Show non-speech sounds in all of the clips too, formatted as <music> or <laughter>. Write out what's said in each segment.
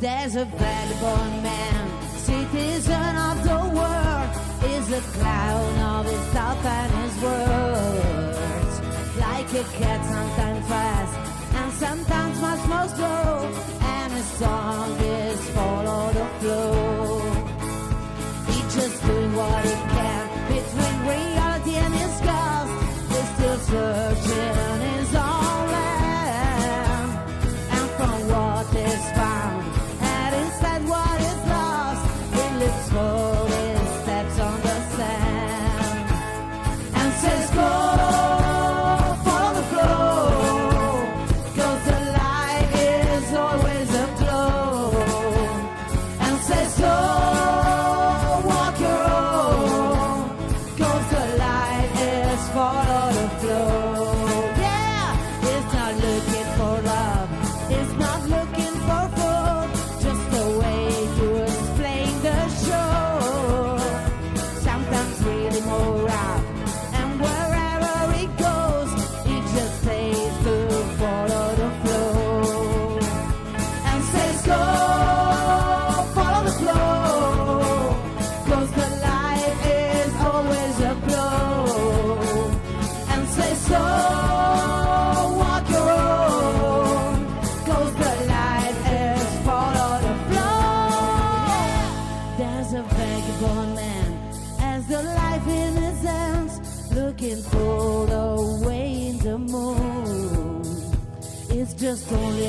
There's a vagabond man, citizen of the world, is a clown of his and his words. Like a cat, sometimes fast, and sometimes much more slow, and his song.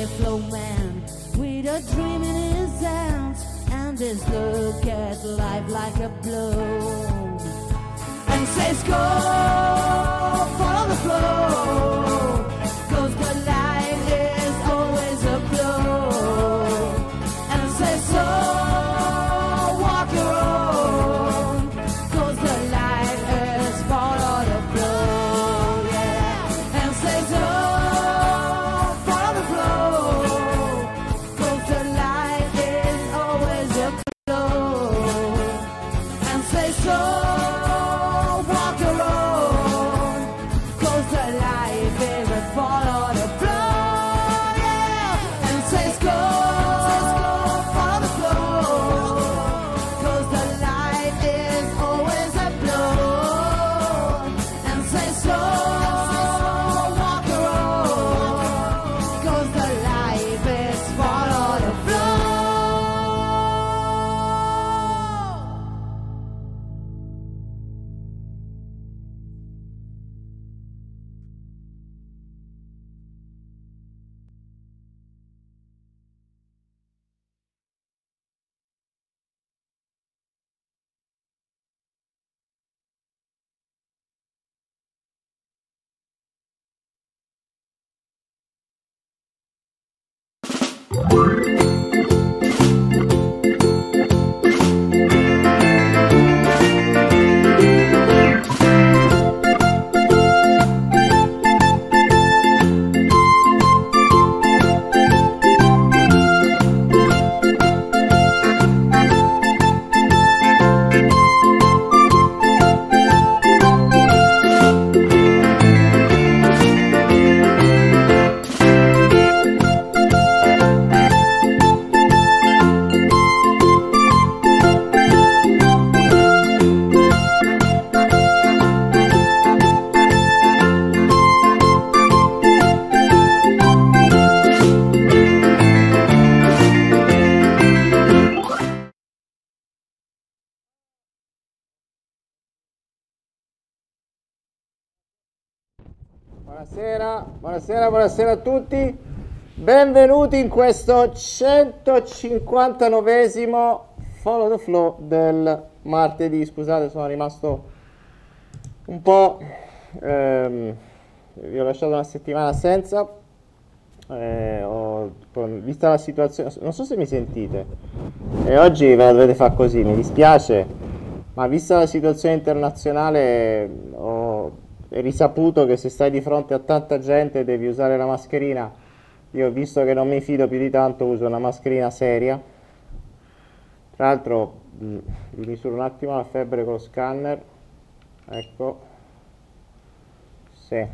flow man with a dream in his hands and his look at life like a blow. And says go Buonasera, buonasera, a tutti. Benvenuti in questo 159esimo Follow the Flow del martedì. Scusate, sono rimasto un po'... Ehm, vi ho lasciato una settimana senza. Eh, ho, vista la situazione, non so se mi sentite. E oggi ve la dovete fare così, mi dispiace, ma vista la situazione internazionale ho risaputo che se stai di fronte a tanta gente devi usare la mascherina. Io visto che non mi fido più di tanto uso una mascherina seria. Tra l'altro vi misuro un attimo la febbre con lo scanner. Ecco. Sì.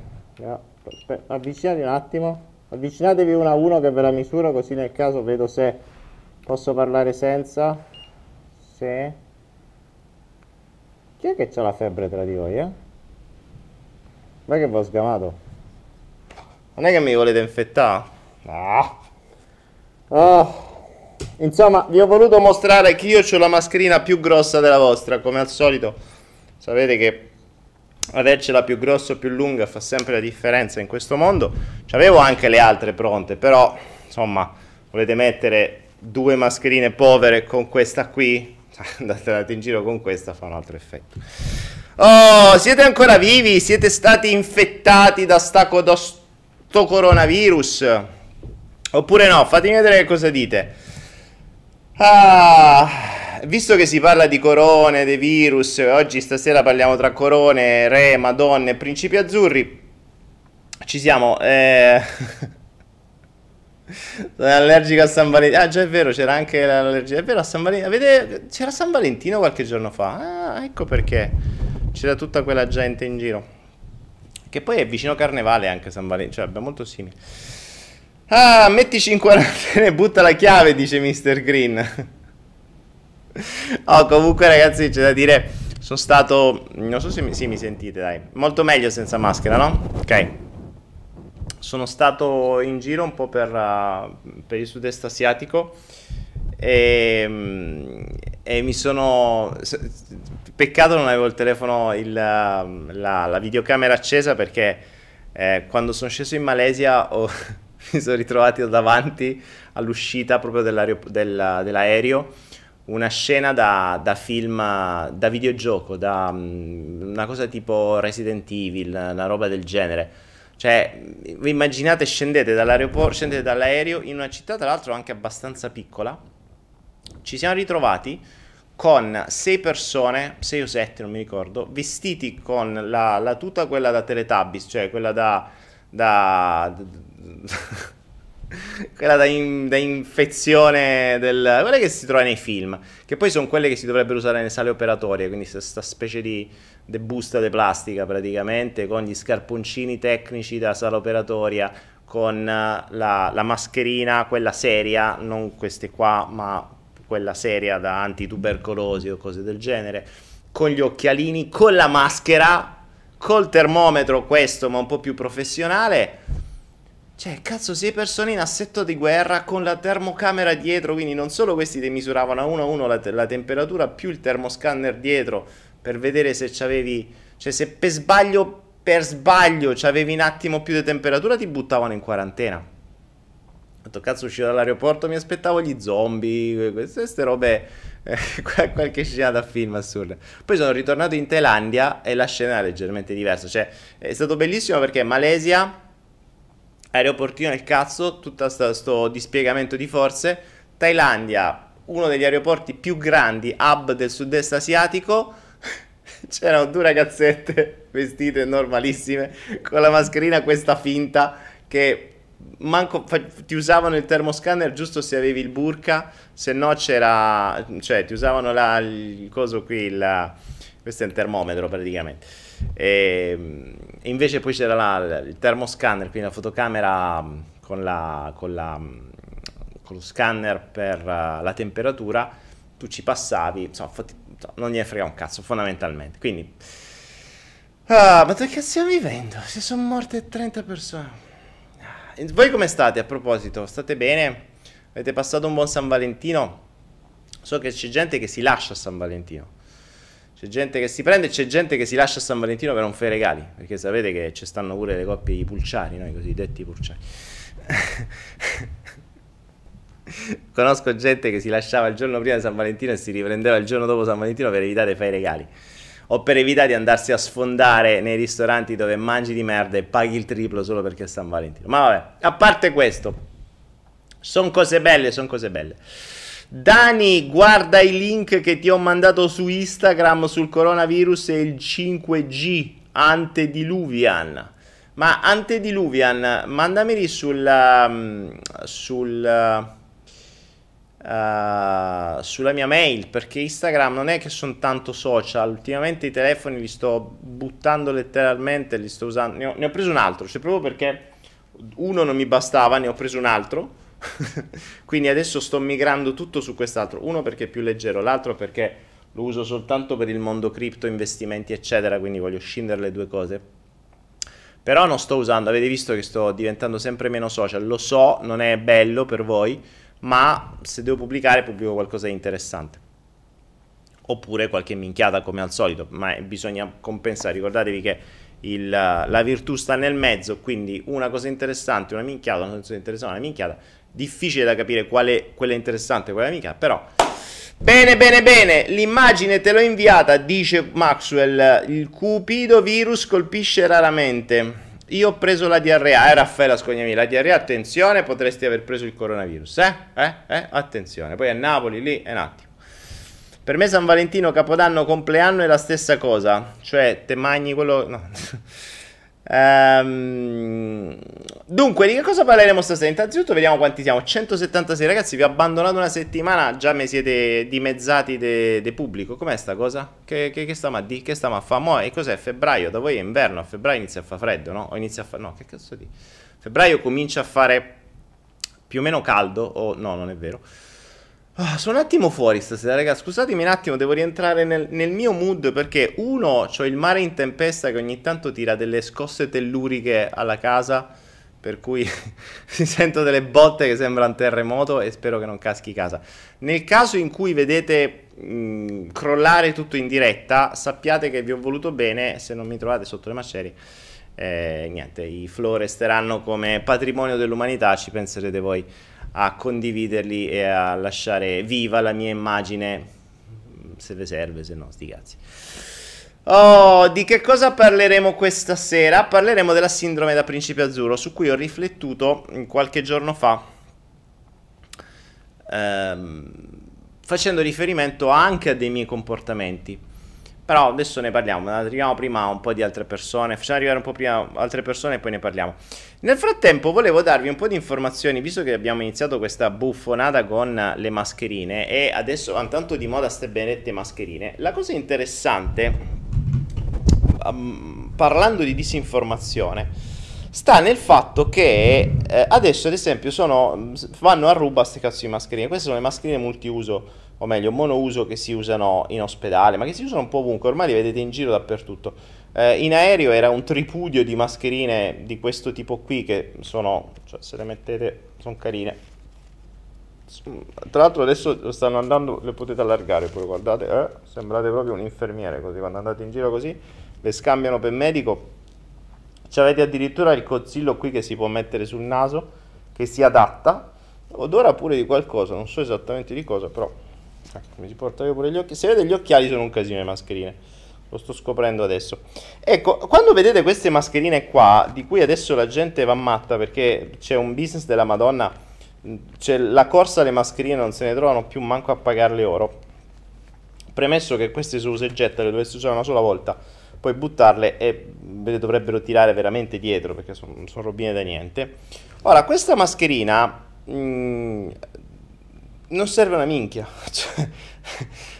Avvicinati un attimo. Avvicinatevi uno a uno che ve la misuro così nel caso vedo se posso parlare senza. Sì. Chi è che ha la febbre tra di voi, eh? Ma che vi ho sgamato? Non è che mi volete infettare? No. Oh. Insomma, vi ho voluto mostrare che io ho la mascherina più grossa della vostra, come al solito. Sapete che avercela più grossa o più lunga fa sempre la differenza in questo mondo. C'avevo anche le altre pronte, però, insomma, volete mettere due mascherine povere con questa qui? <laughs> Andate in giro con questa, fa un altro effetto. Oh, siete ancora vivi? Siete stati infettati da, sta, da sto coronavirus? Oppure no? Fatemi vedere cosa dite. Ah, visto che si parla di corone, dei virus, oggi stasera parliamo tra corone, re, madonne principi azzurri. Ci siamo. Eh... <laughs> Sono allergico a San Valentino. Ah, già è vero, c'era anche l'allergia. È vero, a San Valentino. C'era San Valentino qualche giorno fa. Ah, ecco perché c'era tutta quella gente in giro. Che poi è vicino Carnevale anche San Valentino, cioè è molto simile. Ah, in quarantena e butta la chiave, dice Mr. Green. <laughs> oh, comunque ragazzi, c'è da dire, sono stato, non so se mi, sì, mi sentite, dai, molto meglio senza maschera, no? Ok. Sono stato in giro un po' per, uh, per il sud-est asiatico e, e mi sono Peccato non avevo il telefono, il, la, la, videocamera accesa perché eh, quando sono sceso in Malesia ho, <laughs> mi sono ritrovato davanti all'uscita proprio della, dell'aereo una scena da, da, film, da videogioco, da um, una cosa tipo Resident Evil, una roba del genere. Cioè, vi immaginate, scendete dall'aeroporto, scendete dall'aereo in una città, tra l'altro anche abbastanza piccola. Ci siamo ritrovati con sei persone, sei o sette non mi ricordo, vestiti con la, la tuta quella da Teletubbies, cioè quella da... da, <laughs> quella da, in, da, infezione del... quelle che si trova nei film, che poi sono quelle che si dovrebbero usare nelle sale operatorie, quindi questa specie di de busta di plastica praticamente, con gli scarponcini tecnici da sala operatoria, con la, la mascherina, quella seria, non queste qua, ma quella seria da antitubercolosi o cose del genere, con gli occhialini, con la maschera, col termometro questo ma un po' più professionale. Cioè, cazzo, sei persone in assetto di guerra con la termocamera dietro, quindi non solo questi ti misuravano a uno a uno la, te- la temperatura, più il termoscanner dietro per vedere se c'avevi... Cioè, se per sbaglio, per sbaglio, c'avevi un attimo più di temperatura, ti buttavano in quarantena detto cazzo uscito dall'aeroporto mi aspettavo gli zombie, queste, queste robe, eh, <laughs> qualche scena da film assurda. Poi sono ritornato in Thailandia e la scena è leggermente diversa, cioè è stato bellissimo perché Malesia, aeroportino nel cazzo, tutto questo dispiegamento di forze, Thailandia, uno degli aeroporti più grandi, hub del sud-est asiatico, <laughs> c'erano due ragazzette <laughs> vestite normalissime con la mascherina questa finta che manco ti usavano il termoscanner giusto se avevi il burka, se no c'era, cioè ti usavano la, il coso qui, il, questo è un termometro praticamente. E, invece poi c'era la, il termoscanner, quindi la fotocamera con, la, con, la, con lo scanner per uh, la temperatura, tu ci passavi, insomma, fot- non gliene frega un cazzo fondamentalmente. Quindi, ah, ma dove cazzo stiamo vivendo? Se sono morte 30 persone. Voi come state a proposito? State bene? Avete passato un buon San Valentino? So che c'è gente che si lascia a San Valentino. C'è gente che si prende e c'è gente che si lascia a San Valentino per non fare regali, perché sapete che ci stanno pure le coppie di pulciari, no? i cosiddetti pulciari. <laughs> Conosco gente che si lasciava il giorno prima di San Valentino e si riprendeva il giorno dopo San Valentino per evitare di fare i regali. O per evitare di andarsi a sfondare nei ristoranti dove mangi di merda e paghi il triplo solo perché è San Valentino. Ma vabbè, a parte questo, sono cose belle, sono cose belle. Dani, guarda i link che ti ho mandato su Instagram sul coronavirus e il 5G antediluvian. Ma antediluvian, mandameli sul, um, sul, uh, sulla mia mail perché Instagram non è che sono tanto social. Ultimamente i telefoni li sto buttando letteralmente, li sto usando. Ne ho, ne ho preso un altro, cioè proprio perché uno non mi bastava, ne ho preso un altro <laughs> Quindi adesso sto migrando tutto su quest'altro, uno perché è più leggero, l'altro perché lo uso soltanto per il mondo cripto, investimenti eccetera, quindi voglio scindere le due cose. Però non sto usando, avete visto che sto diventando sempre meno social, lo so, non è bello per voi, ma se devo pubblicare pubblico qualcosa di interessante. Oppure qualche minchiata come al solito, ma bisogna compensare, ricordatevi che il, la virtù sta nel mezzo, quindi una cosa interessante, una minchiata, una cosa interessante, una minchiata, difficile da capire quale quella interessante e quella amica, però Bene, bene, bene, l'immagine te l'ho inviata, dice Maxwell, il cupido virus colpisce raramente. Io ho preso la diarrea, eh Raffaella Scognami, la diarrea, attenzione, potresti aver preso il coronavirus, eh? Eh? Eh? Attenzione, poi a Napoli lì è un attimo. Per me San Valentino, Capodanno, compleanno è la stessa cosa, cioè te magni quello... No. <laughs> Ehm, dunque, di che cosa parleremo stasera? Innanzitutto vediamo quanti siamo. 176 ragazzi, vi ho abbandonato una settimana, già mi siete dimezzati de, de pubblico. Com'è sta cosa? Che, che, che stiamo a di? Che stiamo a fare? Mo' e cos'è? Febbraio? Da voi è inverno, a febbraio inizia a fare freddo, no? O inizia a fare... No, che cazzo di... Febbraio comincia a fare più o meno caldo, o no, non è vero. Oh, sono un attimo fuori stasera, ragazzi. Scusatemi un attimo, devo rientrare nel, nel mio mood perché uno, ho il mare in tempesta che ogni tanto tira delle scosse telluriche alla casa, per cui <laughs> si sento delle botte che sembra un terremoto e spero che non caschi casa. Nel caso in cui vedete mh, crollare tutto in diretta, sappiate che vi ho voluto bene, se non mi trovate sotto le macerie. Eh, niente, i flow resteranno come patrimonio dell'umanità, ci penserete voi a condividerli e a lasciare viva la mia immagine, se vi serve, se no, sti cazzi. Oh, di che cosa parleremo questa sera? Parleremo della sindrome da principe azzurro, su cui ho riflettuto qualche giorno fa, ehm, facendo riferimento anche a dei miei comportamenti. Però adesso ne parliamo, arriviamo prima a un po' di altre persone, facciamo arrivare un po' prima altre persone e poi ne parliamo. Nel frattempo volevo darvi un po' di informazioni, visto che abbiamo iniziato questa buffonata con le mascherine e adesso vanno tanto di moda queste benedette mascherine. La cosa interessante, um, parlando di disinformazione, sta nel fatto che eh, adesso ad esempio sono, vanno a ruba queste cazzo di mascherine, queste sono le mascherine multiuso o meglio monouso che si usano in ospedale, ma che si usano un po' ovunque, ormai li vedete in giro dappertutto. Eh, in aereo era un tripudio di mascherine di questo tipo qui che sono, cioè se le mettete, sono carine. Tra l'altro adesso stanno andando, le potete allargare pure, guardate, eh? sembrate proprio un infermiere così, quando andate in giro così, le scambiano per medico. Ci avete addirittura il cozzillo qui che si può mettere sul naso, che si adatta, odora pure di qualcosa, non so esattamente di cosa, però Ecco, mi si porta io pure gli occhi. Se vedete gli occhiali sono un casino le mascherine. Lo sto scoprendo adesso. Ecco, quando vedete queste mascherine qua, di cui adesso la gente va matta perché c'è un business della Madonna, c'è la corsa alle mascherine, non se ne trovano più manco a pagarle oro. Premesso che queste su e getta le dovessi usare una sola volta, poi buttarle e ve le dovrebbero tirare veramente dietro perché sono, sono robine da niente. Ora, questa mascherina mh, non serve una minchia. <laughs>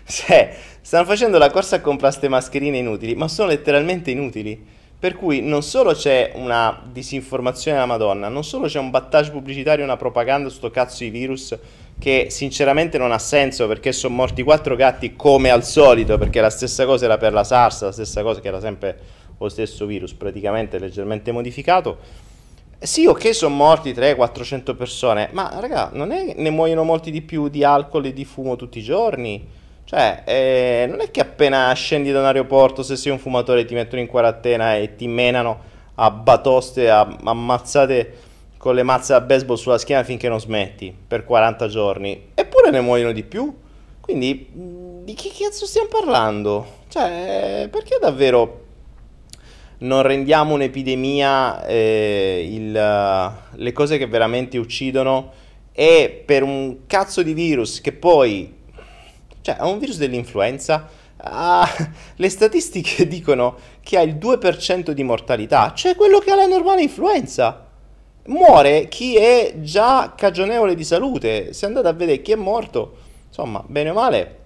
Cioè, stanno facendo la corsa a comprare queste mascherine inutili, ma sono letteralmente inutili. Per cui non solo c'è una disinformazione alla Madonna, non solo c'è un battage pubblicitario, una propaganda su sto cazzo di virus che sinceramente non ha senso perché sono morti quattro gatti come al solito, perché la stessa cosa era per la SARS, la stessa cosa che era sempre lo stesso virus, praticamente leggermente modificato sì, ok, sono morti 300-400 persone, ma raga, non è ne muoiono molti di più di alcol e di fumo tutti i giorni? Cioè, eh, non è che appena scendi da un aeroporto, se sei un fumatore, ti mettono in quarantena e ti menano a batoste, a ammazzate con le mazze da baseball sulla schiena finché non smetti per 40 giorni. Eppure ne muoiono di più. Quindi, di che cazzo stiamo parlando? Cioè, perché davvero non rendiamo un'epidemia eh, il, le cose che veramente uccidono e per un cazzo di virus che poi cioè, è un virus dell'influenza. Ah, <laughs> le statistiche <laughs> dicono che ha il 2% di mortalità, cioè quello che ha la normale influenza. Muore chi è già cagionevole di salute. Se andate a vedere chi è morto, insomma, bene o male,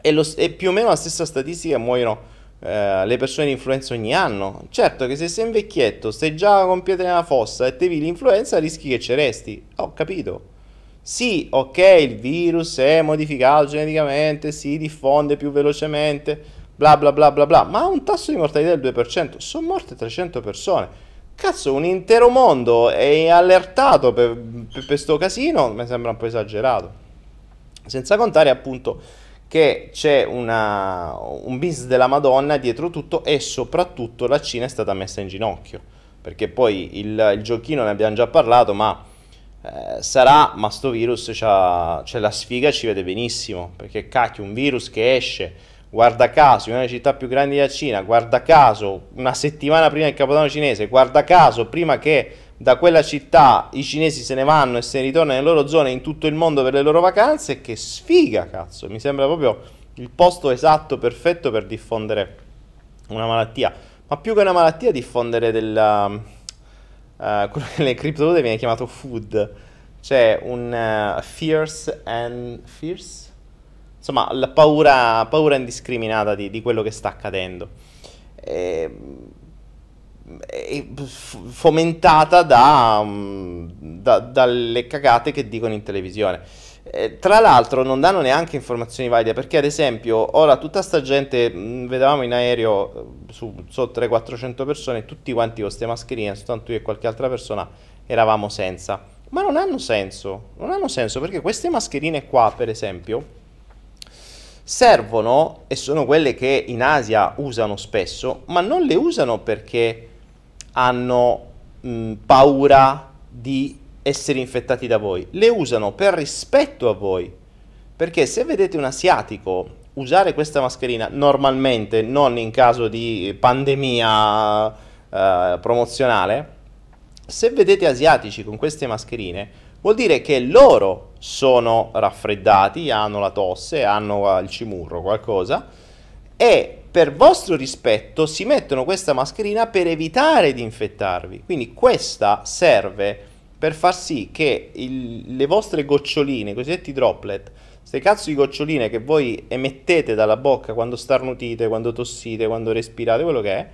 è, lo, è più o meno la stessa statistica muoiono eh, le persone di influenza ogni anno. Certo che se sei un vecchietto, stai già con piede nella fossa e te vi l'influenza, rischi che ci resti. Ho capito. Sì, ok, il virus è modificato geneticamente, si diffonde più velocemente, bla bla bla bla bla, ma ha un tasso di mortalità del 2%, sono morte 300 persone. Cazzo, un intero mondo è allertato per questo casino, mi sembra un po' esagerato. Senza contare appunto che c'è una, un business della Madonna dietro tutto e soprattutto la Cina è stata messa in ginocchio. Perché poi il, il giochino ne abbiamo già parlato, ma eh, sarà, ma sto virus c'ha, c'è la sfiga, ci vede benissimo, perché cacchio, un virus che esce, guarda caso, in una città più grande della Cina, guarda caso, una settimana prima del Capodanno cinese, guarda caso, prima che da quella città i cinesi se ne vanno e se ne ritornano nelle loro zone in tutto il mondo per le loro vacanze, che sfiga, cazzo, mi sembra proprio il posto esatto, perfetto per diffondere una malattia, ma più che una malattia diffondere della uh, quello che nelle criptovalute viene chiamato food, cioè un uh, fierce and fierce, insomma la paura, paura indiscriminata di, di, quello che sta accadendo. E, e fomentata da, um, da, dalle cagate che dicono in televisione. Eh, tra l'altro non danno neanche informazioni valide perché ad esempio ora tutta sta gente mm, vedevamo in aereo eh, su sotto le 400 persone tutti quanti con queste mascherine soltanto io e qualche altra persona eravamo senza ma non hanno senso non hanno senso perché queste mascherine qua per esempio servono e sono quelle che in Asia usano spesso ma non le usano perché hanno mh, paura di essere infettati da voi, le usano per rispetto a voi. Perché se vedete un asiatico usare questa mascherina normalmente, non in caso di pandemia eh, promozionale, se vedete asiatici con queste mascherine, vuol dire che loro sono raffreddati, hanno la tosse, hanno il cimurro, qualcosa, e per vostro rispetto si mettono questa mascherina per evitare di infettarvi. Quindi questa serve per far sì che il, le vostre goccioline, i cosiddetti droplet, queste cazzo di goccioline che voi emettete dalla bocca quando starnutite, quando tossite, quando respirate, quello che è,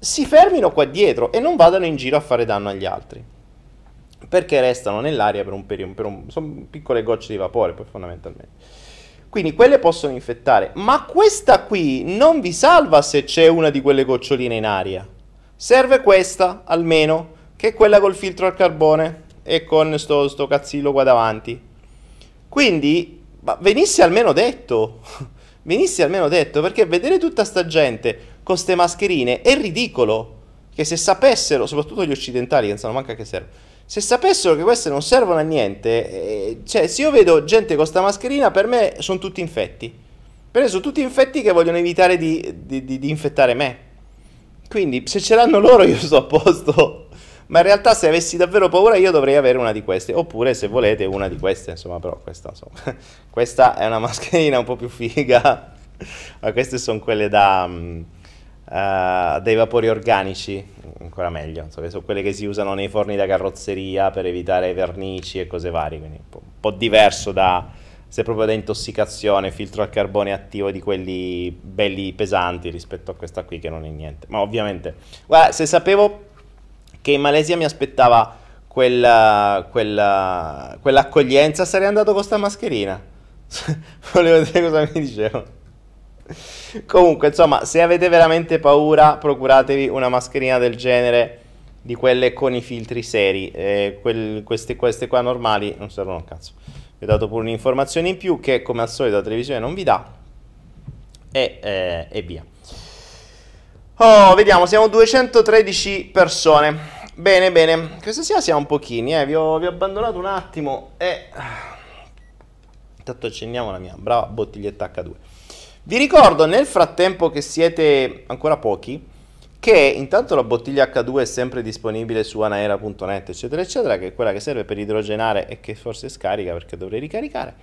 si fermino qua dietro e non vadano in giro a fare danno agli altri. Perché restano nell'aria per un periodo, per un, sono piccole gocce di vapore poi fondamentalmente. Quindi quelle possono infettare, ma questa qui non vi salva se c'è una di quelle goccioline in aria. Serve questa almeno che è quella col filtro al carbone e con sto, sto cazzillo qua davanti. Quindi, venisse almeno detto, <laughs> venisse almeno detto, perché vedere tutta sta gente con ste mascherine è ridicolo, che se sapessero, soprattutto gli occidentali, che non sanno manca che serve, se sapessero che queste non servono a niente, eh, cioè se io vedo gente con sta mascherina, per me sono tutti infetti. Per me sono tutti infetti che vogliono evitare di, di, di, di infettare me. Quindi se ce l'hanno loro io sto a posto ma in realtà se avessi davvero paura io dovrei avere una di queste, oppure se volete una di queste, insomma, però questa, insomma, <laughs> questa è una mascherina un po' più figa, ma queste sono quelle da, um, uh, dei vapori organici, ancora meglio, sono quelle che si usano nei forni da carrozzeria per evitare vernici e cose varie, quindi un po', un po diverso da, se proprio da intossicazione, filtro al carbone attivo di quelli belli pesanti rispetto a questa qui che non è niente. Ma ovviamente, guarda, se sapevo che in Malesia mi aspettava quella, quella, quell'accoglienza, sarei andato con sta mascherina. <laughs> Volevo vedere cosa mi dicevo. Comunque, insomma, se avete veramente paura, procuratevi una mascherina del genere, di quelle con i filtri seri. Eh, quel, queste, queste qua normali non servono un cazzo. vi ho dato pure un'informazione in più che come al solito la televisione non vi dà e, eh, e via. Oh, vediamo, siamo 213 persone. Bene, bene, questa sera siamo un pochini, eh. vi, ho, vi ho abbandonato un attimo e... Intanto accendiamo la mia brava bottiglietta H2. Vi ricordo nel frattempo che siete ancora pochi che intanto la bottiglia H2 è sempre disponibile su anaera.net eccetera eccetera che è quella che serve per idrogenare e che forse scarica perché dovrei ricaricare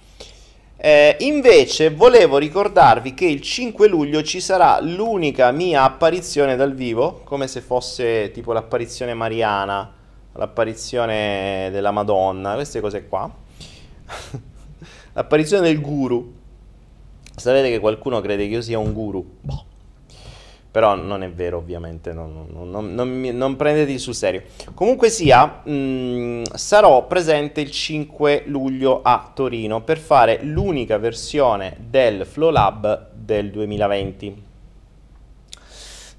eh, invece volevo ricordarvi che il 5 luglio ci sarà l'unica mia apparizione dal vivo, come se fosse tipo l'apparizione mariana, l'apparizione della Madonna, queste cose qua. <laughs> l'apparizione del guru. Sapete che qualcuno crede che io sia un guru? Boh però non è vero ovviamente, non, non, non, non, non prendete sul serio. Comunque sia, mh, mm, sarò presente il 5 luglio a Torino per fare l'unica versione del Flow Lab del 2020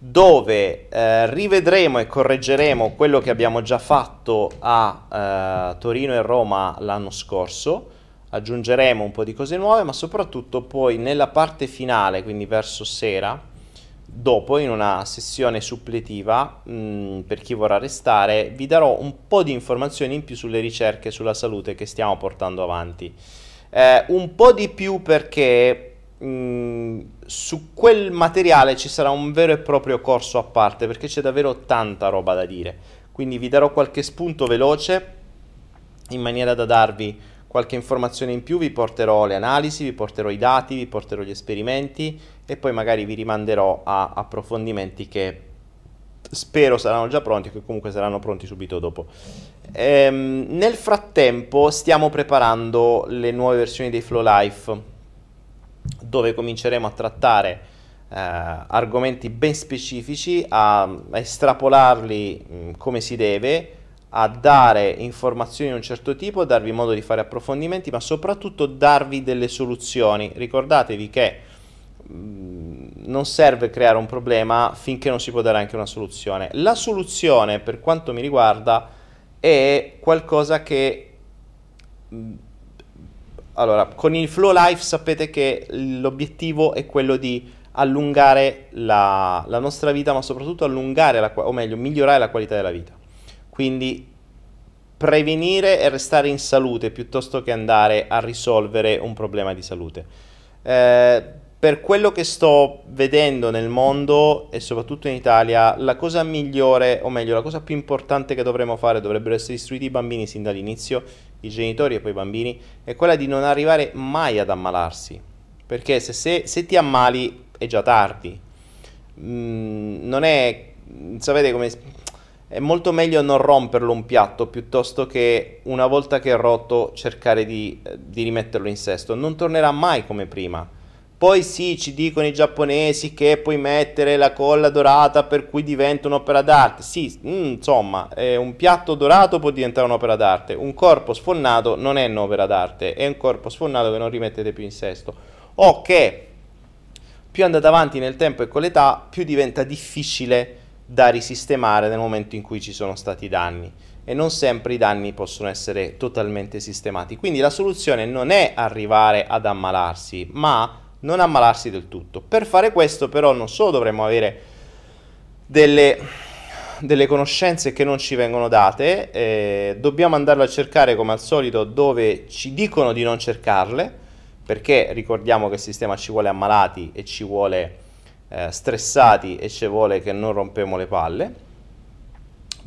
dove eh, rivedremo e correggeremo quello che abbiamo già fatto a eh, Torino e Roma l'anno scorso, aggiungeremo un po' di cose nuove, ma soprattutto poi nella parte finale, quindi verso sera, Dopo, in una sessione suppletiva, mh, mm, per chi vorrà restare, vi darò un po' di informazioni in più sulle ricerche sulla salute che stiamo portando avanti. Eh, un po' di più perché mh, mm, su quel materiale ci sarà un vero e proprio corso a parte, perché c'è davvero tanta roba da dire. Quindi vi darò qualche spunto veloce in maniera da darvi qualche informazione in più, vi porterò le analisi, vi porterò i dati, vi porterò gli esperimenti e poi magari vi rimanderò a approfondimenti che spero saranno già pronti, che comunque saranno pronti subito dopo. Ehm, nel frattempo stiamo preparando le nuove versioni dei Flow Life, dove cominceremo a trattare eh, argomenti ben specifici, a, a estrapolarli mh, come si deve a dare informazioni di un certo tipo, darvi modo di fare approfondimenti, ma soprattutto darvi delle soluzioni. Ricordatevi che mm, non serve creare un problema finché non si può dare anche una soluzione. La soluzione, per quanto mi riguarda, è qualcosa che... Mm, allora, con il Flow Life sapete che l'obiettivo è quello di allungare la, la nostra vita, ma soprattutto allungare, la, o meglio, migliorare la qualità della vita. Quindi prevenire e restare in salute piuttosto che andare a risolvere un problema di salute. Eh, per quello che sto vedendo nel mondo e soprattutto in Italia, la cosa migliore, o meglio, la cosa più importante che dovremmo fare, dovrebbero essere istruiti i bambini sin dall'inizio, i genitori e poi i bambini, è quella di non arrivare mai ad ammalarsi. Perché se, se, se ti ammali è già tardi. Mm, non è, sapete come è molto meglio non romperlo un piatto piuttosto che una volta che è rotto cercare di, eh, di, rimetterlo in sesto. Non tornerà mai come prima. Poi sì, ci dicono i giapponesi che puoi mettere la colla dorata per cui diventa un'opera d'arte. Sì, mm, insomma, eh, un piatto dorato può diventare un'opera d'arte. Un corpo sfonnato non è un'opera d'arte, è un corpo sfonnato che non rimettete più in sesto. O che più andate avanti nel tempo e con l'età, più diventa difficile da risistemare nel momento in cui ci sono stati danni e non sempre i danni possono essere totalmente sistemati. Quindi la soluzione non è arrivare ad ammalarsi, ma non ammalarsi del tutto. Per fare questo però non solo dovremmo avere delle, delle conoscenze che non ci vengono date, eh, dobbiamo andarle a cercare come al solito dove ci dicono di non cercarle, perché ricordiamo che il sistema ci vuole ammalati e ci vuole eh, stressati e ci vuole che non rompemo le palle.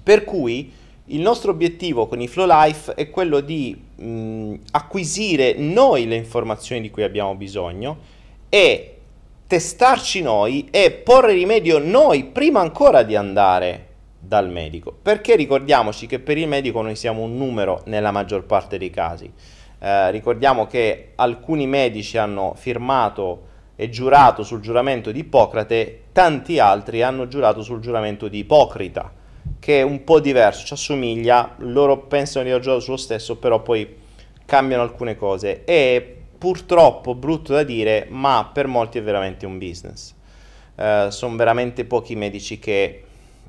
Per cui il nostro obiettivo con i Flow Life è quello di mh, acquisire noi le informazioni di cui abbiamo bisogno e testarci noi e porre rimedio noi prima ancora di andare dal medico. Perché ricordiamoci che per il medico noi siamo un numero nella maggior parte dei casi. Eh, ricordiamo che alcuni medici hanno firmato e giurato sul giuramento di Ippocrate, tanti altri hanno giurato sul giuramento di Ipocrita, che è un po' diverso, ci assomiglia, loro pensano di aver giurato sullo stesso, però poi cambiano alcune cose. E purtroppo, brutto da dire, ma per molti è veramente un business. Uh, sono veramente pochi medici che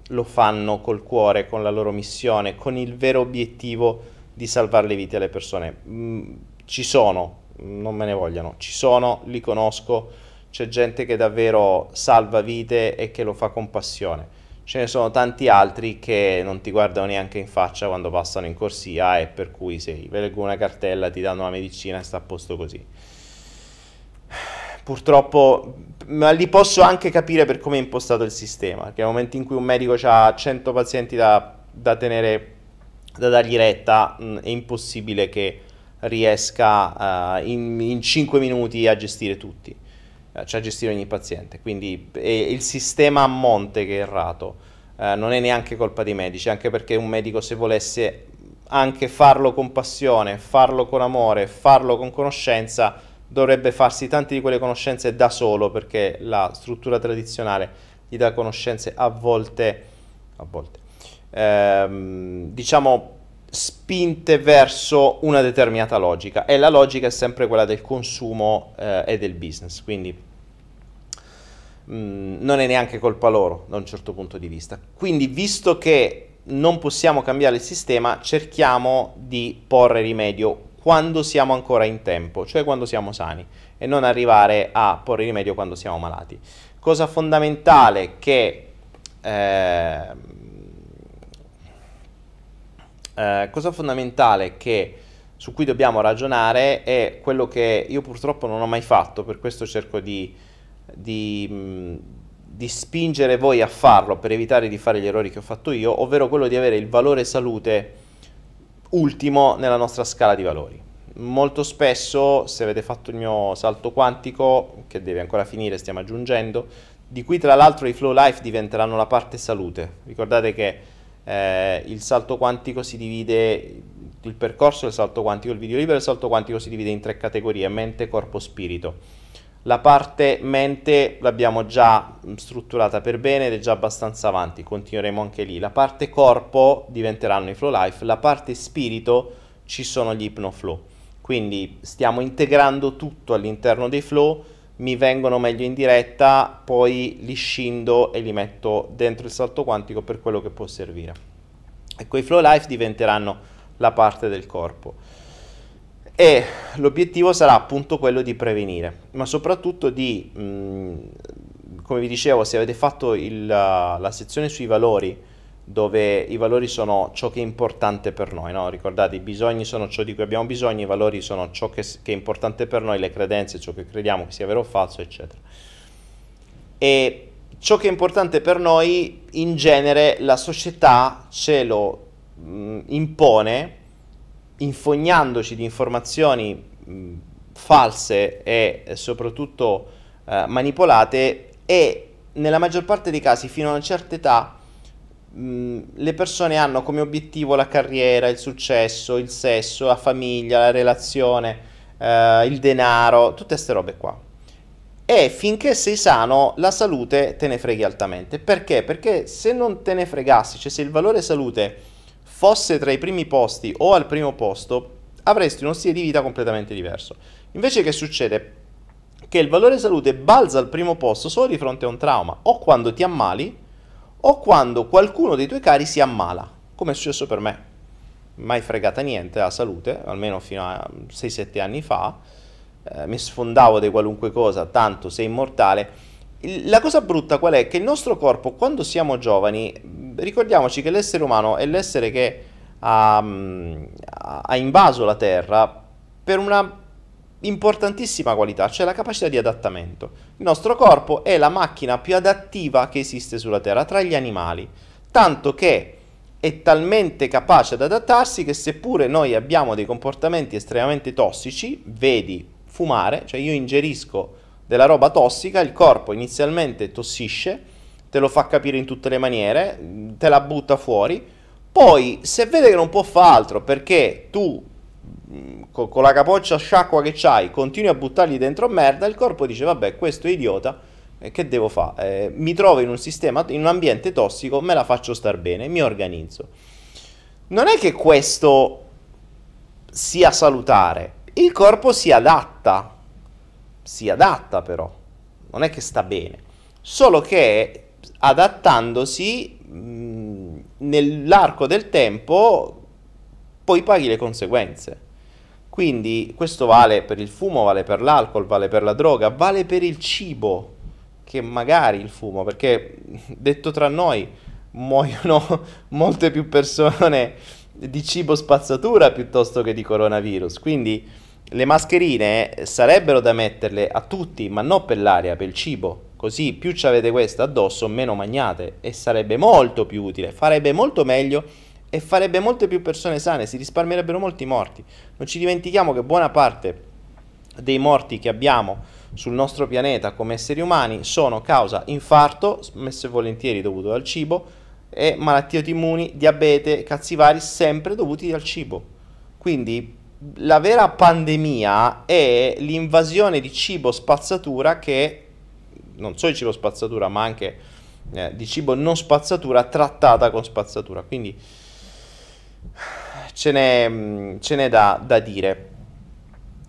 lo fanno col cuore, con la loro missione, con il vero obiettivo di salvare le vite alle persone. Mm, ci sono, non me ne vogliano, ci sono, li conosco, c'è gente che davvero salva vite e che lo fa con passione. Ce ne sono tanti altri che non ti guardano neanche in faccia quando passano in corsia e per cui sei, leggo una cartella, ti danno la medicina e sta a posto così. Purtroppo, ma li posso anche capire per come è impostato il sistema, perché nel momento in cui un medico ha 100 pazienti da, da tenere, da dargli retta, mh, è impossibile che riesca uh, in, in 5 minuti a gestire tutti, uh, cioè a gestire ogni paziente. Quindi è il sistema a monte che è errato, uh, non è neanche colpa dei medici, anche perché un medico se volesse anche farlo con passione, farlo con amore, farlo con conoscenza, dovrebbe farsi tante di quelle conoscenze da solo, perché la struttura tradizionale gli dà conoscenze a volte, a volte ehm, diciamo spinte verso una determinata logica e la logica è sempre quella del consumo eh, e del business, quindi mh, mm, non è neanche colpa loro da un certo punto di vista. Quindi visto che non possiamo cambiare il sistema, cerchiamo di porre rimedio quando siamo ancora in tempo, cioè quando siamo sani e non arrivare a porre rimedio quando siamo malati. Cosa fondamentale che eh, eh, cosa fondamentale che, su cui dobbiamo ragionare è quello che io purtroppo non ho mai fatto, per questo cerco di, di, mh, di spingere voi a farlo per evitare di fare gli errori che ho fatto io, ovvero quello di avere il valore salute ultimo nella nostra scala di valori. Molto spesso, se avete fatto il mio salto quantico, che deve ancora finire, stiamo aggiungendo, di cui tra l'altro i flow life diventeranno la parte salute. Ricordate che eh, il salto quantico si divide, il percorso del salto quantico, il video libero del salto quantico si divide in tre categorie, mente, corpo, spirito. La parte mente l'abbiamo già strutturata per bene ed è già abbastanza avanti, continueremo anche lì. La parte corpo diventeranno i flow life, la parte spirito ci sono gli flow. Quindi stiamo integrando tutto all'interno dei flow mi vengono meglio in diretta, poi li scindo e li metto dentro il salto quantico per quello che può servire. E quei flow life diventeranno la parte del corpo. E l'obiettivo sarà appunto quello di prevenire, ma soprattutto di, mh, mm, come vi dicevo, se avete fatto il, la sezione sui valori, dove i valori sono ciò che è importante per noi, no? ricordate i bisogni sono ciò di cui abbiamo bisogno, i valori sono ciò che, che, è importante per noi, le credenze, ciò che crediamo che sia vero o falso, eccetera. E ciò che è importante per noi, in genere, la società ce lo mh, impone infognandoci di informazioni mh, false e soprattutto eh, manipolate e nella maggior parte dei casi fino a una certa età le persone hanno come obiettivo la carriera, il successo, il sesso, la famiglia, la relazione, eh, il denaro, tutte queste robe qua. E finché sei sano, la salute te ne freghi altamente. Perché? Perché se non te ne fregassi, cioè se il valore salute fosse tra i primi posti o al primo posto, avresti uno stile di vita completamente diverso. Invece che succede? Che il valore salute balza al primo posto solo di fronte a un trauma, o quando ti ammali, o quando qualcuno dei tuoi cari si ammala, come è successo per me. Mai fregata niente la salute, almeno fino a 6-7 anni fa, eh, mi sfondavo di qualunque cosa, tanto sei immortale. La cosa brutta qual è? Che il nostro corpo, quando siamo giovani, ricordiamoci che l'essere umano è l'essere che ha, ha invaso la Terra per una importantissima qualità, cioè la capacità di adattamento. Il nostro corpo è la macchina più adattiva che esiste sulla Terra tra gli animali, tanto che è talmente capace ad adattarsi che seppure noi abbiamo dei comportamenti estremamente tossici, vedi fumare, cioè io ingerisco della roba tossica, il corpo inizialmente tossisce, te lo fa capire in tutte le maniere, te la butta fuori, poi se vede che non può fare altro perché tu con, con la capoccia sciacqua che c'hai, continui a buttargli dentro merda, il corpo dice vabbè questo è idiota, eh, che devo fare? Eh, mi trovo in un sistema, in un ambiente tossico, me la faccio star bene, mi organizzo. Non è che questo sia salutare, il corpo si adatta, si adatta però, non è che sta bene, solo che adattandosi mh, nell'arco del tempo poi paghi le conseguenze Quindi questo vale per il fumo, vale per l'alcol, vale per la droga, vale per il cibo, che magari il fumo, perché <laughs> detto tra noi muoiono <laughs> molte più persone di cibo spazzatura piuttosto che di coronavirus. Quindi le mascherine sarebbero da metterle a tutti, ma non per l'aria, per il cibo. Così più ci avete queste addosso, meno magnate e sarebbe molto più utile, farebbe molto meglio e farebbe molte più persone sane, si risparmierebbero molti morti. Non ci dimentichiamo che buona parte dei morti che abbiamo sul nostro pianeta come esseri umani sono causa infarto, spesso e volentieri dovuto al cibo, e malattie autoimmuni, diabete, cazzi vari, sempre dovuti al cibo. Quindi la vera pandemia è l'invasione di cibo spazzatura che, non solo di cibo spazzatura, ma anche eh, di cibo non spazzatura trattata con spazzatura. Quindi ce n'è, mm, ce n'è da, da, dire.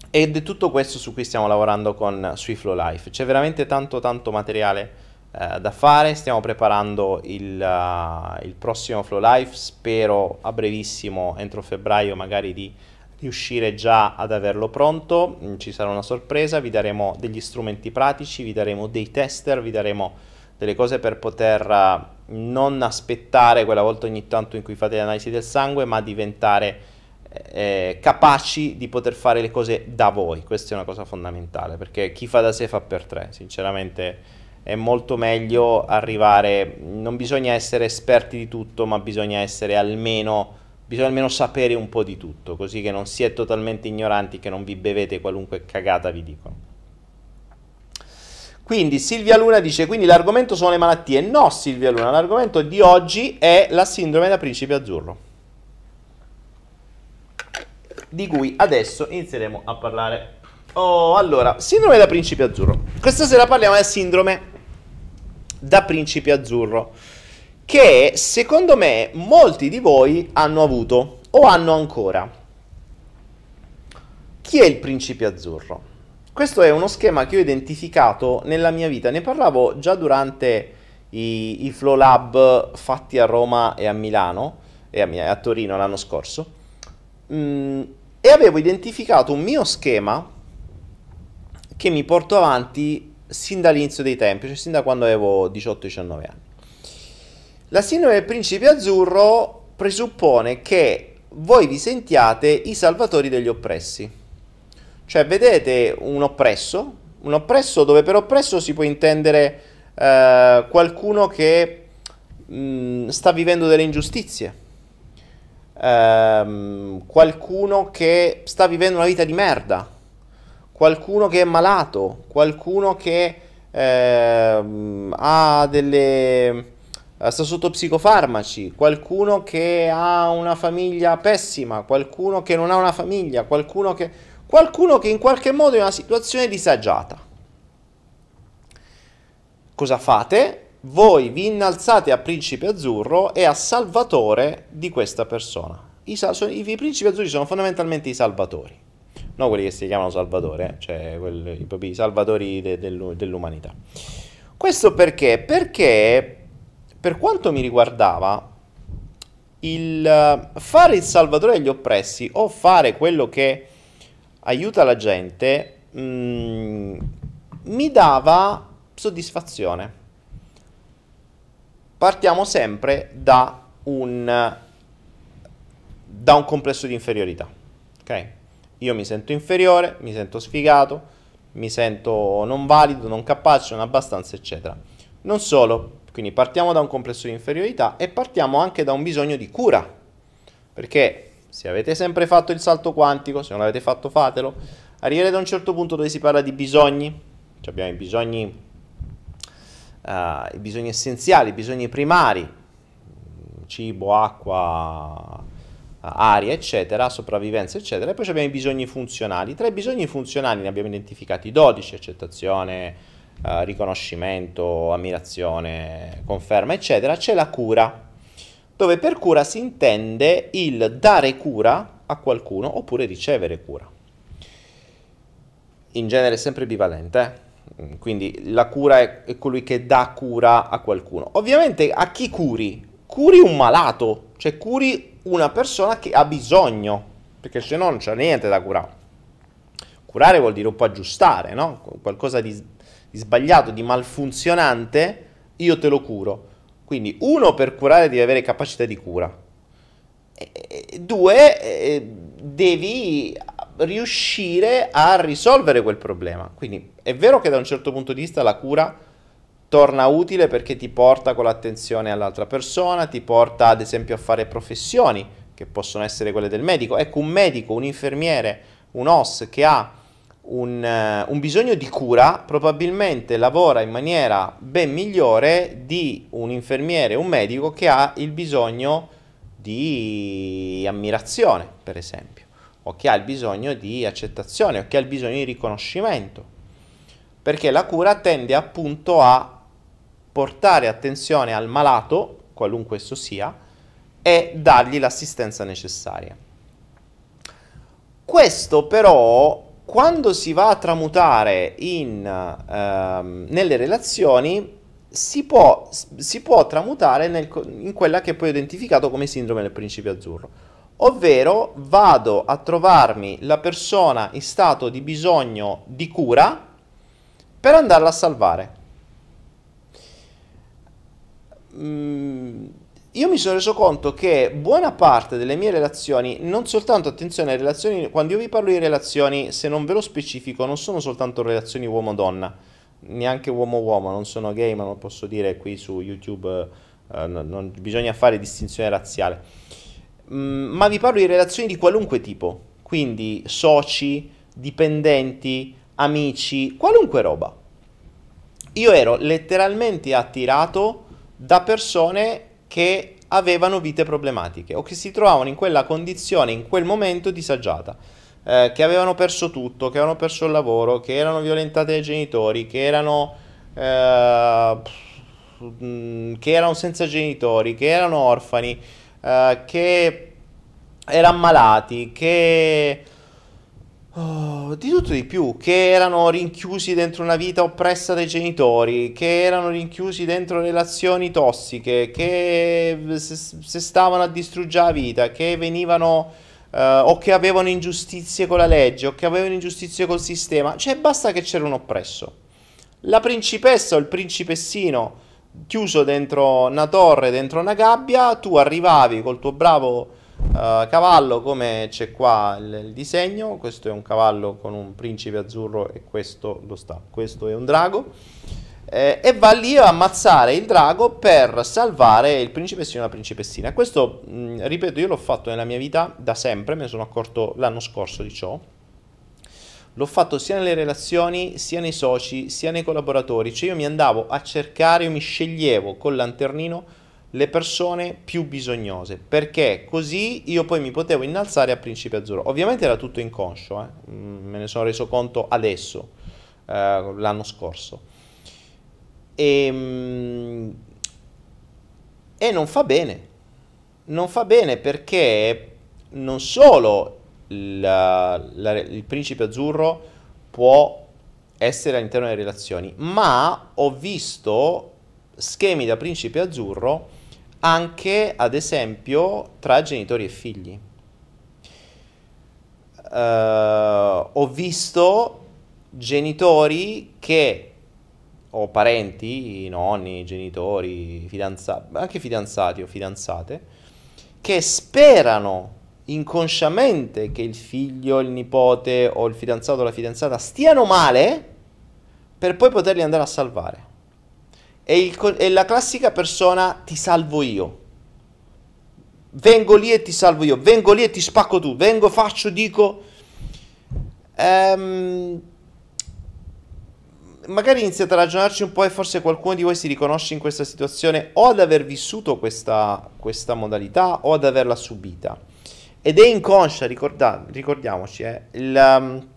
Ed è tutto questo su cui stiamo lavorando con Swiftflow Life. C'è veramente tanto tanto materiale uh, da fare. Stiamo preparando il, uh, il, prossimo Flow Life. Spero a brevissimo, entro febbraio, magari di riuscire già ad averlo pronto. Mm, ci sarà una sorpresa. Vi daremo degli strumenti pratici, vi daremo dei tester, vi daremo delle cose per poter uh, non aspettare quella volta ogni tanto in cui fate l'analisi del sangue, ma diventare eh, capaci di poter fare le cose da voi. Questa è una cosa fondamentale, perché chi fa da sé fa per tre. Sinceramente è molto meglio arrivare, non bisogna essere esperti di tutto, ma bisogna essere almeno bisogna almeno sapere un po' di tutto, così che non siete totalmente ignoranti, che non vi bevete qualunque cagata vi dicono. Quindi Silvia Luna dice, quindi l'argomento sono le malattie. No Silvia Luna, l'argomento di oggi è la sindrome da principe azzurro. Di cui adesso inizieremo a parlare. Oh, allora, sindrome da principe azzurro. Questa sera parliamo della sindrome da principe azzurro, che secondo me molti di voi hanno avuto o hanno ancora. Chi è il principe azzurro? Questo è uno schema che ho identificato nella mia vita, ne parlavo già durante i, i Flow Lab fatti a Roma e a Milano e a, a Torino l'anno scorso. Mm, e avevo identificato un mio schema che mi porto avanti sin dall'inizio dei tempi, cioè sin da quando avevo 18-19 anni. La sindrome del principe azzurro presuppone che voi vi sentiate i salvatori degli oppressi cioè, vedete un oppresso, un oppresso dove per oppresso si può intendere eh, qualcuno che mh, mm, sta vivendo delle ingiustizie, eh, qualcuno che sta vivendo una vita di merda, qualcuno che è malato, qualcuno che eh, ha delle sta sotto psicofarmaci, qualcuno che ha una famiglia pessima, qualcuno che non ha una famiglia, qualcuno che qualcuno che in qualche modo è in una situazione disagiata. Cosa fate? Voi vi innalzate a principe azzurro e a salvatore di questa persona. I, sal- i, i principi azzurri sono fondamentalmente i salvatori, non quelli che si chiamano salvatore, eh? cioè quelli, proprio i salvatori de- de- dell'umanità. Questo perché? Perché per quanto mi riguardava, il fare il salvatore degli oppressi o fare quello che aiuta la gente, mh, mm, mi dava soddisfazione. Partiamo sempre da un, da un complesso di inferiorità. Ok? Io mi sento inferiore, mi sento sfigato, mi sento non valido, non capace, non abbastanza, eccetera. Non solo, quindi partiamo da un complesso di inferiorità e partiamo anche da un bisogno di cura. Perché se avete sempre fatto il salto quantico, se non l'avete fatto fatelo, arriverete a un certo punto dove si parla di bisogni, cioè abbiamo i bisogni, uh, i bisogni essenziali, i bisogni primari, cibo, acqua, aria, eccetera, sopravvivenza, eccetera, e poi abbiamo i bisogni funzionali. Tra i bisogni funzionali ne abbiamo identificati 12, accettazione, uh, riconoscimento, ammirazione, conferma, eccetera, c'è la cura dove per cura si intende il dare cura a qualcuno oppure ricevere cura. In genere è sempre bivalente, eh? quindi la cura è, colui che dà cura a qualcuno. Ovviamente a chi curi? Curi un malato, cioè curi una persona che ha bisogno perché se no non c'è niente da curare. Curare vuol dire un po' aggiustare, no? Qualcosa di, di sbagliato, di malfunzionante, io te lo curo. Quindi uno per curare devi avere capacità di cura. E, due, eh, devi riuscire a risolvere quel problema. Quindi è vero che da un certo punto di vista la cura torna utile perché ti porta con l'attenzione all'altra persona, ti porta ad esempio a fare professioni che possono essere quelle del medico. Ecco, un medico, un infermiere, un OS che ha un, uh, un, bisogno di cura probabilmente lavora in maniera ben migliore di un infermiere, un medico che ha il bisogno di ammirazione, per esempio, o che ha il bisogno di accettazione, o che ha il bisogno di riconoscimento. Perché la cura tende appunto a portare attenzione al malato, qualunque esso sia, e dargli l'assistenza necessaria. Questo però quando si va a tramutare in, ehm, nelle relazioni si può, si può tramutare nel, in quella che poi ho identificato come sindrome del principio azzurro, ovvero vado a trovarmi la persona in stato di bisogno di cura per andarla a salvare. Mm, io mi sono reso conto che buona parte delle mie relazioni, non soltanto attenzione alle relazioni, quando io vi parlo di relazioni, se non ve lo specifico, non sono soltanto relazioni uomo-donna, neanche uomo-uomo, non sono gay, ma non posso dire qui su YouTube, eh, non, non, bisogna fare distinzione razziale. Mm, ma vi parlo di relazioni di qualunque tipo, quindi soci, dipendenti, amici, qualunque roba. Io ero letteralmente attirato da persone che avevano vite problematiche o che si trovavano in quella condizione, in quel momento disagiata, eh, che avevano perso tutto, che avevano perso il lavoro, che erano violentate dai genitori, che erano, eh, che erano senza genitori, che erano orfani, eh, che erano malati, che Oh, di tutto di più, che erano rinchiusi dentro una vita oppressa dai genitori, che erano rinchiusi dentro relazioni tossiche, che si stavano a distruggere la vita, che venivano uh, o che avevano ingiustizie con la legge o che avevano ingiustizie col sistema, cioè basta che c'era un oppresso. La principessa o il principessino chiuso dentro una torre, dentro una gabbia, tu arrivavi col tuo bravo Uh, cavallo come c'è qua il, il, disegno, questo è un cavallo con un principe azzurro e questo lo sta, questo è un drago eh, e va lì a ammazzare il drago per salvare il principessino e la principessina. Questo, mh, ripeto, io l'ho fatto nella mia vita da sempre, me ne sono accorto l'anno scorso di ciò. L'ho fatto sia nelle relazioni, sia nei soci, sia nei collaboratori, cioè io mi andavo a cercare, io mi sceglievo col lanternino le persone più bisognose, perché così io poi mi potevo innalzare a principe azzurro. Ovviamente era tutto inconscio, eh? Mm, me ne sono reso conto adesso, eh, l'anno scorso. E, ehm, e non fa bene, non fa bene perché non solo la, la, il principe azzurro può essere all'interno delle relazioni, ma ho visto schemi da principe azzurro anche ad esempio tra genitori e figli. Uh, ho visto genitori che o parenti, nonni, genitori, fidanzati, anche fidanzati o fidanzate, che sperano inconsciamente che il figlio, il nipote o il fidanzato o la fidanzata stiano male per poi poterli andare a salvare è, il, è la classica persona ti salvo io. Vengo lì e ti salvo io, vengo lì e ti spacco tu, vengo, faccio, dico... Ehm, magari iniziate a ragionarci un po' e forse qualcuno di voi si riconosce in questa situazione o ad aver vissuto questa, questa modalità o ad averla subita. Ed è inconscia, ricorda, ricordiamoci, eh, il, um,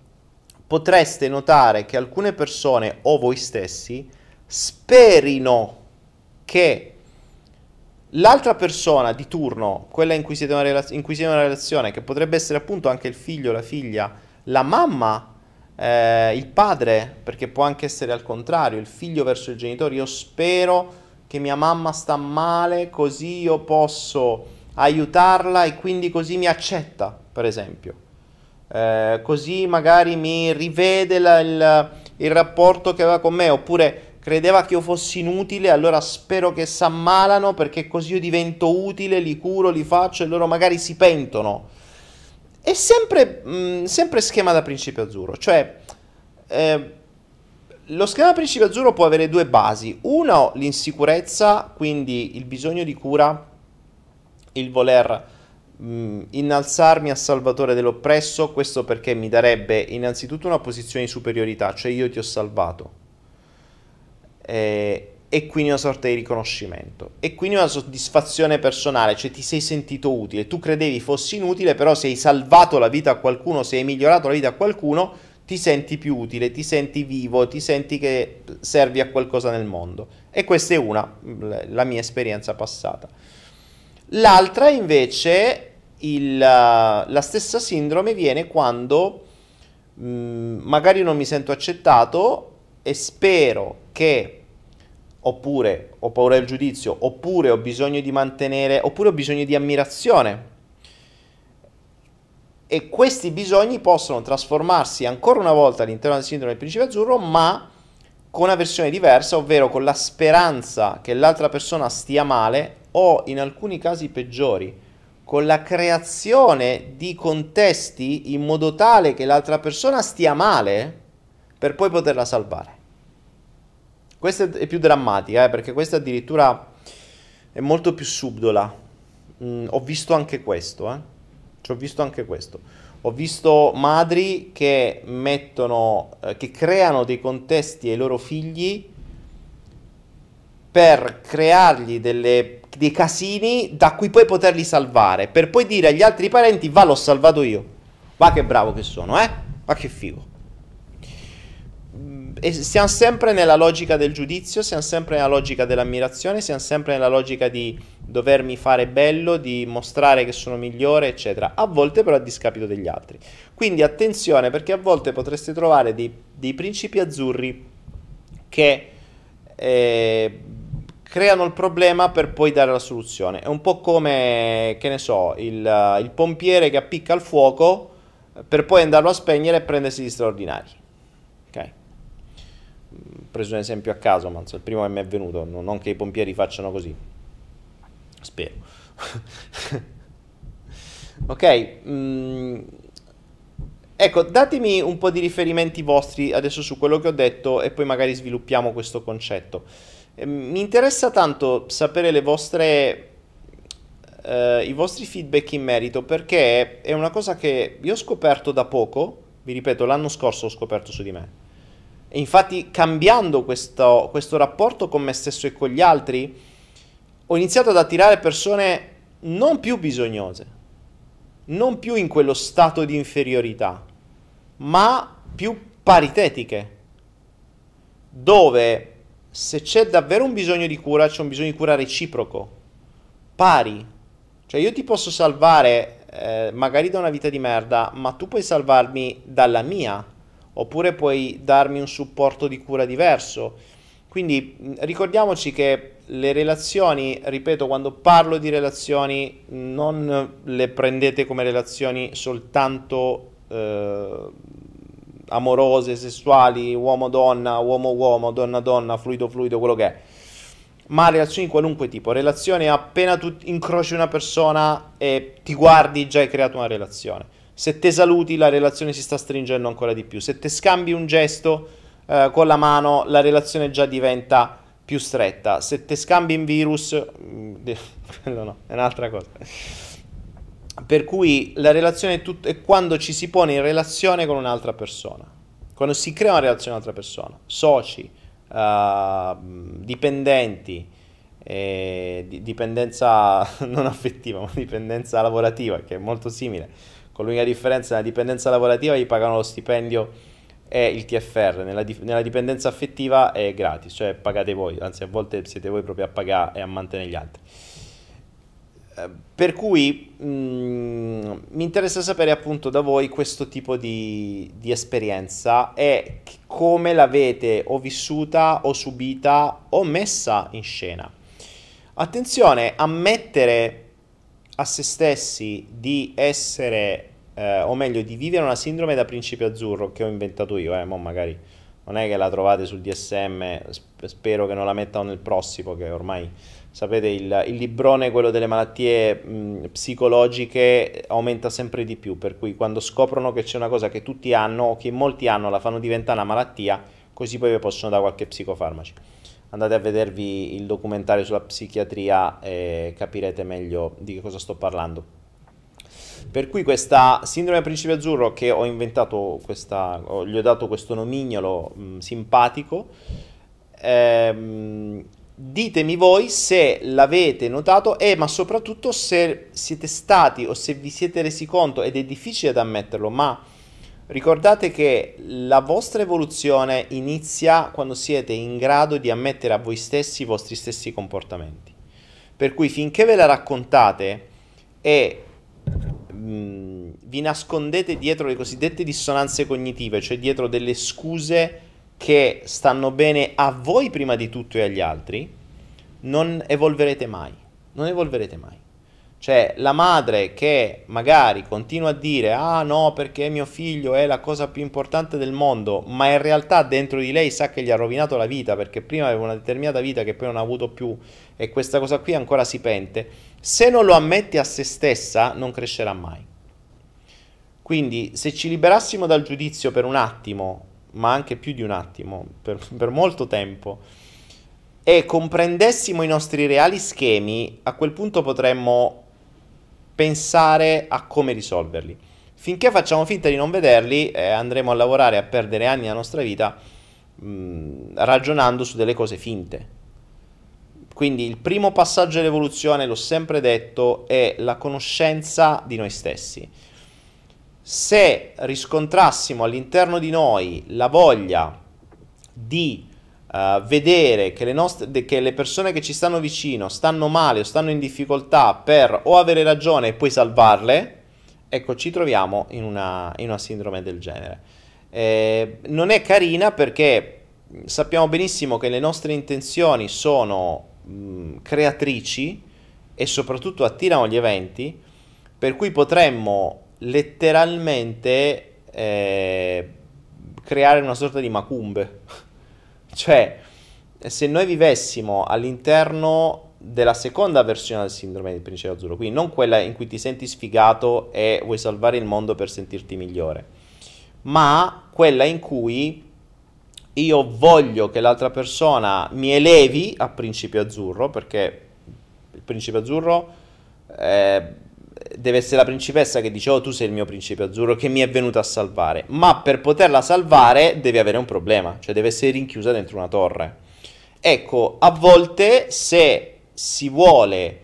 potreste notare che alcune persone o voi stessi sperino che l'altra persona di turno, quella in cui siete una, relaz- in cui siete in una relazione, che potrebbe essere appunto anche il figlio, la figlia, la mamma, eh, il padre, perché può anche essere al contrario, il figlio verso il genitore, io spero che mia mamma sta male così io posso aiutarla e quindi così mi accetta, per esempio. Eh, così magari mi rivede la, il, il rapporto che aveva con me, oppure credeva che io fossi inutile, allora spero che si ammalano perché così io divento utile, li curo, li faccio e loro magari si pentono. È sempre, mh, mm, sempre schema da principio azzurro, cioè eh, lo schema da principio azzurro può avere due basi. Uno, l'insicurezza, quindi il bisogno di cura, il voler mm, innalzarmi a salvatore dell'oppresso, questo perché mi darebbe innanzitutto una posizione di superiorità, cioè io ti ho salvato eh, e quindi una sorta di riconoscimento e quindi una soddisfazione personale, cioè ti sei sentito utile, tu credevi fossi inutile, però se hai salvato la vita a qualcuno, se hai migliorato la vita a qualcuno, ti senti più utile, ti senti vivo, ti senti che servi a qualcosa nel mondo. E questa è una, la mia esperienza passata. L'altra invece, il, la stessa sindrome viene quando mh, magari non mi sento accettato e spero che oppure ho paura del giudizio, oppure ho bisogno di mantenere, oppure ho bisogno di ammirazione. E questi bisogni possono trasformarsi ancora una volta all'interno del sindrome del principe azzurro, ma con una versione diversa, ovvero con la speranza che l'altra persona stia male o in alcuni casi peggiori, con la creazione di contesti in modo tale che l'altra persona stia male per poi poterla salvare. Questa è più drammatica, eh, perché questa addirittura è molto più subdola. Mm, ho visto anche questo, eh. Ci ho visto anche questo. Ho visto madri che mettono, eh, che creano dei contesti ai loro figli per creargli delle, dei casini da cui poi poterli salvare, per poi dire agli altri parenti, va l'ho salvato io. Va che bravo che sono, eh? Ma che figo siamo sempre nella logica del giudizio, siamo sempre nella logica dell'ammirazione, siamo sempre nella logica di dovermi fare bello, di mostrare che sono migliore, eccetera. A volte però a discapito degli altri. Quindi attenzione perché a volte potreste trovare dei, dei principi azzurri che eh, creano il problema per poi dare la soluzione. È un po' come, che ne so, il, il pompiere che appicca il fuoco per poi andarlo a spegnere e prendersi gli straordinari preso un esempio a caso, ma il primo che mi è venuto, non che i pompieri facciano così. Spero. <laughs> ok, mm, ecco, datemi un po' di riferimenti vostri adesso su quello che ho detto e poi magari sviluppiamo questo concetto. Eh, mi interessa tanto sapere vostre, eh, i vostri feedback in merito perché è una cosa che io ho scoperto da poco, vi ripeto, l'anno scorso ho scoperto su di me e infatti cambiando questo, questo rapporto con me stesso e con gli altri, ho iniziato ad attirare persone non più bisognose, non più in quello stato di inferiorità, ma più paritetiche, dove se c'è davvero un bisogno di cura, c'è un bisogno di cura reciproco, pari. Cioè io ti posso salvare eh, magari da una vita di merda, ma tu puoi salvarmi dalla mia oppure puoi darmi un supporto di cura diverso. Quindi ricordiamoci che le relazioni, ripeto, quando parlo di relazioni non le prendete come relazioni soltanto eh, amorose, sessuali, uomo-donna, uomo-uomo, donna-donna, fluido-fluido, quello che è. Ma relazioni di qualunque tipo, relazioni appena tu incroci una persona e ti guardi già hai creato una relazione se te saluti la relazione si sta stringendo ancora di più, se te scambi un gesto eh, con la mano la relazione già diventa più stretta, se te scambi un virus, mm, <laughs> quello no, è un'altra cosa. Per cui la relazione è, tut- è quando ci si pone in relazione con un'altra persona, quando si crea una relazione con un'altra persona, soci, uh, dipendenti, eh, dipendenza <laughs> non affettiva, ma dipendenza lavorativa, che è molto simile con l'unica differenza nella dipendenza lavorativa gli pagano lo stipendio e il TFR, nella, di- nella, dipendenza affettiva è gratis, cioè pagate voi, anzi a volte siete voi proprio a pagare e a mantenere gli altri. Eh, per cui mh, mm, mi interessa sapere appunto da voi questo tipo di, di esperienza e come l'avete o vissuta o subita o messa in scena. Attenzione a mettere a se stessi di essere, eh, o meglio, di vivere una sindrome da principio azzurro che ho inventato io, eh, mo magari non è che la trovate sul DSM, spero che non la mettano nel prossimo, che ormai sapete il, il librone, quello delle malattie mh, psicologiche, aumenta sempre di più, per cui quando scoprono che c'è una cosa che tutti hanno o che molti hanno, la fanno diventare una malattia, così poi vi possono dare qualche psicofarmaci. Andate a vedervi il documentario sulla psichiatria e capirete meglio di che cosa sto parlando. Per cui questa sindrome del principio azzurro che ho inventato, questa, gli ho dato questo nomignolo mh, simpatico, ehm, ditemi voi se l'avete notato e ma soprattutto se siete stati o se vi siete resi conto ed è difficile da ammetterlo ma ricordate che la vostra evoluzione inizia quando siete in grado di ammettere a voi stessi i vostri stessi comportamenti per cui finché ve la raccontate e mh, mm, vi nascondete dietro le cosiddette dissonanze cognitive cioè dietro delle scuse che stanno bene a voi prima di tutto e agli altri, non evolverete mai. Non evolverete mai. Cioè, la madre che magari continua a dire ah no perché mio figlio è la cosa più importante del mondo, ma in realtà dentro di lei sa che gli ha rovinato la vita perché prima aveva una determinata vita che poi non ha avuto più e questa cosa qui ancora si pente, se non lo ammette a se stessa non crescerà mai. Quindi se ci liberassimo dal giudizio per un attimo ma anche più di un attimo, per, per molto tempo, e comprendessimo i nostri reali schemi, a quel punto potremmo pensare a come risolverli. Finché facciamo finta di non vederli, eh, andremo a lavorare a perdere anni della nostra vita mh, mm, ragionando su delle cose finte. Quindi il primo passaggio dell'evoluzione, l'ho sempre detto, è la conoscenza di noi stessi se riscontrassimo all'interno di noi la voglia di uh, vedere che le, nostre, che le persone che ci stanno vicino stanno male o stanno in difficoltà per o avere ragione e poi salvarle, ecco ci troviamo in una, in una sindrome del genere. Eh, non è carina perché sappiamo benissimo che le nostre intenzioni sono mh, creatrici e soprattutto attirano gli eventi, per cui potremmo letteralmente eh, creare una sorta di macumbe. <laughs> cioè, se noi vivessimo all'interno della seconda versione del sindrome del principe azzurro, quindi non quella in cui ti senti sfigato e vuoi salvare il mondo per sentirti migliore, ma quella in cui io voglio che l'altra persona mi elevi a principio azzurro, perché il principe azzurro eh, deve essere la principessa che dice oh tu sei il mio principe azzurro che mi è venuta a salvare, ma per poterla salvare deve avere un problema, cioè deve essere rinchiusa dentro una torre. Ecco, a volte se si vuole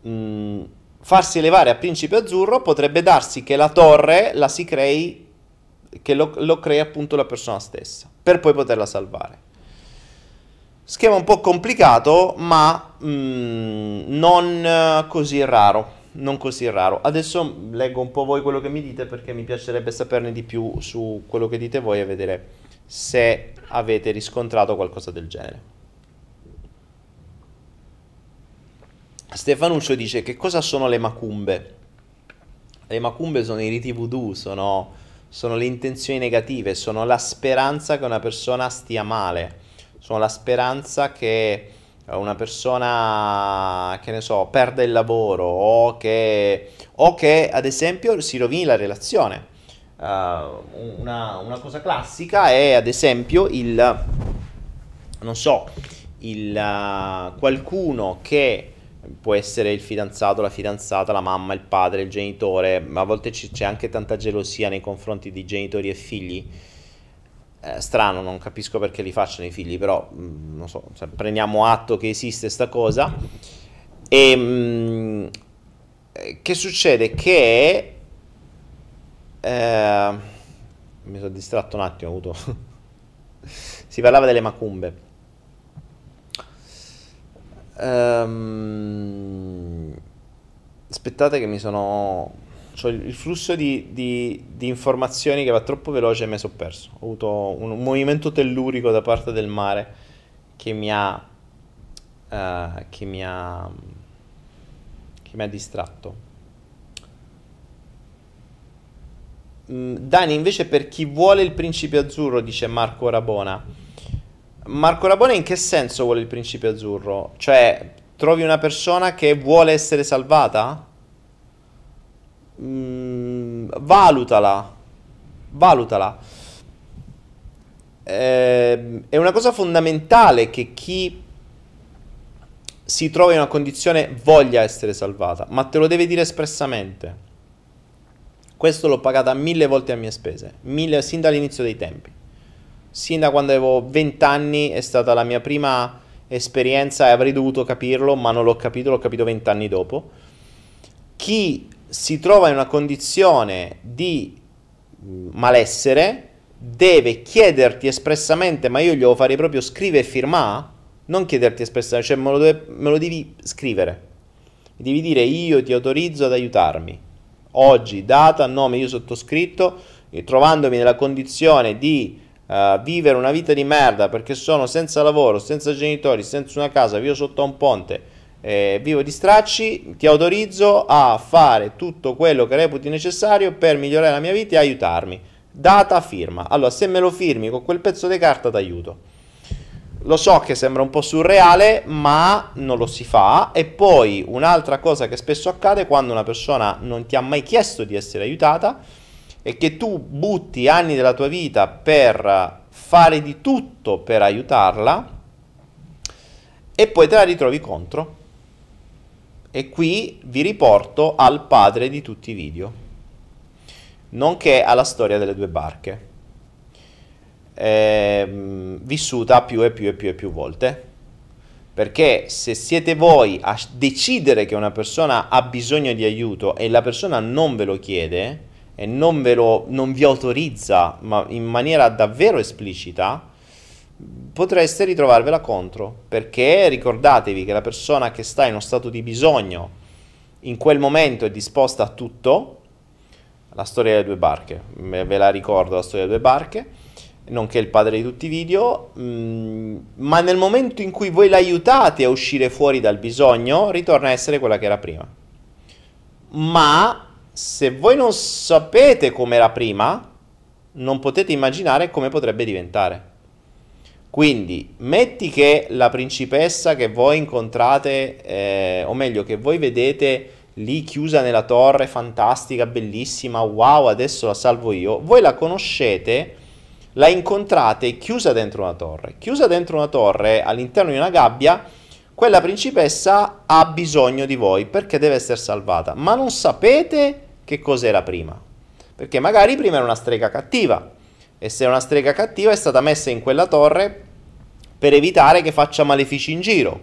mh, farsi elevare a principe azzurro potrebbe darsi che la torre la si crei, che lo, lo crei appunto la persona stessa, per poi poterla salvare. Schema un po' complicato, ma mh, non così raro non così raro. Adesso leggo un po' voi quello che mi dite perché mi piacerebbe saperne di più su quello che dite voi e vedere se avete riscontrato qualcosa del genere. Stefanuccio dice che cosa sono le macumbe? Le macumbe sono i riti voodoo, sono, sono le intenzioni negative, sono la speranza che una persona stia male, sono la speranza che una persona che ne so perde il lavoro o che, o che ad esempio si rovini la relazione. Uh, una, una, cosa classica è ad esempio il non so il uh, qualcuno che può essere il fidanzato, la fidanzata, la mamma, il padre, il genitore, ma a volte c- c'è anche tanta gelosia nei confronti di genitori e figli eh, strano, non capisco perché li facciano i figli, però mh, mm, non so, cioè, prendiamo atto che esiste questa cosa. E mh, mm, che succede? Che eh, mi sono distratto un attimo, avuto <laughs> si parlava delle macumbe. Um, aspettate che mi sono cioè il flusso di, di, di, informazioni che va troppo veloce e mi sono perso. Ho avuto un, un, movimento tellurico da parte del mare che mi ha, uh, che mi ha, che mi ha distratto. Mm, Dani, invece, per chi vuole il principe azzurro, dice Marco Rabona. Marco Rabona, in che senso vuole il principe azzurro? Cioè, trovi una persona che vuole essere salvata? Mm, valutala. Valutala. Eh, è una cosa fondamentale che chi si trova in una condizione voglia essere salvata, ma te lo deve dire espressamente. Questo l'ho pagata mille volte a mie spese, mille, sin dall'inizio dei tempi. Sin da quando avevo 20 anni è stata la mia prima esperienza e avrei dovuto capirlo, ma non l'ho capito, l'ho capito 20 anni dopo. Chi si trova in una condizione di mm, malessere deve chiederti espressamente, ma io glielo farei proprio scrivere e firmare, non chiederti espressamente, cioè me lo, deve, me lo devi scrivere. Devi dire io ti autorizzo ad aiutarmi oggi, data, nome, io sottoscritto, e trovandomi nella condizione di uh, vivere una vita di merda perché sono senza lavoro, senza genitori, senza una casa, vivo sotto un ponte, eh, vivo di stracci, ti autorizzo a fare tutto quello che reputi necessario per migliorare la mia vita e aiutarmi. Data firma. Allora, se me lo firmi con quel pezzo di carta, ti aiuto. Lo so che sembra un po' surreale, ma non lo si fa. E poi un'altra cosa che spesso accade quando una persona non ti ha mai chiesto di essere aiutata è che tu butti anni della tua vita per fare di tutto per aiutarla e poi te la ritrovi contro. E qui vi riporto al padre di tutti i video, nonché alla storia delle due barche eh, vissuta più e più e più e più volte. Perché se siete voi a decidere che una persona ha bisogno di aiuto e la persona non ve lo chiede e non, lo, non vi autorizza, ma in maniera davvero esplicita, potreste ritrovarvela contro. Perché ricordatevi che la persona che sta in uno stato di bisogno in quel momento è disposta a tutto. La storia delle due barche, ve la ricordo la storia delle due barche nonché il padre di tutti i video, mm, ma nel momento in cui voi l'aiutate a uscire fuori dal bisogno, ritorna a essere quella che era prima. Ma se voi non sapete come era prima, non potete immaginare come potrebbe diventare. Quindi, metti che la principessa che voi incontrate, eh, o meglio, che voi vedete lì chiusa nella torre, fantastica, bellissima, wow, adesso la salvo io, voi la conoscete la incontrate chiusa dentro una torre. Chiusa dentro una torre all'interno di una gabbia, quella principessa ha bisogno di voi perché deve essere salvata, ma non sapete che cos'era prima. Perché magari prima era una strega cattiva e se è una strega cattiva è stata messa in quella torre per evitare che faccia malefici in giro.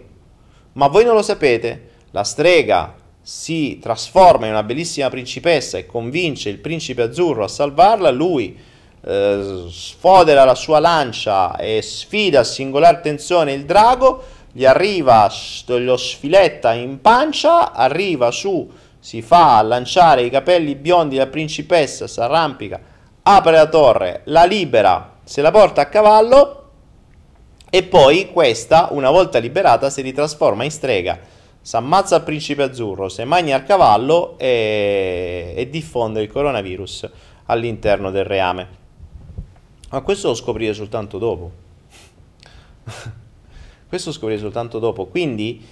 Ma voi non lo sapete, la strega si trasforma in una bellissima principessa e convince il principe azzurro a salvarla, lui eh, sfodera la sua lancia e sfida a singolare tensione il drago, gli arriva, lo sfiletta in pancia, arriva su, si fa lanciare i capelli biondi della principessa, si arrampica, apre la torre, la libera, se la porta a cavallo e poi questa, una volta liberata, si ritrasforma in strega, si ammazza il principe azzurro, si magna il cavallo e, e diffonde il coronavirus all'interno del reame. Ma questo lo scoprire soltanto dopo. <laughs> questo lo scoprire soltanto dopo. Quindi,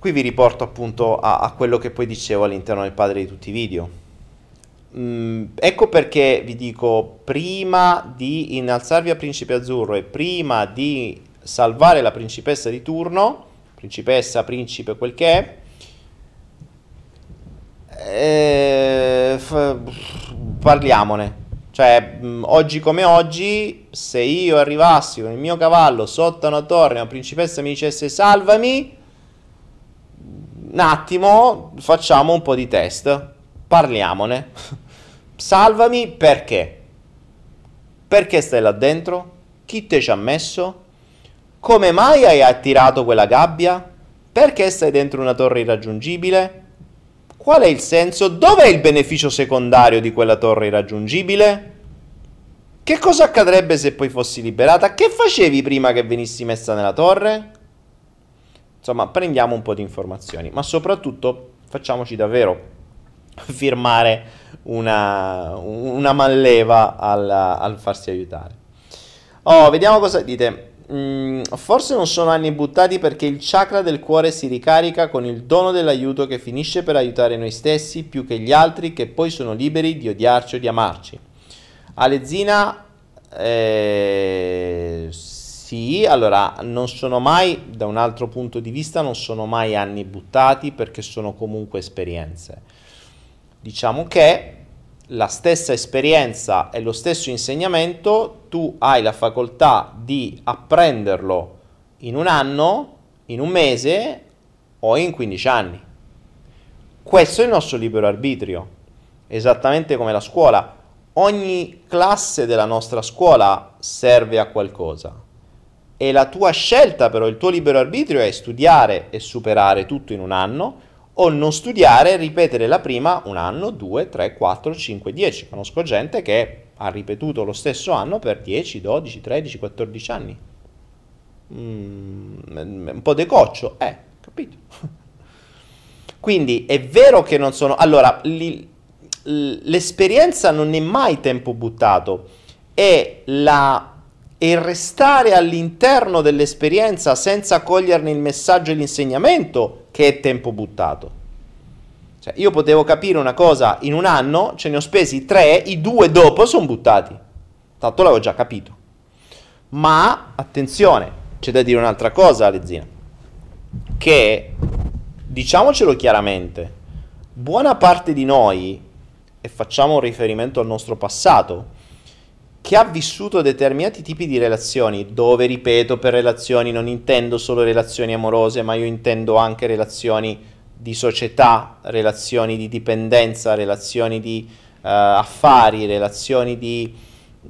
qui vi riporto appunto a, a, quello che poi dicevo all'interno del padre di tutti i video. Mm, ecco perché vi dico, prima di innalzarvi a Principe Azzurro e prima di salvare la principessa di turno, principessa, principe, quel che è, eh, f- parliamone cioè, mh, oggi come oggi, se io arrivassi con il mio cavallo sotto una torre e una principessa mi dicesse salvami, un attimo, facciamo un po' di test. Parliamone. salvami perché? Perché stai là dentro? Chi te ci ha messo? Come mai hai attirato quella gabbia? Perché stai dentro una torre irraggiungibile? Qual è il senso? Dov'è il beneficio secondario di quella torre irraggiungibile? Che cosa accadrebbe se poi fossi liberata? Che facevi prima che venissi messa nella torre? Insomma, prendiamo un po' di informazioni, ma soprattutto facciamoci davvero firmare una, una manleva al, al farsi aiutare. Oh, vediamo cosa dite. Mm, forse non sono anni buttati perché il chakra del cuore si ricarica con il dono dell'aiuto che finisce per aiutare noi stessi più che gli altri che poi sono liberi di odiarci o di amarci. Alezzina, eh, sì, allora non sono mai, da un altro punto di vista, non sono mai anni buttati perché sono comunque esperienze. Diciamo che la stessa esperienza e lo stesso insegnamento, tu hai la facoltà di apprenderlo in un anno, in un mese o in 15 anni. Questo è il nostro libero arbitrio, esattamente come la scuola. Ogni classe della nostra scuola serve a qualcosa. E la tua scelta, però, il tuo libero arbitrio è studiare e superare tutto in un anno o non studiare ripetere la prima un anno, due, tre, quattro, cinque, dieci. Conosco gente che ha ripetuto lo stesso anno per 10, 12, 13, 14 anni. Mm, un po' decoccio, eh, capito? <laughs> Quindi è vero che non sono... Allora, li, l'esperienza non è mai tempo buttato, è la e restare all'interno dell'esperienza senza coglierne il messaggio e l'insegnamento che è tempo buttato. Cioè, io potevo capire una cosa in un anno, ce ne ho spesi tre, i due dopo sono buttati. Tanto l'avevo già capito. Ma, attenzione, c'è da dire un'altra cosa, Alezzina, che, diciamocelo chiaramente, buona parte di noi, e facciamo un riferimento al nostro passato, che ha vissuto determinati tipi di relazioni, dove ripeto per relazioni non intendo solo relazioni amorose, ma io intendo anche relazioni di società, relazioni di dipendenza, relazioni di uh, affari, relazioni di,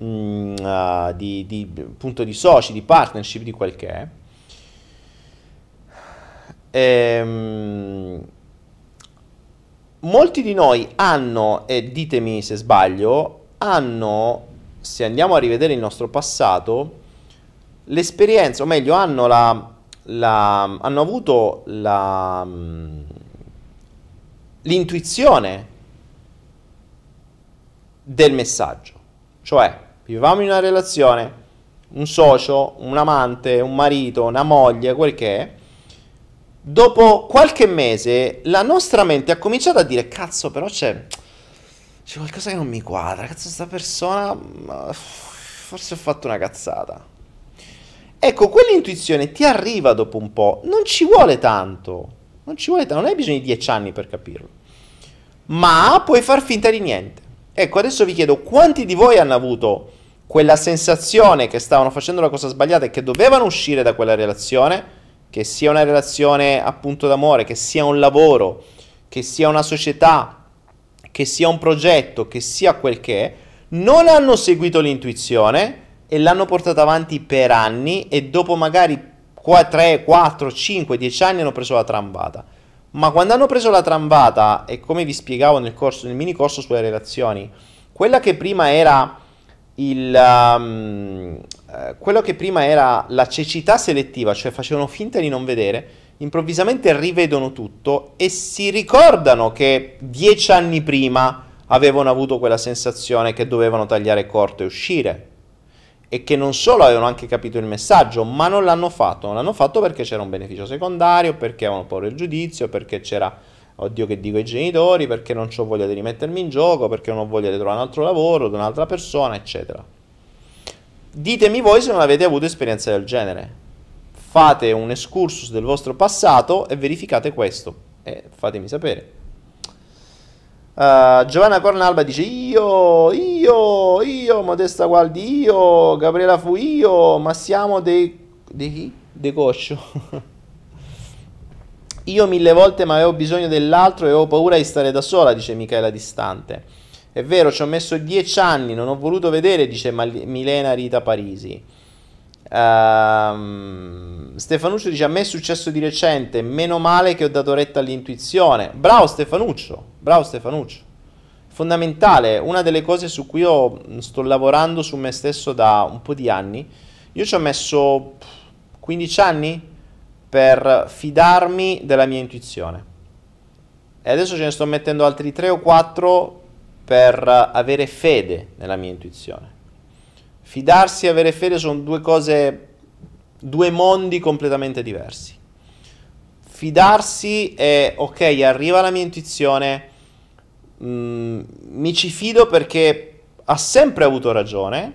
mm, uh, di, di, appunto di soci, di partnership, di quel che è. Ehm, molti di noi hanno, e ditemi se sbaglio, hanno se andiamo a rivedere il nostro passato, l'esperienza, o meglio, hanno, la, la, hanno avuto la, l'intuizione del messaggio. Cioè, vivevamo in una relazione, un socio, un amante, un marito, una moglie, quel che è. Dopo qualche mese la nostra mente ha cominciato a dire cazzo però c'è c'è qualcosa che non mi quadra. Cazzo, sta persona. Forse ho fatto una cazzata. Ecco, quell'intuizione ti arriva dopo un po'. Non ci vuole tanto. Non ci vuole tanto. Non hai bisogno di dieci anni per capirlo. Ma puoi far finta di niente. Ecco, adesso vi chiedo quanti di voi hanno avuto quella sensazione che stavano facendo la cosa sbagliata e che dovevano uscire da quella relazione, che sia una relazione appunto d'amore, che sia un lavoro, che sia una società, che sia un progetto, che sia quel che è, non hanno seguito l'intuizione e l'hanno portata avanti per anni e dopo magari 3, 4, 5, 10 anni hanno preso la trambata. Ma quando hanno preso la trambata, e come vi spiegavo nel, corso, nel mini corso sulle relazioni, quella che prima era il, um, uh, quello che prima era la cecità selettiva, cioè facevano finta di non vedere, improvvisamente rivedono tutto e si ricordano che dieci anni prima avevano avuto quella sensazione che dovevano tagliare corto e uscire e che non solo avevano anche capito il messaggio, ma non l'hanno fatto, non l'hanno fatto perché c'era un beneficio secondario, perché avevano paura del giudizio, perché c'era, oddio che dico ai genitori, perché non ho voglia di rimettermi in gioco, perché non ho voglia di trovare un altro lavoro, di un'altra persona, eccetera. Ditemi voi se non avete avuto esperienze del genere fate un excursus del vostro passato e verificate questo e fatemi sapere. Uh, Giovanna Cornalba dice io, io, io, Modesta Gualdi, io, Gabriela Fu io, ma siamo dei... dei chi? De Coscio. <laughs> io mille volte ma avevo bisogno dell'altro e avevo paura di stare da sola, dice Michaela Distante. È vero, ci ho messo dieci anni, non ho voluto vedere, dice Milena Rita Parisi. Um, Stefanuccio dice: A me è successo di recente. Meno male che ho dato retta all'intuizione. Bravo Stefanuccio, bravo Stefanuccio. Fondamentale, una delle cose su cui io sto lavorando su me stesso da un po' di anni. Io ci ho messo 15 anni per fidarmi della mia intuizione. e adesso ce ne sto mettendo altri 3 o 4 per avere fede nella mia intuizione. Fidarsi e avere fede sono due cose, due mondi completamente diversi. Fidarsi è ok, arriva la mia intuizione, mh, mm, mi ci fido perché ha sempre avuto ragione,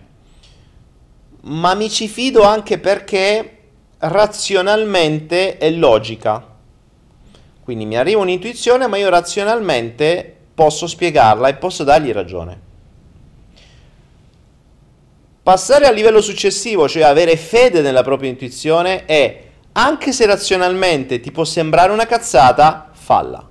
ma mi ci fido anche perché razionalmente è logica. Quindi mi arriva un'intuizione, ma io razionalmente posso spiegarla e posso dargli ragione. Passare al livello successivo, cioè avere fede nella propria intuizione, è anche se razionalmente ti può sembrare una cazzata, falla.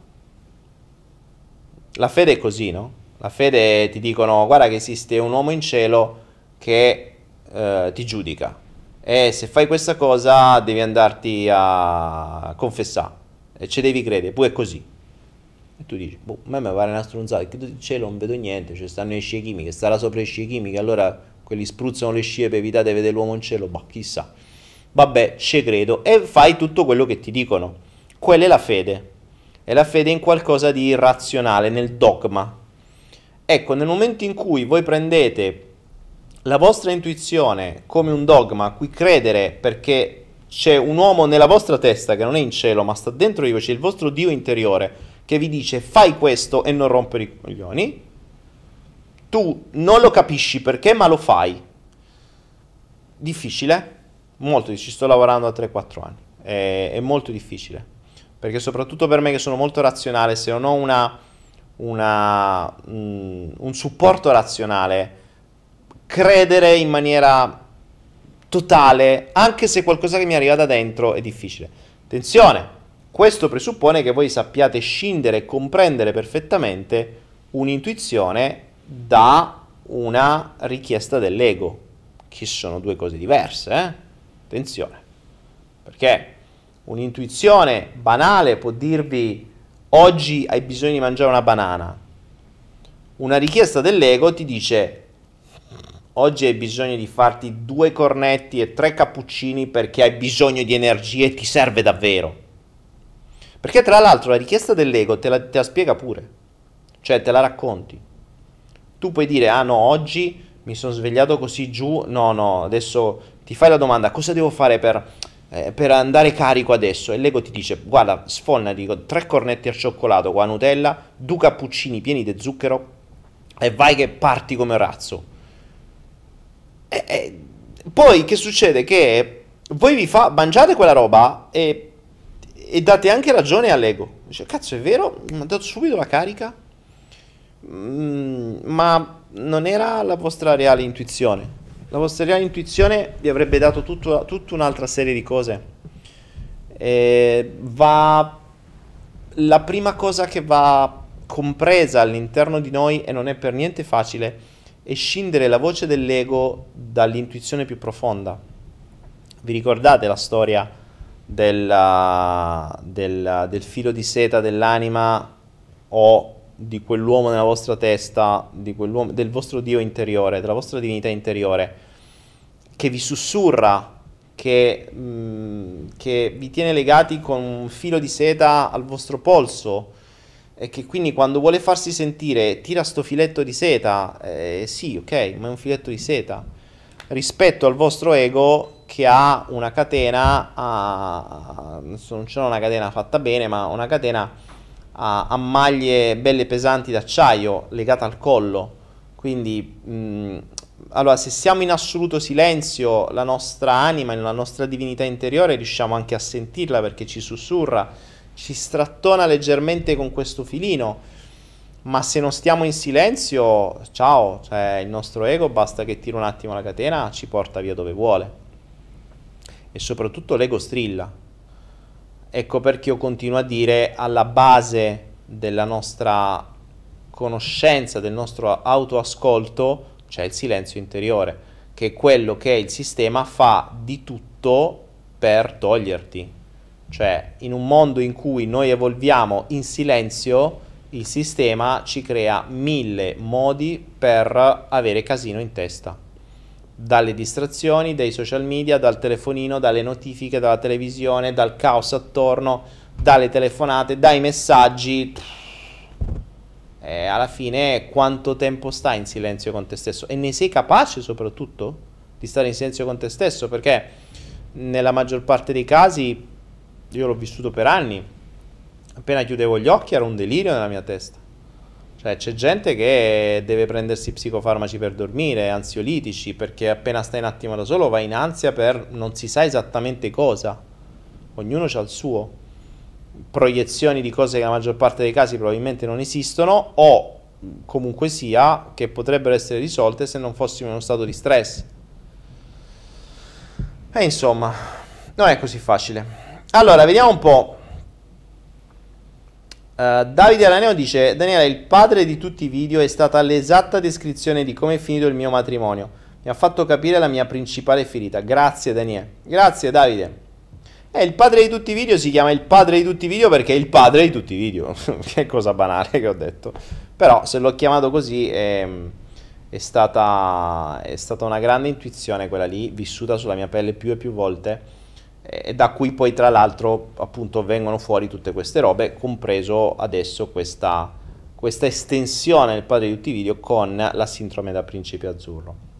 La fede è così, no? La fede ti dicono guarda che esiste un uomo in cielo che eh, ti giudica e se fai questa cosa devi andarti a confessare e ci devi credere, poi è così. E tu dici, boh, a me mi pare una stronzata, che in cielo non vedo niente, ci stanno le scie chimiche, starà sopra le scie chimiche, allora quelli spruzzano le scie per evitare di vedere l'uomo in cielo, boh, chissà. Vabbè, ci credo e fai tutto quello che ti dicono. Quella è la fede. È la fede in qualcosa di irrazionale, nel dogma. Ecco, nel momento in cui voi prendete la vostra intuizione come un dogma a cui credere perché c'è un uomo nella vostra testa che non è in cielo ma sta dentro di voi, c'è il vostro Dio interiore che vi dice fai questo e non rompere i coglioni, tu non lo capisci perché ma lo fai. Difficile? Molto, ci sto lavorando da 3-4 anni, è, è, molto difficile, perché soprattutto per me che sono molto razionale, se non ho una, una, mm, un supporto razionale, credere in maniera totale, anche se qualcosa che mi arriva da dentro è difficile. Attenzione, questo presuppone che voi sappiate scindere e comprendere perfettamente un'intuizione da una richiesta dell'ego, che sono due cose diverse. Eh? Attenzione, perché un'intuizione banale può dirvi oggi hai bisogno di mangiare una banana. Una richiesta dell'ego ti dice oggi hai bisogno di farti due cornetti e tre cappuccini perché hai bisogno di energia e ti serve davvero. Perché tra l'altro la richiesta dell'ego te la, te la spiega pure, cioè te la racconti. Tu puoi dire, ah no, oggi mi sono svegliato così giù, no, no, adesso ti fai la domanda, cosa devo fare per, eh, per andare carico adesso? E l'ego ti dice, guarda, sfonna, dico, tre cornetti al cioccolato con la Nutella, due cappuccini pieni di zucchero e vai che parti come razzo e, e, poi che succede? Che voi vi fa, mangiate quella roba e, e date anche ragione all'ego. Dice, cazzo è vero, mi ha dato subito la carica, ma non era la vostra reale intuizione. La vostra reale intuizione vi avrebbe dato tutto, tutta un'altra serie di cose. E va... La prima cosa che va compresa all'interno di noi e non è per niente facile e scindere la voce dell'ego dall'intuizione più profonda. Vi ricordate la storia del, del, del filo di seta dell'anima o di quell'uomo nella vostra testa, del vostro Dio interiore, della vostra divinità interiore, che vi sussurra, che, mh, che vi tiene legati con un filo di seta al vostro polso, e che quindi quando vuole farsi sentire tira sto filetto di seta, eh, sì, ok, ma è un filetto di seta, rispetto al vostro ego che ha una catena, a, non c'è una catena fatta bene, ma una catena a, a maglie belle pesanti d'acciaio legata al collo. Quindi, mh, allora, se siamo in assoluto silenzio, la nostra anima, la nostra divinità interiore, riusciamo anche a sentirla perché ci sussurra ci strattona leggermente con questo filino, ma se non stiamo in silenzio, ciao, cioè il nostro ego basta che tira un attimo la catena, ci porta via dove vuole. E soprattutto l'ego strilla. Ecco perché io continuo a dire alla base della nostra conoscenza, del nostro autoascolto, c'è il silenzio interiore, che è quello che il sistema fa di tutto per toglierti. Cioè, in un mondo in cui noi evolviamo in silenzio, il sistema ci crea mille modi per avere casino in testa. Dalle distrazioni, dai social media, dal telefonino, dalle notifiche, dalla televisione, dal caos attorno, dalle telefonate, dai messaggi, E alla fine quanto tempo stai in silenzio con te stesso? E ne sei capace soprattutto di stare in silenzio con te stesso? Perché nella maggior parte dei casi, io l'ho vissuto per anni, appena chiudevo gli occhi era un delirio nella mia testa. Cioè c'è gente che deve prendersi psicofarmaci per dormire, ansiolitici, perché appena stai un attimo da solo vai in ansia per non si sa esattamente cosa. Ognuno ha il suo. Proiezioni di cose che nella maggior parte dei casi probabilmente non esistono o comunque sia che potrebbero essere risolte se non fossimo in uno stato di stress. E insomma, non è così facile. Allora, vediamo un po'. Uh, Davide Araneo dice: Daniele, il padre di tutti i video è stata l'esatta descrizione di come è finito il mio matrimonio. Mi ha fatto capire la mia principale ferita. Grazie, Daniele. Grazie, Davide. E il padre di tutti i video si chiama il padre di tutti i video perché è il padre di tutti i video. <laughs> che cosa banale che ho detto. Però, se l'ho chiamato così, è, è, stata, è stata una grande intuizione quella lì, vissuta sulla mia pelle più e più volte e da cui poi tra l'altro appunto vengono fuori tutte queste robe, compreso adesso questa, questa estensione del padre di tutti i video con la sindrome da principe azzurro.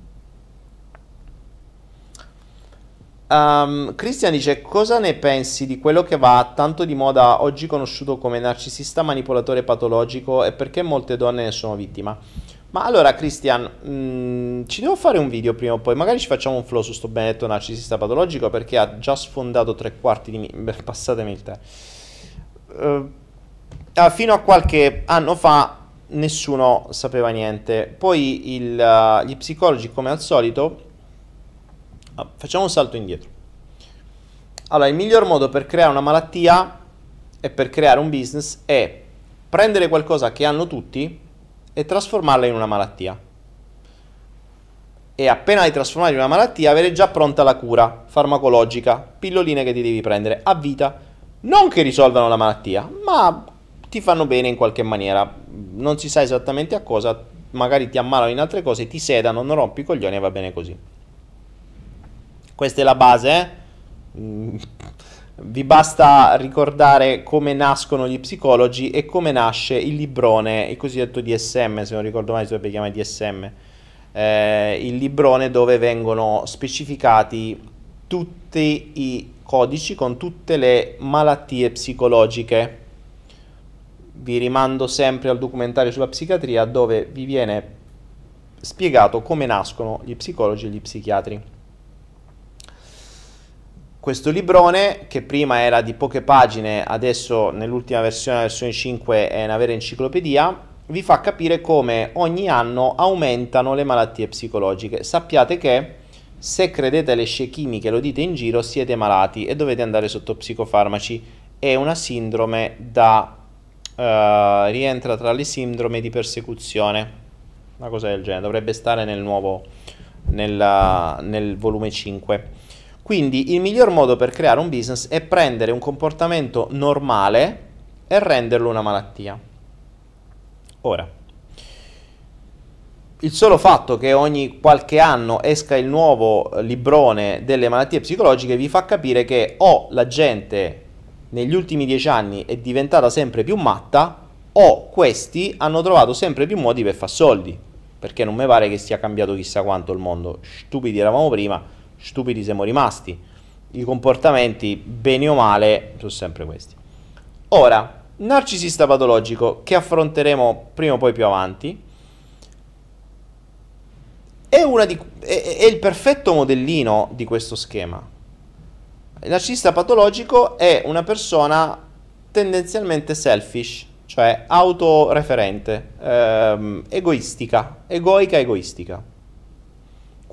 Um, Christian dice cosa ne pensi di quello che va tanto di moda oggi conosciuto come narcisista manipolatore patologico e perché molte donne ne sono vittima? Ma allora, Christian, mm, ci devo fare un video prima o poi. Magari ci facciamo un flow su sto benedetto narcisista patologico perché ha già sfondato tre quarti di... Mi- <laughs> passatemi il tè. Uh, fino a qualche anno fa nessuno sapeva niente. Poi il, uh, gli psicologi, come al solito... Uh, facciamo un salto indietro. Allora, il miglior modo per creare una malattia e per creare un business è prendere qualcosa che hanno tutti e trasformarla in una malattia. E appena l'hai trasformata in una malattia, avere già pronta la cura farmacologica, pilloline che ti devi prendere a vita, non che risolvano la malattia, ma ti fanno bene in qualche maniera. Non si sa esattamente a cosa, magari ti ammalano in altre cose, ti sedano, non rompi i coglioni e va bene così. Questa è la base, eh? Vi basta ricordare come nascono gli psicologi e come nasce il librone, il cosiddetto DSM, se non ricordo mai si dovrebbe chiamare DSM, eh, il librone dove vengono specificati tutti i codici con tutte le malattie psicologiche. Vi rimando sempre al documentario sulla psichiatria dove vi viene spiegato come nascono gli psicologi e gli psichiatri questo librone che prima era di poche pagine, adesso nell'ultima versione, la versione 5, è una vera enciclopedia, vi fa capire come ogni anno aumentano le malattie psicologiche. Sappiate che se credete alle scie chimiche lo dite in giro siete malati e dovete andare sotto psicofarmaci. È una sindrome da... Uh, rientra tra le sindrome di persecuzione, una cosa del genere, dovrebbe stare nel nuovo, nella, nel volume 5. Quindi il miglior modo per creare un business è prendere un comportamento normale e renderlo una malattia. Ora, il solo fatto che ogni qualche anno esca il nuovo librone delle malattie psicologiche vi fa capire che o la gente negli ultimi dieci anni è diventata sempre più matta o questi hanno trovato sempre più modi per fare soldi. Perché non mi pare che sia cambiato chissà quanto il mondo. Stupidi eravamo prima stupidi siamo rimasti. I comportamenti, bene o male, sono sempre questi. Ora, narcisista patologico, che affronteremo prima o poi più avanti, è, di, è, è il perfetto modellino di questo schema. Il narcisista patologico è una persona tendenzialmente selfish, cioè autoreferente, ehm, egoistica, egoica, egoistica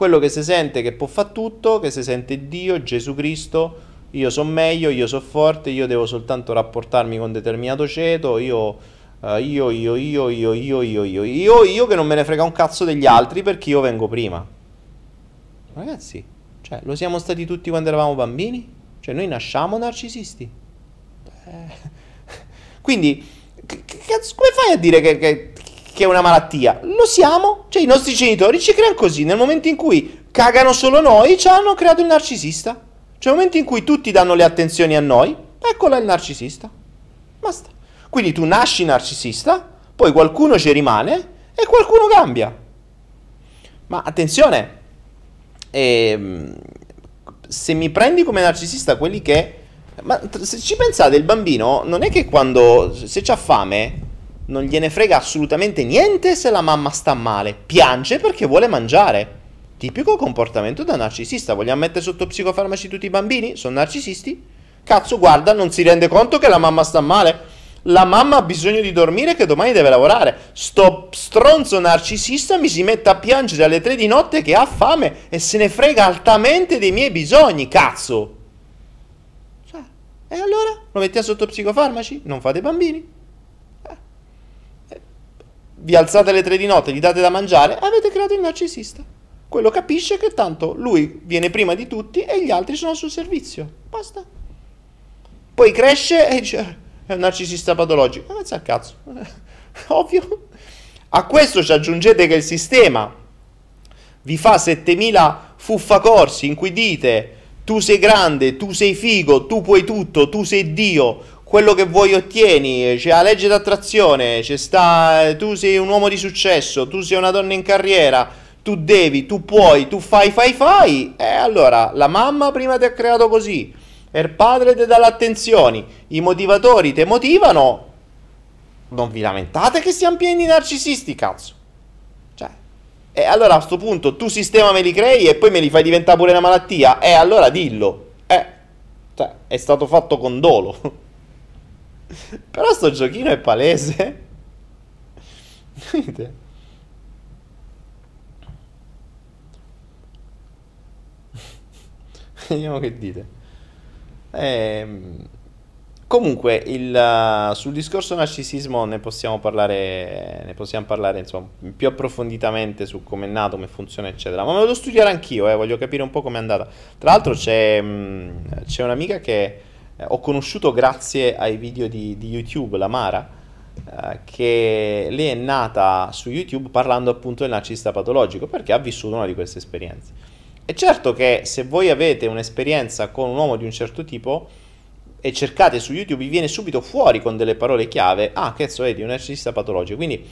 quello che si sente che può fare tutto, che si sente Dio, Gesù Cristo, io sono meglio, io sono forte, io devo soltanto rapportarmi con determinato ceto, io, uh, io, io, io, io, io, io, io, io, io che non me ne frega un cazzo degli altri perché io vengo prima. Ragazzi, cioè, lo siamo stati tutti quando eravamo bambini? Cioè, noi nasciamo narcisisti. Eh. <laughs> Quindi, cazzo, come fai a dire che, che, che è una malattia. Lo siamo, cioè i nostri genitori ci creano così. Nel momento in cui cagano solo noi, ci hanno creato il narcisista. Cioè nel momento in cui tutti danno le attenzioni a noi, eccola il narcisista. Basta. Quindi tu nasci narcisista, poi qualcuno ci rimane e qualcuno cambia. Ma attenzione, ehm, se mi prendi come narcisista quelli che... Ma se ci pensate, il bambino non è che quando... se c'ha fame non gliene frega assolutamente niente se la mamma sta male, piange perché vuole mangiare. Tipico comportamento da narcisista. Vogliamo mettere sotto psicofarmaci tutti i bambini? Sono narcisisti? Cazzo, guarda, non si rende conto che la mamma sta male. La mamma ha bisogno di dormire che domani deve lavorare. Sto stronzo narcisista mi si mette a piangere alle tre di notte che ha fame e se ne frega altamente dei miei bisogni, cazzo. Cioè, e allora? Lo mettiamo sotto psicofarmaci? Non fate bambini? Vi alzate alle tre di notte, gli date da mangiare, avete creato il narcisista. Quello capisce che tanto lui viene prima di tutti e gli altri sono al suo servizio. Basta. Poi cresce e dice, è un narcisista patologico. Ma pensa al cazzo. <laughs> Ovvio. A questo ci aggiungete che il sistema vi fa 7000 fuffacorsi in cui dite tu sei grande, tu sei figo, tu puoi tutto, tu sei Dio, quello che vuoi ottieni, c'è la legge d'attrazione, c'è sta, tu sei un uomo di successo, tu sei una donna in carriera, tu devi, tu puoi, tu fai, fai, fai. E allora la mamma prima ti ha creato così, il padre ti dà l'attenzione, i motivatori ti motivano. Non vi lamentate che siamo pieni di narcisisti, cazzo. Cioè, e allora a questo punto tu sistema me li crei e poi me li fai diventare pure una malattia? E allora dillo. Eh, cioè, è stato fatto con dolo. Però sto giochino è palese. Vedete? Vediamo che dite. Ehm, comunque, il, uh, sul discorso narcisismo ne possiamo parlare, ne possiamo parlare insomma, più approfonditamente su come è nato, come funziona, eccetera. Ma me lo devo studiare anch'io, eh, voglio capire un po' come è andata. Tra l'altro c'è, mh, mm, c'è un'amica che eh, ho conosciuto grazie ai video di, di YouTube, la Mara, eh, che lei è nata su YouTube parlando appunto del narcisista patologico, perché ha vissuto una di queste esperienze. È certo che se voi avete un'esperienza con un uomo di un certo tipo e cercate su YouTube, vi viene subito fuori con delle parole chiave, ah, che so, vedi, un narcisista patologico. Quindi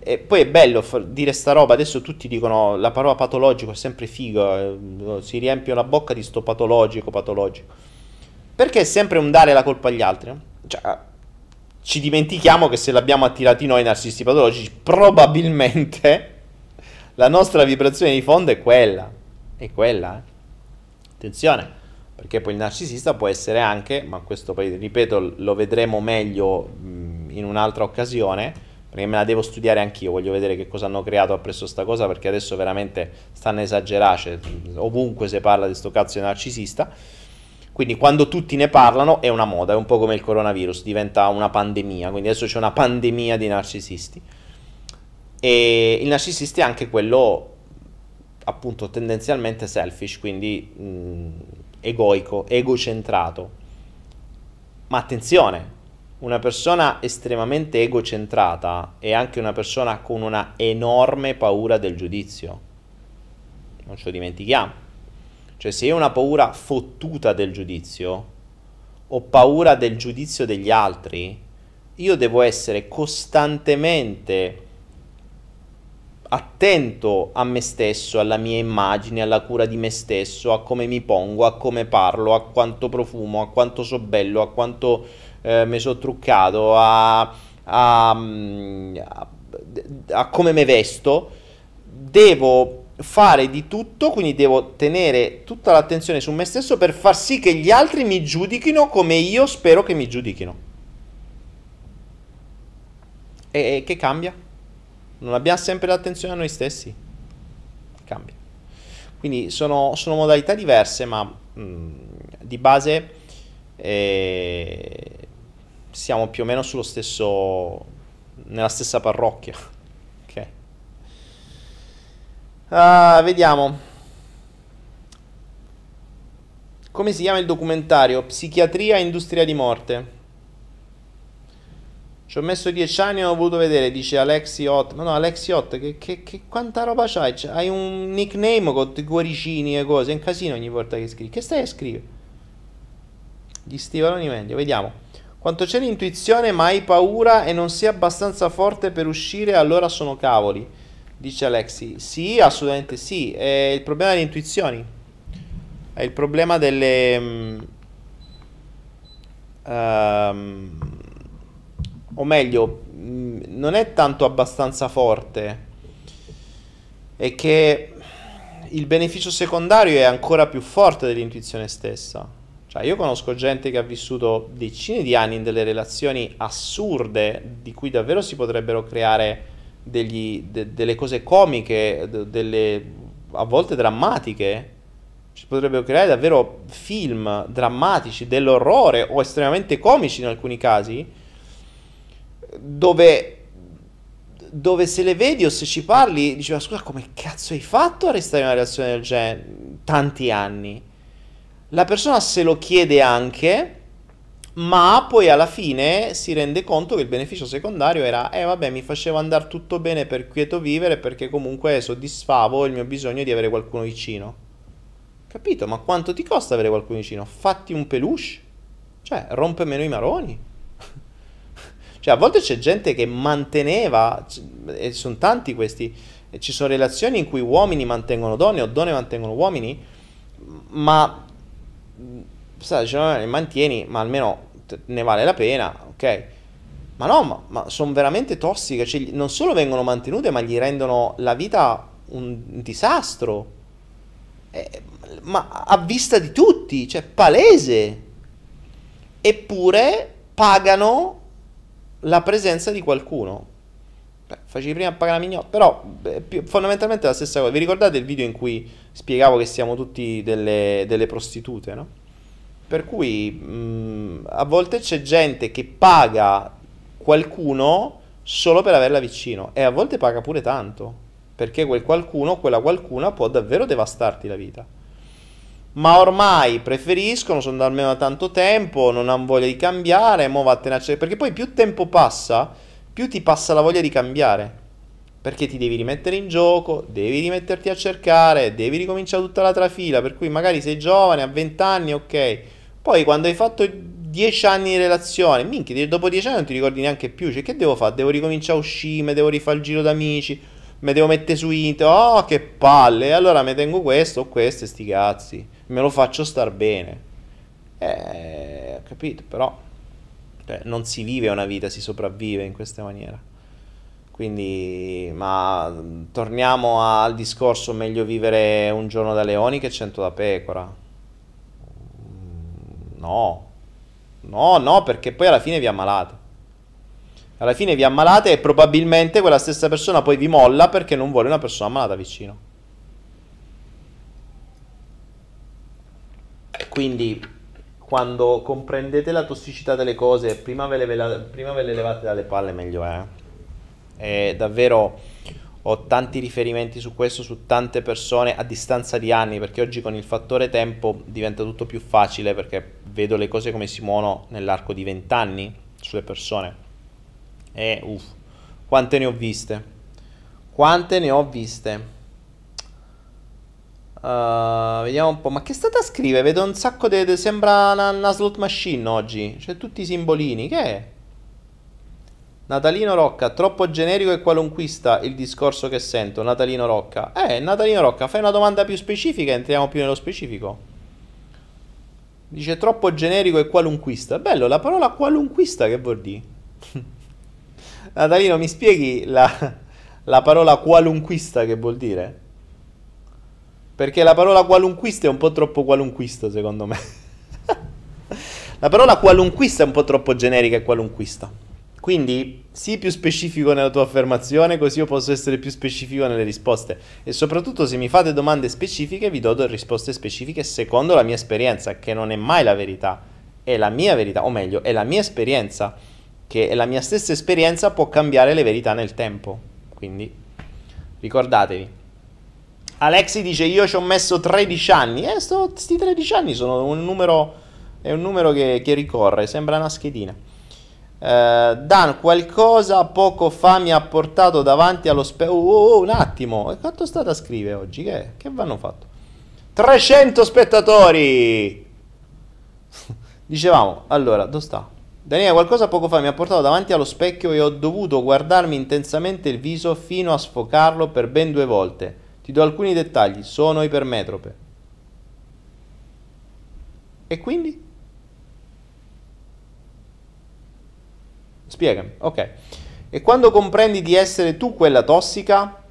e poi è bello dire sta roba, adesso tutti dicono la parola patologico è sempre figo, eh, si riempie la bocca di sto patologico, patologico. Perché è sempre un dare la colpa agli altri. Cioè, ci dimentichiamo che se l'abbiamo attirati noi narcisisti patologici, probabilmente <laughs> la nostra vibrazione di fondo è quella. È quella, eh. Attenzione, perché poi il narcisista può essere anche, ma questo poi, ripeto, lo vedremo meglio in un'altra occasione, perché me la devo studiare anch'io, voglio vedere che cosa hanno creato appresso sta cosa, perché adesso veramente stanno cioè, ovunque si parla di sto cazzo di narcisista quindi quando tutti ne parlano è una moda, è un po' come il coronavirus, diventa una pandemia, quindi adesso c'è una pandemia di narcisisti. E il narcisista è anche quello appunto tendenzialmente selfish, quindi mh, egoico, egocentrato. Ma attenzione, una persona estremamente egocentrata è anche una persona con una enorme paura del giudizio. Non ce lo dimentichiamo. Cioè se io ho una paura fottuta del giudizio, ho paura del giudizio degli altri, io devo essere costantemente attento a me stesso, alla mia immagine, alla cura di me stesso, a come mi pongo, a come parlo, a quanto profumo, a quanto so bello, a quanto eh, mi sono truccato, a, a, a, a come mi vesto. Devo fare di tutto, quindi devo tenere tutta l'attenzione su me stesso per far sì che gli altri mi giudichino come io spero che mi giudichino. E, e che cambia? Non abbiamo sempre l'attenzione a noi stessi. Cambia. Quindi sono, sono modalità diverse, ma mh, mm, di base eh, siamo più o meno sullo stesso, nella stessa parrocchia. Uh, vediamo. Come si chiama il documentario? Psichiatria industria di morte. Ci ho messo dieci anni e ho voluto vedere, dice Alexi Hot. Ma no, Alexi Hot, che, che, che quanta roba c'hai? Cioè, hai un nickname con i cuoricini e cose. È un casino ogni volta che scrivi. Che stai a scrivere? Gli stivaloni meglio, vediamo. Quanto c'è l'intuizione ma hai paura e non sei abbastanza forte per uscire, allora sono cavoli, dice Alexi. Sì, assolutamente sì, è il problema delle intuizioni, è il problema delle... Um, o meglio, non è tanto abbastanza forte, è che il beneficio secondario è ancora più forte dell'intuizione stessa. Cioè, io conosco gente che ha vissuto decine di anni in delle relazioni assurde, di cui davvero si potrebbero creare degli, de, delle cose comiche, de, delle a volte drammatiche. Si potrebbero creare davvero film drammatici, dell'orrore o estremamente comici in alcuni casi, dove dove se le vedi o se ci parli, diceva scusa come cazzo hai fatto a restare in una relazione del genere tanti anni? La persona se lo chiede anche, ma poi alla fine si rende conto che il beneficio secondario era, eh vabbè, mi faceva andare tutto bene per quieto vivere perché comunque soddisfavo il mio bisogno di avere qualcuno vicino. Capito? Ma quanto ti costa avere qualcuno vicino? Fatti un peluche? Cioè, rompe meno i maroni. <laughs> cioè, a volte c'è gente che manteneva, e sono tanti questi, ci sono relazioni in cui uomini mantengono donne o donne mantengono uomini, ma sai, cioè, le mantieni, ma almeno ne vale la pena, ok? Ma no, ma, ma sono veramente tossiche, cioè, non solo vengono mantenute, ma gli rendono la vita un disastro. Eh, ma a vista di tutti, cioè palese. Eppure pagano la presenza di qualcuno. Facevi prima pagare la mignotta, però beh, fondamentalmente è la stessa cosa. Vi ricordate il video in cui spiegavo che siamo tutti delle, delle prostitute, no? Per cui mh, a volte c'è gente che paga qualcuno solo per averla vicino e a volte paga pure tanto, perché quel qualcuno, quella qualcuna può davvero devastarti la vita. Ma ormai preferiscono, sono da almeno tanto tempo, non hanno voglia di cambiare, mo vattene a cercare, perché poi più tempo passa, più ti passa la voglia di cambiare. Perché ti devi rimettere in gioco, devi rimetterti a cercare, devi ricominciare tutta la trafila, per cui magari sei giovane, a 20 anni, ok, poi quando hai fatto 10 anni di relazione, minchia, dopo 10 anni non ti ricordi neanche più. Cioè, che devo fare? Devo ricominciare a uscire, devo rifare il giro d'amici, mi devo mettere su internet. Oh, che palle! E allora mi tengo questo o questo e sti cazzi. Me lo faccio star bene. Eh, ho capito, però cioè, non si vive una vita, si sopravvive in questa maniera. Quindi, ma torniamo al discorso meglio vivere un giorno da leoni che cento da pecora No, no, no, perché poi alla fine vi ammalate. Alla fine vi ammalate e probabilmente quella stessa persona poi vi molla perché non vuole una persona ammalata vicino. Quindi quando comprendete la tossicità delle cose, prima ve le, prima ve le levate dalle palle, meglio è. È davvero ho tanti riferimenti su questo su tante persone a distanza di anni perché oggi con il fattore tempo diventa tutto più facile perché vedo le cose come si muovono nell'arco di vent'anni sulle persone. E uff quante ne ho viste? Quante ne ho viste? Uh, vediamo un po' ma che state a scrivere? Vedo un sacco di sembra una, una slot machine oggi. C'è tutti i simbolini. Che è Natalino Rocca, troppo generico e qualunquista il discorso che sento. Natalino Rocca. Eh, Natalino Rocca, fai una domanda più specifica entriamo più nello specifico. Dice troppo generico e qualunquista. Bello, la parola qualunquista che vuol dire? <laughs> Natalino, mi spieghi la, la parola qualunquista che vuol dire? Perché la parola qualunquista è un po' troppo qualunquista, secondo me. <laughs> la parola qualunquista è un po' troppo generica e qualunquista. Quindi sii più specifico nella tua affermazione, così io posso essere più specifico nelle risposte. E soprattutto se mi fate domande specifiche, vi do risposte specifiche secondo la mia esperienza, che non è mai la verità, è la mia verità, o meglio, è la mia esperienza, che è la mia stessa esperienza può cambiare le verità nel tempo. Quindi ricordatevi. Alexi dice io ci ho messo 13 anni. Eh, questi 13 anni sono un numero, è un numero che, che ricorre, sembra una schedina. Uh, Dan, qualcosa poco fa mi ha portato davanti allo specchio. Oh, oh, oh, un attimo, e quanto state a scrivere oggi? Che, che vanno fatto? 300 spettatori! <laughs> Dicevamo, allora, dove sta? Daniele, qualcosa poco fa mi ha portato davanti allo specchio e ho dovuto guardarmi intensamente il viso fino a sfocarlo per ben due volte. Ti do alcuni dettagli, sono ipermetrope. E quindi? Spiegami, ok. E quando comprendi di essere tu quella tossica,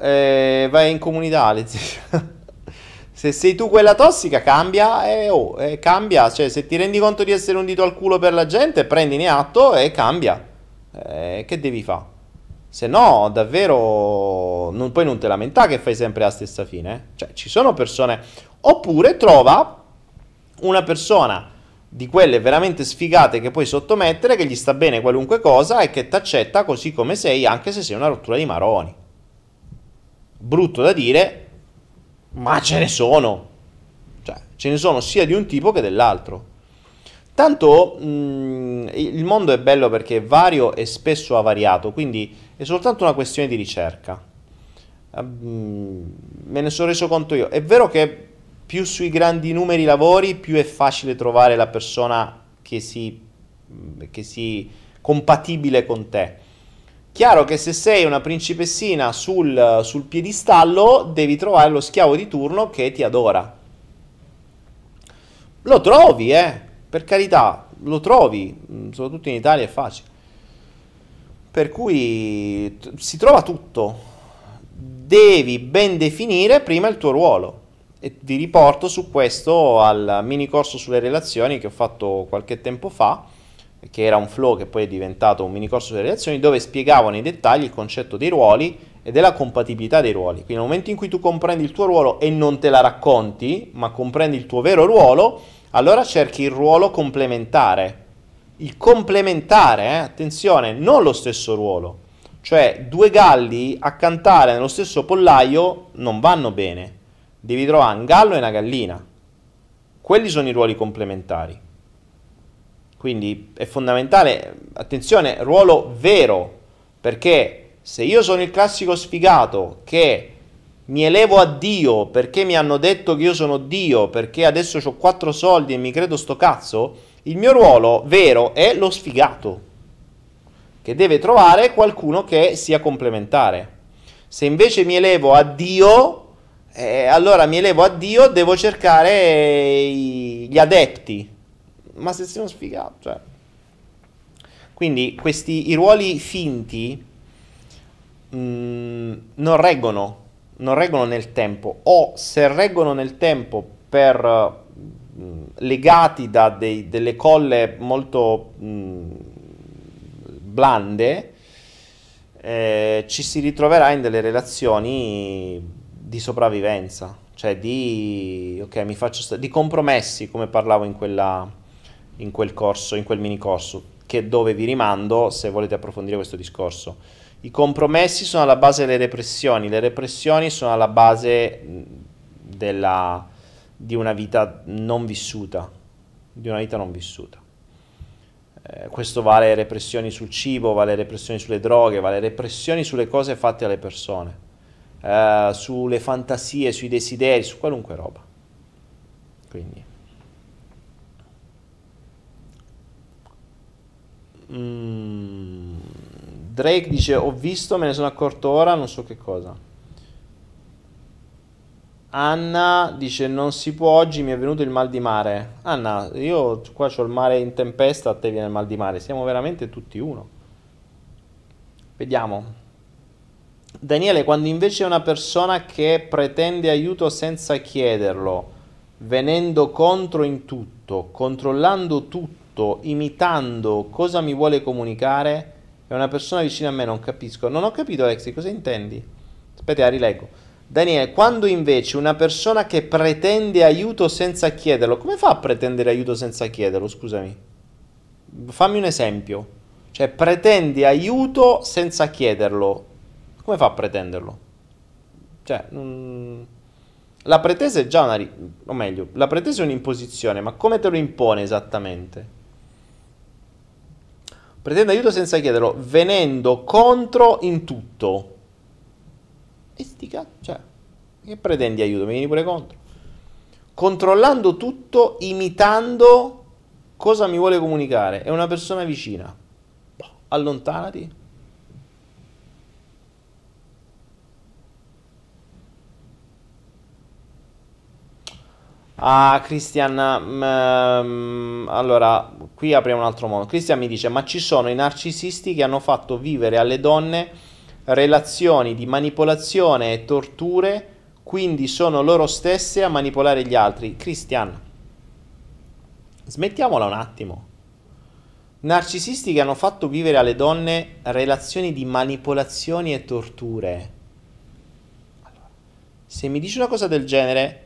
eh, vai in comunità, <laughs> se sei tu quella tossica, cambia e oh, eh, cambia. Cioè, se ti rendi conto di essere un dito al culo per la gente, prendine atto e cambia. Eh, che devi fare? Se no, davvero, non, poi non te lamenta che fai sempre la stessa fine. Eh? Cioè, ci sono persone... Oppure trova una persona di quelle veramente sfigate che puoi sottomettere, che gli sta bene qualunque cosa e che ti accetta così come sei, anche se sei una rottura di maroni. Brutto da dire, ma ce ne sono. Cioè, ce ne sono sia di un tipo che dell'altro. Tanto mh, mm, il mondo è bello perché è vario e spesso avariato, quindi è soltanto una questione di ricerca. Uh, me ne sono reso conto io. È vero che più sui grandi numeri lavori, più è facile trovare la persona che si, che si compatibile con te. Chiaro che se sei una principessina sul, sul piedistallo, devi trovare lo schiavo di turno che ti adora. Lo trovi, eh, per carità, lo trovi, soprattutto in Italia è facile. Per cui si trova tutto. Devi ben definire prima il tuo ruolo. E vi riporto su questo al mini corso sulle relazioni che ho fatto qualche tempo fa che era un flow che poi è diventato un mini corso delle relazioni, dove spiegavo nei dettagli il concetto dei ruoli e della compatibilità dei ruoli. Quindi nel momento in cui tu comprendi il tuo ruolo e non te la racconti, ma comprendi il tuo vero ruolo, allora cerchi il ruolo complementare. Il complementare, eh, attenzione, non lo stesso ruolo. Cioè, due galli a cantare nello stesso pollaio non vanno bene. Devi trovare un gallo e una gallina. Quelli sono i ruoli complementari. Quindi è fondamentale, attenzione, ruolo vero, perché se io sono il classico sfigato che mi elevo a Dio perché mi hanno detto che io sono Dio, perché adesso ho quattro soldi e mi credo sto cazzo, il mio ruolo vero è lo sfigato, che deve trovare qualcuno che sia complementare. Se invece mi elevo a Dio, eh, allora mi elevo a Dio, devo cercare gli adepti, ma se sei uno sfigato, cioè. Quindi questi i ruoli finti mh, mm, non reggono, non reggono nel tempo, o se reggono nel tempo per mh, mm, legati da dei, delle colle molto mh, mm, blande, eh, ci si ritroverà in delle relazioni di sopravvivenza, cioè di, okay, st- di compromessi, come parlavo in quella, in quel corso, in quel mini corso, che dove vi rimando se volete approfondire questo discorso. I compromessi sono alla base delle repressioni, le repressioni sono alla base della, di una vita non vissuta, di una vita non vissuta. Eh, questo vale repressioni sul cibo, vale repressioni sulle droghe, vale repressioni sulle cose fatte alle persone, eh, sulle fantasie, sui desideri, su qualunque roba. Quindi Mm, Drake dice ho visto, me ne sono accorto ora, non so che cosa. Anna dice non si può oggi, mi è venuto il mal di mare. Anna, io qua ho il mare in tempesta, a te viene il mal di mare. Siamo veramente tutti uno. Vediamo. Daniele, quando invece una persona che pretende aiuto senza chiederlo, venendo contro in tutto, controllando tutto, imitando cosa mi vuole comunicare è una persona vicina a me, non capisco. Non ho capito Alexi, cosa intendi? Aspetta, rileggo. Daniele, quando invece una persona che pretende aiuto senza chiederlo, come fa a pretendere aiuto senza chiederlo? Scusami. Fammi un esempio. Cioè, pretende aiuto senza chiederlo. Come fa a pretenderlo? Cioè, non... la pretesa è già una... o meglio, la pretesa è un'imposizione, ma come te lo impone esattamente? Pretende aiuto senza chiederlo, venendo contro in tutto. E sti cazzo, cioè, che pretendi aiuto? Mi vieni pure contro. Controllando tutto, imitando Cosa mi vuole comunicare? È una persona vicina. Boh, allontanati. Ah, Christian, mm, allora, qui apriamo un altro modo. Christian mi dice, ma ci sono i narcisisti che hanno fatto vivere alle donne relazioni di manipolazione e torture, quindi sono loro stesse a manipolare gli altri. Christian, smettiamola un attimo. Narcisisti che hanno fatto vivere alle donne relazioni di manipolazioni e torture. se mi dici una cosa del genere,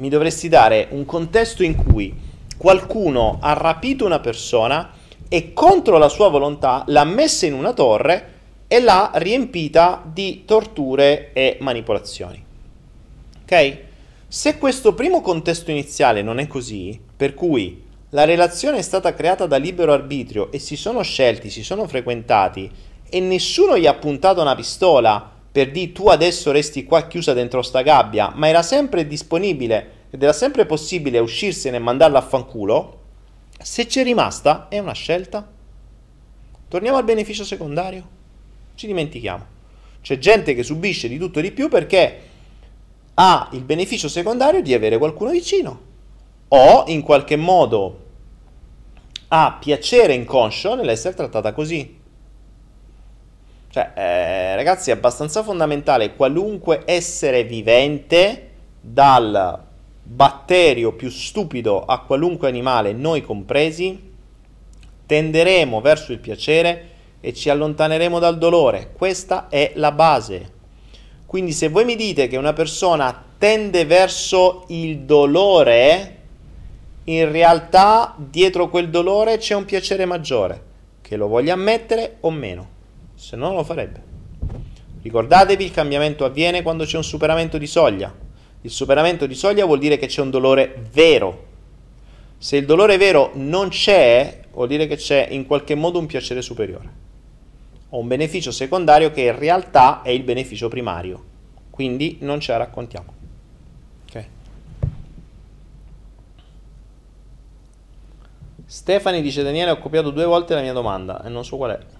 mi dovresti dare un contesto in cui qualcuno ha rapito una persona e contro la sua volontà l'ha messa in una torre e l'ha riempita di torture e manipolazioni. Ok? Se questo primo contesto iniziale non è così, per cui la relazione è stata creata da libero arbitrio e si sono scelti, si sono frequentati e nessuno gli ha puntato una pistola per dire tu adesso resti qua chiusa dentro sta gabbia, ma era sempre disponibile ed era sempre possibile uscirsene e mandarla a fanculo, se c'è rimasta è una scelta. Torniamo al beneficio secondario. Ci dimentichiamo. C'è gente che subisce di tutto e di più perché ha il beneficio secondario di avere qualcuno vicino o in qualche modo ha piacere inconscio nell'essere trattata così. Cioè, eh, ragazzi, è abbastanza fondamentale qualunque essere vivente, dal batterio più stupido a qualunque animale, noi compresi, tenderemo verso il piacere e ci allontaneremo dal dolore. Questa è la base. Quindi se voi mi dite che una persona tende verso il dolore, in realtà dietro quel dolore c'è un piacere maggiore, che lo voglia ammettere o meno, se no non lo farebbe. Ricordatevi, il cambiamento avviene quando c'è un superamento di soglia. Il superamento di soglia vuol dire che c'è un dolore vero. Se il dolore vero non c'è, vuol dire che c'è in qualche modo un piacere superiore. O un beneficio secondario che in realtà è il beneficio primario. Quindi non ce la raccontiamo. Ok. Stefani dice Daniele ho copiato due volte la mia domanda e non so qual è.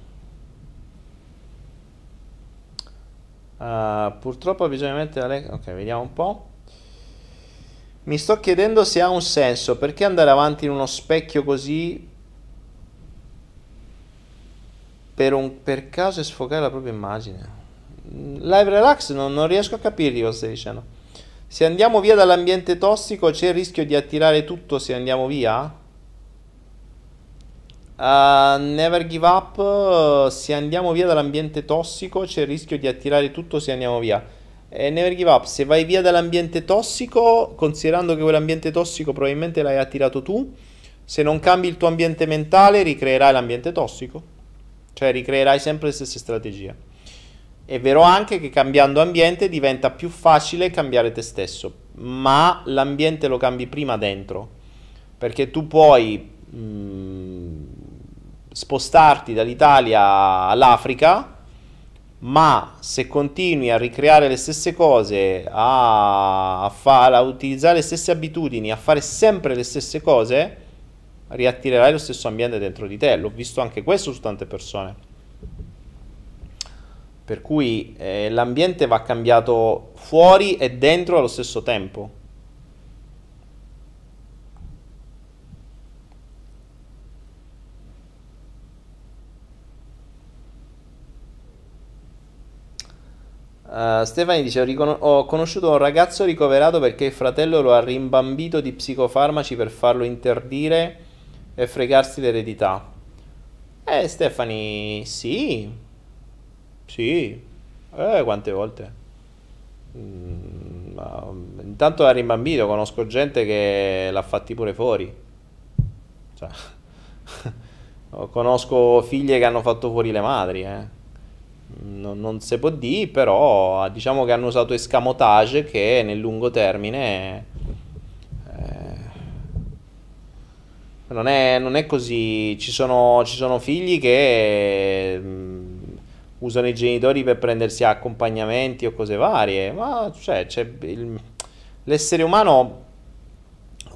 Uh, purtroppo bisogna la... Ok, vediamo un po'. Mi sto chiedendo se ha un senso, perché andare avanti in uno specchio così per, un, per caso e sfogare la propria immagine. Live relax non, non riesco a capire cosa. Se andiamo via dall'ambiente tossico c'è il rischio di attirare tutto se andiamo via? Uh, never give up, se andiamo via dall'ambiente tossico c'è il rischio di attirare tutto se andiamo via. E never give up, se vai via dall'ambiente tossico, considerando che quell'ambiente tossico probabilmente l'hai attirato tu, se non cambi il tuo ambiente mentale ricreerai l'ambiente tossico, cioè ricreerai sempre le stesse strategie. È vero anche che cambiando ambiente diventa più facile cambiare te stesso, ma l'ambiente lo cambi prima dentro, perché tu puoi mh, mm, spostarti dall'Italia all'Africa, ma se continui a ricreare le stesse cose, a, a, fare, a utilizzare le stesse abitudini, a fare sempre le stesse cose, riattirerai lo stesso ambiente dentro di te. L'ho visto anche questo su tante persone. Per cui eh, l'ambiente va cambiato fuori e dentro allo stesso tempo. Uh, Stefani dice: ho, conosciuto un ragazzo ricoverato perché il fratello lo ha rimbambito di psicofarmaci per farlo interdire e fregarsi l'eredità. Eh, Stefani, sì, sì, eh, quante volte. Mm, intanto ha rimbambito, conosco gente che l'ha fatti pure fuori. Cioè, <laughs> conosco figlie che hanno fatto fuori le madri, eh non, non si può dire, però diciamo che hanno usato escamotage che nel lungo termine eh, non, è, non, è, così. Ci sono, ci sono figli che mh, mm, usano i genitori per prendersi accompagnamenti o cose varie, ma cioè, il, l'essere umano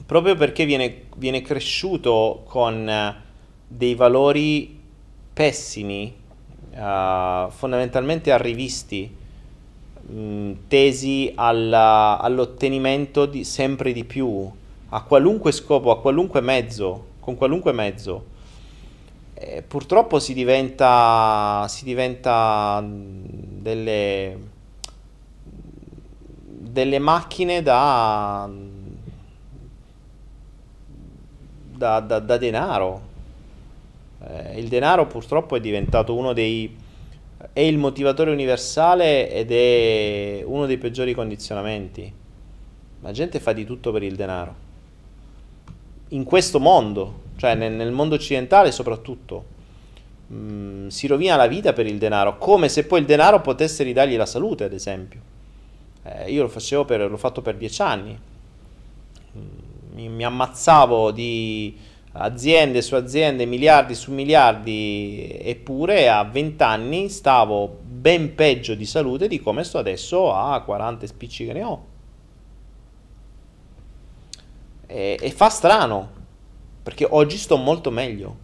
proprio perché viene, viene cresciuto con dei valori pessimi, uh, fondamentalmente arrivisti, mh, mm, tesi alla, all'ottenimento di sempre di più, a qualunque scopo, a qualunque mezzo, con qualunque mezzo. E purtroppo si diventa, si diventa mm, delle, delle macchine da, da, da, da denaro. Eh, il denaro purtroppo è diventato uno dei... è il motivatore universale ed è uno dei peggiori condizionamenti. La gente fa di tutto per il denaro. In questo mondo, cioè nel, nel mondo occidentale soprattutto, mh, mm, si rovina la vita per il denaro, come se poi il denaro potesse ridargli la salute, ad esempio. Eh, io lo facevo per, l'ho fatto per dieci anni. Mm, mi, mi ammazzavo di aziende su aziende, miliardi su miliardi, eppure a 20 anni stavo ben peggio di salute di come sto adesso a 40 spicci che ne ho. E, e fa strano, perché oggi sto molto meglio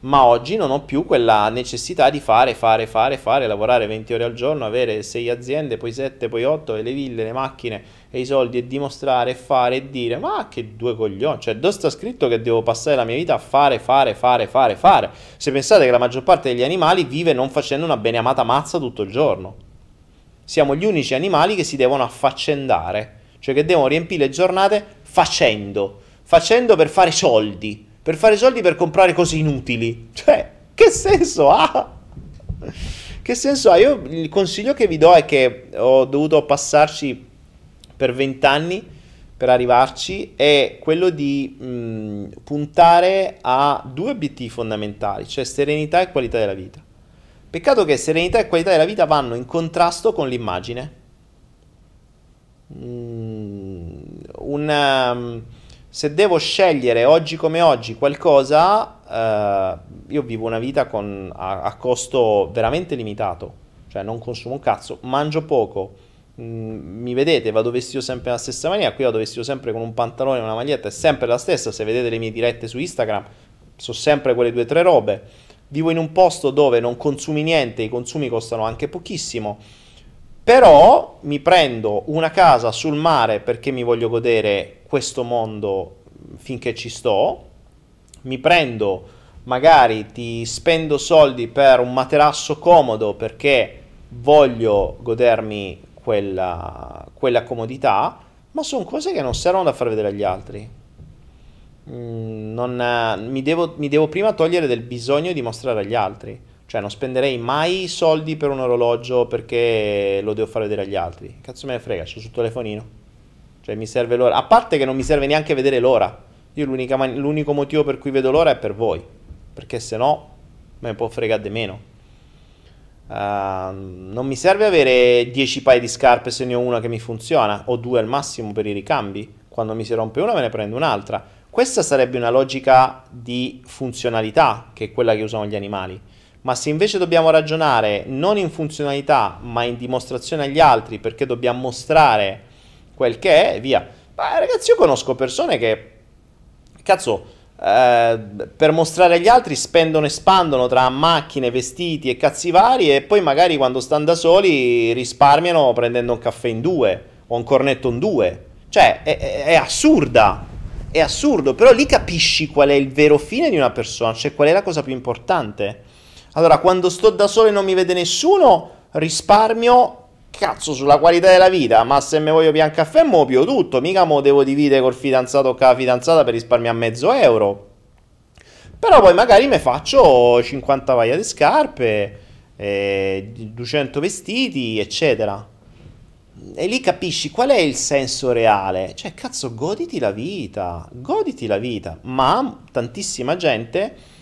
ma oggi non ho più quella necessità di fare, fare, fare, fare, lavorare 20 ore al giorno, avere 6 aziende, poi 7, poi 8, e le ville, le macchine e i soldi e dimostrare, fare e dire, ma che due coglioni, cioè dove sta scritto che devo passare la mia vita a fare, fare, fare, fare, fare? Se pensate che la maggior parte degli animali vive non facendo una beneamata mazza tutto il giorno. Siamo gli unici animali che si devono affaccendare, cioè che devono riempire le giornate facendo, facendo per fare soldi per fare soldi per comprare cose inutili. Cioè, che senso ha? Che senso ha? Io il consiglio che vi do è che ho dovuto passarci per vent'anni per arrivarci è quello di mh, puntare a due obiettivi fondamentali, cioè serenità e qualità della vita. Peccato che serenità e qualità della vita vanno in contrasto con l'immagine. Mm, un se devo scegliere oggi come oggi qualcosa, eh, io vivo una vita con, a, a, costo veramente limitato, cioè non consumo un cazzo, mangio poco, mi vedete, vado vestito sempre nella stessa maniera, qui vado vestito sempre con un pantalone e una maglietta, è sempre la stessa, se vedete le mie dirette su Instagram, sono sempre quelle due o tre robe, vivo in un posto dove non consumi niente, i consumi costano anche pochissimo, però mi prendo una casa sul mare perché mi voglio godere questo mondo finché ci sto, mi prendo, magari ti spendo soldi per un materasso comodo perché voglio godermi quella, quella comodità, ma sono cose che non servono da far vedere agli altri. Mm, non, mi, devo, mi devo prima togliere del bisogno di mostrare agli altri. Cioè, non spenderei mai soldi per un orologio perché lo devo fare vedere agli altri. Cazzo me ne frega, c'ho sul telefonino. Cioè, mi serve l'ora. A parte che non mi serve neanche vedere l'ora. Io l'unico motivo per cui vedo l'ora è per voi. Perché se no, me ne può fregare di meno. Uh, non mi serve avere 10 paia di scarpe se ne ho una che mi funziona, o due al massimo per i ricambi. Quando mi si rompe una me ne prendo un'altra. Questa sarebbe una logica di funzionalità, che è quella che usano gli animali. Ma se invece dobbiamo ragionare non in funzionalità, ma in dimostrazione agli altri, perché dobbiamo mostrare quel che è, via. Ma ragazzi, io conosco persone che, cazzo, per mostrare agli altri spendono e spandono tra macchine, vestiti e cazzi vari e poi magari quando stanno da soli risparmiano prendendo un caffè in due o un cornetto in due. Cioè, è, è, è assurda. È assurdo, però lì capisci qual è il vero fine di una persona, cioè qual è la cosa più importante. Allora, quando sto da solo e non mi vede nessuno, risparmio cazzo sulla qualità della vita, ma se mi voglio pian caffè mo pio tutto, mica mo devo dividere col fidanzato o con la fidanzata per risparmiare mezzo euro. Però poi magari mi faccio 50 paia di scarpe, eh, 200 vestiti, eccetera. E lì capisci qual è il senso reale. Cioè, cazzo, goditi la vita, goditi la vita. Ma tantissima gente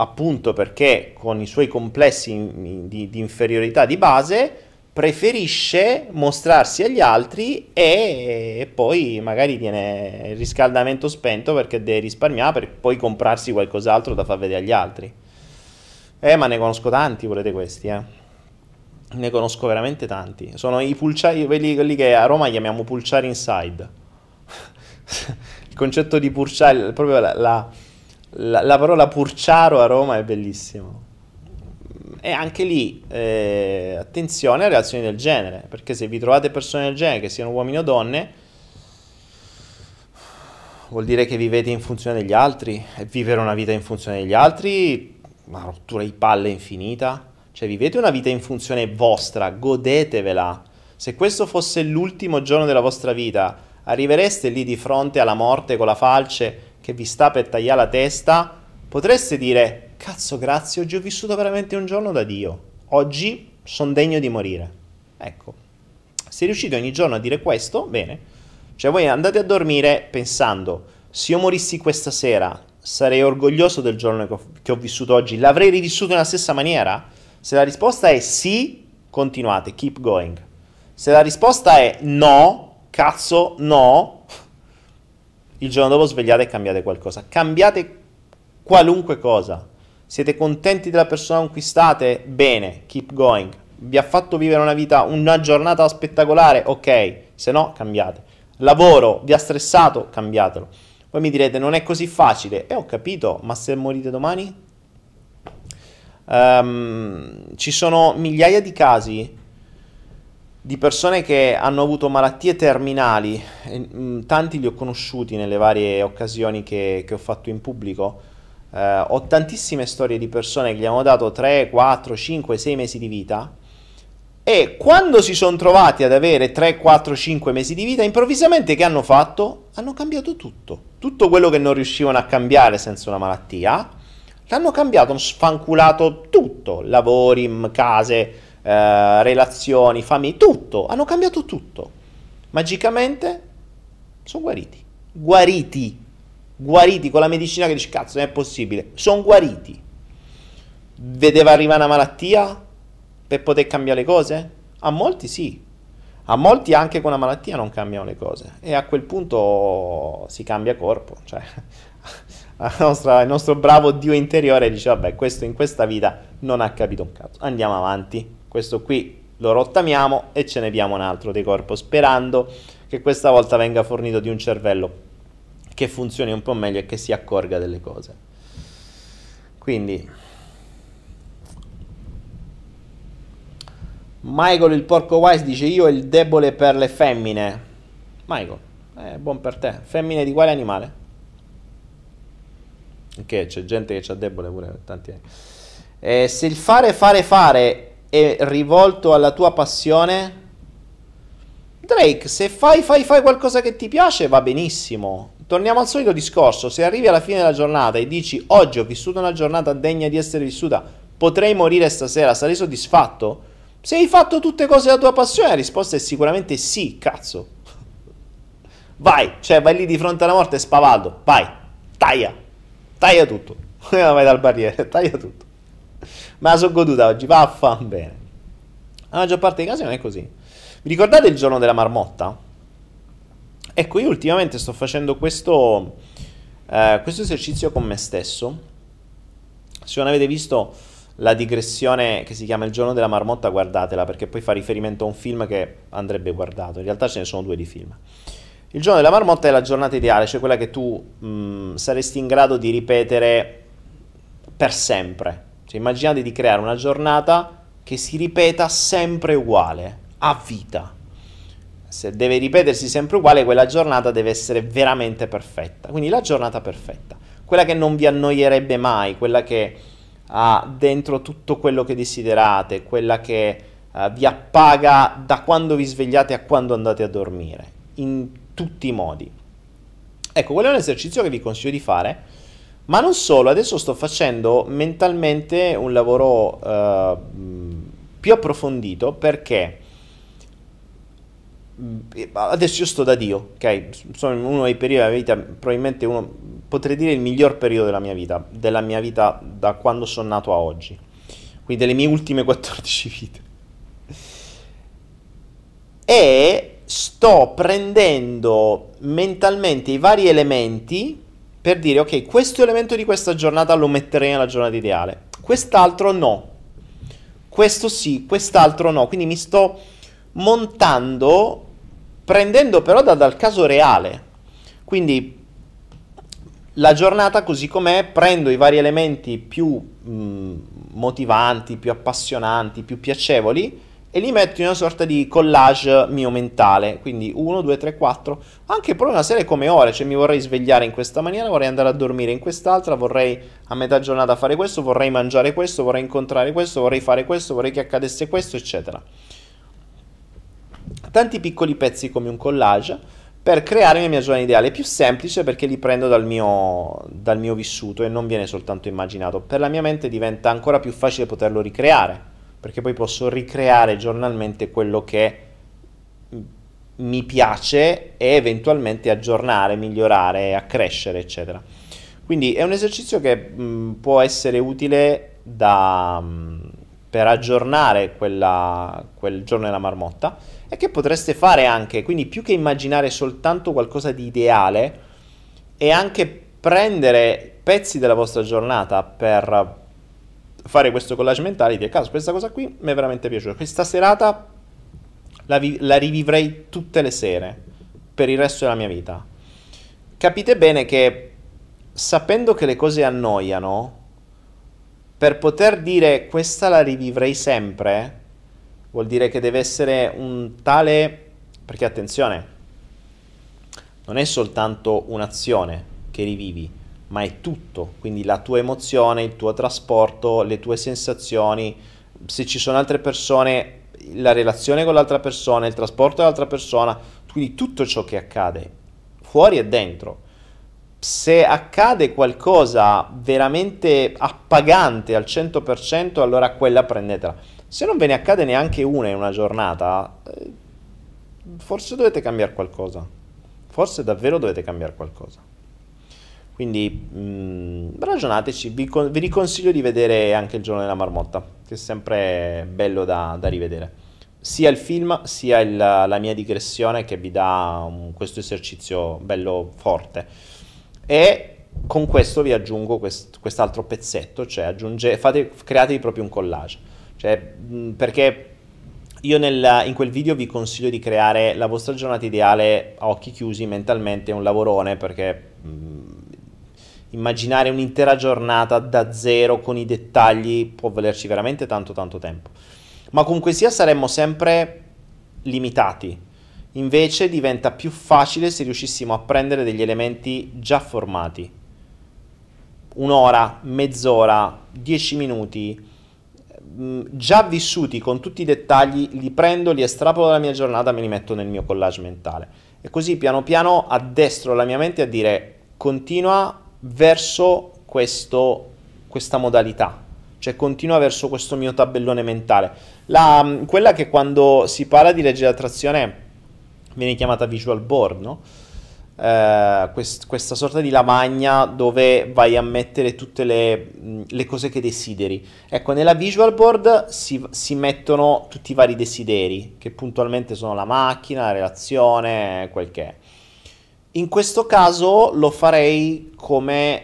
appunto perché con i suoi complessi di, di inferiorità di base preferisce mostrarsi agli altri e, poi magari tiene il riscaldamento spento perché deve risparmiare per poi comprarsi qualcos'altro da far vedere agli altri. Eh, ma ne conosco tanti, volete questi, eh. Ne conosco veramente tanti. Sono i pulciari, quelli, quelli che a Roma chiamiamo pulciari inside. <laughs> concetto di purciare, proprio la, la, la, la parola purciaro a Roma è bellissimo. E anche lì, eh, attenzione a reazioni del genere, perché se vi trovate persone del genere, che siano uomini o donne, vuol dire che vivete in funzione degli altri, e vivere una vita in funzione degli altri, una rottura di palle infinita. Cioè, vivete una vita in funzione vostra, godetevela. Se questo fosse l'ultimo giorno della vostra vita, arrivereste lì di fronte alla morte con la falce che vi sta per tagliare la testa, potreste dire, cazzo grazie, oggi ho vissuto veramente un giorno da Dio, oggi sono degno di morire. Ecco, se riuscite ogni giorno a dire questo, bene. Cioè voi andate a dormire pensando, se io morissi questa sera, sarei orgoglioso del giorno che ho, vissuto oggi, l'avrei rivissuto nella stessa maniera? Se la risposta è sì, continuate, keep going. Se la risposta è no, cazzo no, il giorno dopo svegliate e cambiate qualcosa. Cambiate qualunque cosa. Siete contenti della persona conquistate? Bene, keep going. Vi ha fatto vivere una vita, una giornata spettacolare? Ok, se no cambiate. Lavoro, vi ha stressato? Cambiatelo. Poi mi direte, non è così facile. E eh, ho capito, ma se morite domani? Um, ci sono migliaia di casi di persone che hanno avuto malattie terminali, mm, tanti li ho conosciuti nelle varie occasioni che, che ho fatto in pubblico, eh, ho tantissime storie di persone che gli hanno dato 3, 4, 5, 6 mesi di vita e quando si sono trovati ad avere 3, 4, 5 mesi di vita, improvvisamente che hanno fatto? Hanno cambiato tutto. Tutto quello che non riuscivano a cambiare senza una malattia, l'hanno cambiato, hanno sfanculato tutto, lavori, case, eh, relazioni, famiglie, tutto, hanno cambiato tutto. Magicamente sono guariti. Guariti. Guariti con la medicina che dice cazzo, non è possibile. Sono guariti. Vedeva arrivare una malattia per poter cambiare le cose? A molti sì. A molti anche con una malattia non cambiano le cose. E a quel punto si cambia corpo. Cioè, <laughs> nostra, il nostro bravo Dio interiore dice vabbè questo in questa vita non ha capito un cazzo andiamo avanti questo qui lo rottamiamo e ce ne diamo un altro di corpo, sperando che questa volta venga fornito di un cervello che funzioni un po' meglio e che si accorga delle cose. Quindi, Michael il porco wise dice io il debole per le femmine. Michael, è eh, buon per te. Femmine di quale animale? Che c'è gente che c'ha debole pure tanti. Eh, se il fare fare fare è rivolto alla tua passione? Drake, se fai, fai, fai qualcosa che ti piace, va benissimo. Torniamo al solito discorso, se arrivi alla fine della giornata e dici oggi ho vissuto una giornata degna di essere vissuta, potrei morire stasera, sarei soddisfatto? Se hai fatto tutte cose della tua passione, la risposta è sicuramente sì, cazzo. Vai, cioè vai lì di fronte alla morte spavaldo, vai, taglia, taglia tutto. <laughs> vai dal barriere, <laughs> taglia tutto. Ma la sono goduta oggi, vaffan bene. La maggior parte dei casi non è così. Vi ricordate il giorno della marmotta? Ecco, io ultimamente sto facendo questo, eh, questo esercizio con me stesso. Se non avete visto la digressione che si chiama Il giorno della marmotta, guardatela perché poi fa riferimento a un film che andrebbe guardato. In realtà ce ne sono due di film. Il giorno della marmotta è la giornata ideale, cioè quella che tu mh, saresti in grado di ripetere per sempre. Cioè, immaginate di creare una giornata che si ripeta sempre uguale, a vita. Se deve ripetersi sempre uguale, quella giornata deve essere veramente perfetta. Quindi la giornata perfetta, quella che non vi annoierebbe mai, quella che ha dentro tutto quello che desiderate, quella che uh, vi appaga da quando vi svegliate a quando andate a dormire, in tutti i modi. Ecco, quello è un esercizio che vi consiglio di fare ma non solo, adesso sto facendo mentalmente un lavoro uh, più approfondito perché adesso io sto da Dio, ok? Sono in uno dei periodi della vita, probabilmente uno, potrei dire il miglior periodo della mia vita, della mia vita da quando sono nato a oggi, quindi delle mie ultime <laughs> 14 vite. E sto prendendo mentalmente i vari elementi per dire ok, questo elemento di questa giornata lo metterei nella giornata ideale, quest'altro no, questo sì, quest'altro no, quindi mi sto montando prendendo però da, dal caso reale. Quindi la giornata così com'è, prendo i vari elementi più mh, motivanti, più appassionanti, più piacevoli e li metto in una sorta di collage mio mentale, quindi 1, 2, 3, 4, anche proprio una serie come ore, cioè mi vorrei svegliare in questa maniera, vorrei andare a dormire in quest'altra, vorrei a metà giornata fare questo, vorrei mangiare questo, vorrei incontrare questo, vorrei fare questo, vorrei che accadesse questo, eccetera. Tanti piccoli pezzi come un collage per creare la mia giornata ideale. È più semplice perché li prendo dal mio, dal mio vissuto e non viene soltanto immaginato. Per la mia mente diventa ancora più facile poterlo ricreare, perché poi posso ricreare giornalmente quello che mi piace e eventualmente aggiornare, migliorare, accrescere, eccetera. Quindi è un esercizio che mh, può essere utile da, mh, per aggiornare quella, quel giorno della marmotta e che potreste fare anche, quindi più che immaginare soltanto qualcosa di ideale, è anche prendere pezzi della vostra giornata per fare questo collage mentale e dire, caso, questa cosa qui mi è veramente piaciuta, questa serata la, vi- la rivivrei tutte le sere per il resto della mia vita. Capite bene che sapendo che le cose annoiano, per poter dire questa la rivivrei sempre, vuol dire che deve essere un tale... perché attenzione, non è soltanto un'azione che rivivi, ma è tutto, quindi la tua emozione, il tuo trasporto, le tue sensazioni, se ci sono altre persone, la relazione con l'altra persona, il trasporto dell'altra persona, quindi tutto ciò che accade, fuori e dentro. Se accade qualcosa veramente appagante al 100%, allora quella prendetela se non ve ne accade neanche una in una giornata, eh, forse dovete cambiare qualcosa. Forse davvero dovete cambiare qualcosa. Quindi mh, mm, ragionateci, vi, con- vi, riconsiglio di vedere anche il giorno della marmotta, che è sempre bello da, da rivedere. Sia il film sia il, la mia digressione che vi dà un, questo esercizio bello forte. E con questo vi aggiungo quest, quest'altro pezzetto, cioè aggiunge, fate, createvi proprio un collage. Cioè, perché io nel, in quel video vi consiglio di creare la vostra giornata ideale a occhi chiusi mentalmente, è un lavorone perché mh, immaginare un'intera giornata da zero con i dettagli può volerci veramente tanto tanto tempo. Ma comunque sia saremmo sempre limitati. Invece diventa più facile se riuscissimo a prendere degli elementi già formati. Un'ora, mezz'ora, dieci minuti, già vissuti con tutti i dettagli, li prendo, li estrapolo dalla mia giornata, me li metto nel mio collage mentale. E così piano piano addestro la mia mente a dire continua verso questo, questa modalità, cioè continua verso questo mio tabellone mentale. La, quella che quando si parla di legge di attrazione viene chiamata visual board, no? eh, quest- questa sorta di lavagna dove vai a mettere tutte le, le, cose che desideri. Ecco, nella visual board si, si, mettono tutti i vari desideri, che puntualmente sono la macchina, la relazione, quel che è. In questo caso lo farei come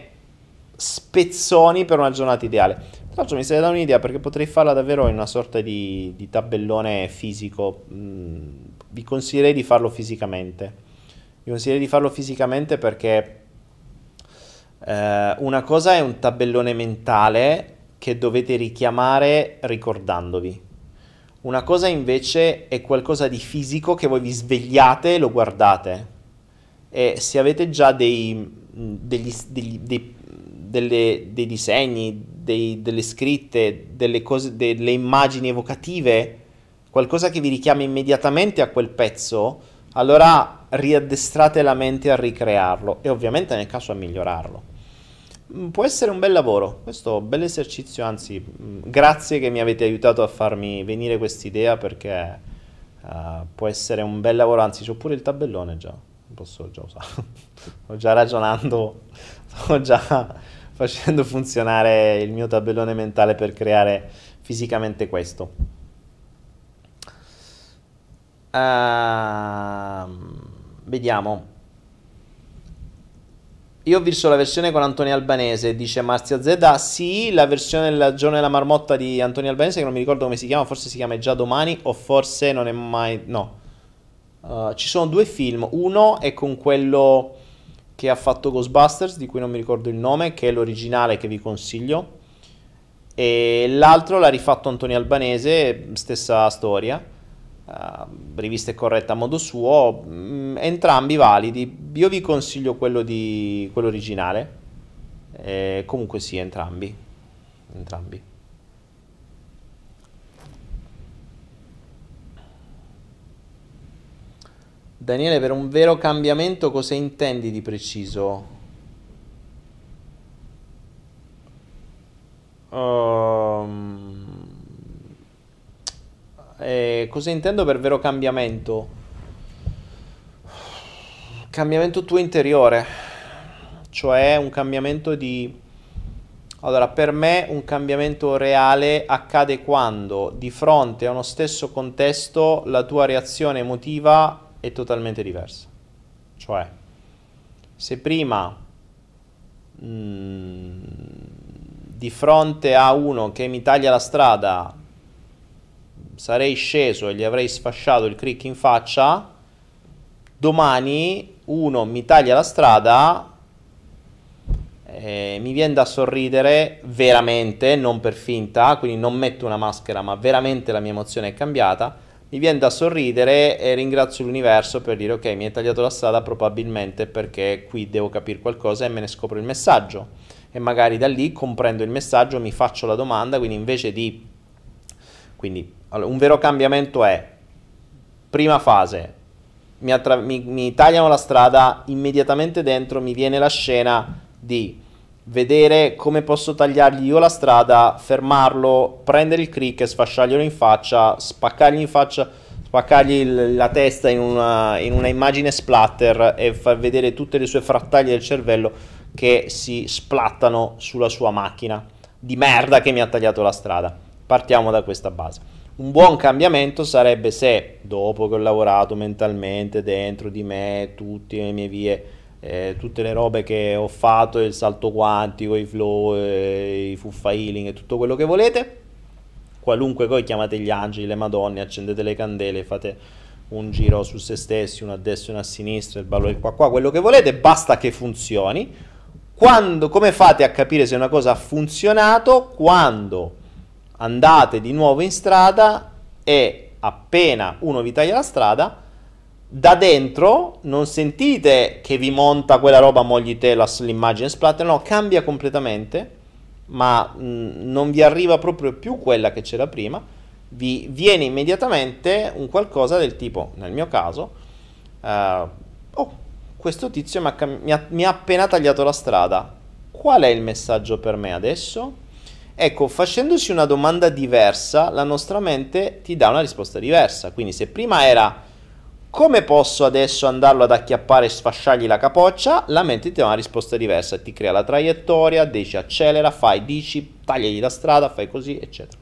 spezzoni per una giornata ideale. Tra l'altro mi stai dando un'idea perché potrei farla davvero in una sorta di, di tabellone fisico. Mm, vi consiglierei di farlo fisicamente vi consiglio di farlo fisicamente perché eh, una cosa è un tabellone mentale che dovete richiamare ricordandovi. Una cosa invece è qualcosa di fisico che voi vi svegliate e lo guardate. E se avete già dei, degli, degli, dei, delle, dei disegni, dei, delle scritte, delle, cose, delle immagini evocative, qualcosa che vi richiama immediatamente a quel pezzo, allora riaddestrate la mente a ricrearlo e ovviamente nel caso a migliorarlo. Mm, può essere un bel lavoro, questo bel esercizio, anzi mm, grazie che mi avete aiutato a farmi venire quest'idea perché uh, può essere un bel lavoro, anzi c'ho pure il tabellone già, posso già usare, sto <laughs> già ragionando, <laughs> sto già facendo funzionare il mio tabellone mentale per creare fisicamente questo. Uh, vediamo. Io ho visto la versione con Antonio Albanese, dice Marzia Zedda. Sì, la versione del giorno della marmotta di Antonio Albanese, che non mi ricordo come si chiama, forse si chiama Già domani, o forse non è mai. No. Uh, ci sono due film. Uno è con quello che ha fatto Ghostbusters, di cui non mi ricordo il nome, che è l'originale che vi consiglio. E l'altro l'ha rifatto Antonio Albanese, stessa storia, uh, rivista e corretta a modo suo, mm, entrambi validi. Io vi consiglio quello, di, quello originale. Eh, comunque sì, entrambi. Entrambi. Daniele, per un vero cambiamento cosa intendi di preciso? Um, eh, cosa intendo per vero cambiamento? Cambiamento tuo interiore, cioè un cambiamento di... Allora, per me un cambiamento reale accade quando di fronte a uno stesso contesto la tua reazione emotiva è totalmente diversa. Cioè, se prima mh, mm, di fronte a uno che mi taglia la strada sarei sceso e gli avrei sfasciato il crick in faccia, domani uno mi taglia la strada eh, mi viene da sorridere veramente, non per finta, quindi non metto una maschera, ma veramente la mia emozione è cambiata mi viene da sorridere e ringrazio l'universo per dire ok, mi hai tagliato la strada probabilmente perché qui devo capire qualcosa e me ne scopro il messaggio. E magari da lì comprendo il messaggio, mi faccio la domanda, quindi invece di... Quindi allora, un vero cambiamento è, prima fase, mi, attra- mi, mi tagliano la strada, immediatamente dentro mi viene la scena di vedere come posso tagliargli io la strada, fermarlo, prendere il crick, sfasciarglielo in faccia, spaccargli in faccia, spaccargli la testa in una, in una immagine splatter e far vedere tutte le sue frattaglie del cervello che si splattano sulla sua macchina di merda che mi ha tagliato la strada. Partiamo da questa base. Un buon cambiamento sarebbe se, dopo che ho lavorato mentalmente dentro di me, tutte le mie vie eh, tutte le robe che ho fatto, il salto quantico, i flow, eh, i fuffa healing e tutto quello che volete. Qualunque voi chiamate gli angeli, le madonne, accendete le candele, fate un giro su se stessi, uno a destra e uno a sinistra, il ballo di qua qua, quello che volete, basta che funzioni. Quando, come fate a capire se una cosa ha funzionato? Quando andate di nuovo in strada e appena uno vi taglia la strada, da dentro non sentite che vi monta quella roba mogli telas l'immagine splatter, no, cambia completamente, ma mh, non vi arriva proprio più quella che c'era prima, vi viene immediatamente un qualcosa del tipo, nel mio caso, uh, oh, questo tizio mi ha, mi, ha, mi ha appena tagliato la strada, qual è il messaggio per me adesso? Ecco, facendosi una domanda diversa, la nostra mente ti dà una risposta diversa. Quindi se prima era come posso adesso andarlo ad acchiappare e sfasciargli la capoccia? La mente ti dà una risposta diversa, ti crea la traiettoria, dici accelera, fai, dici, tagliagli la strada, fai così, eccetera.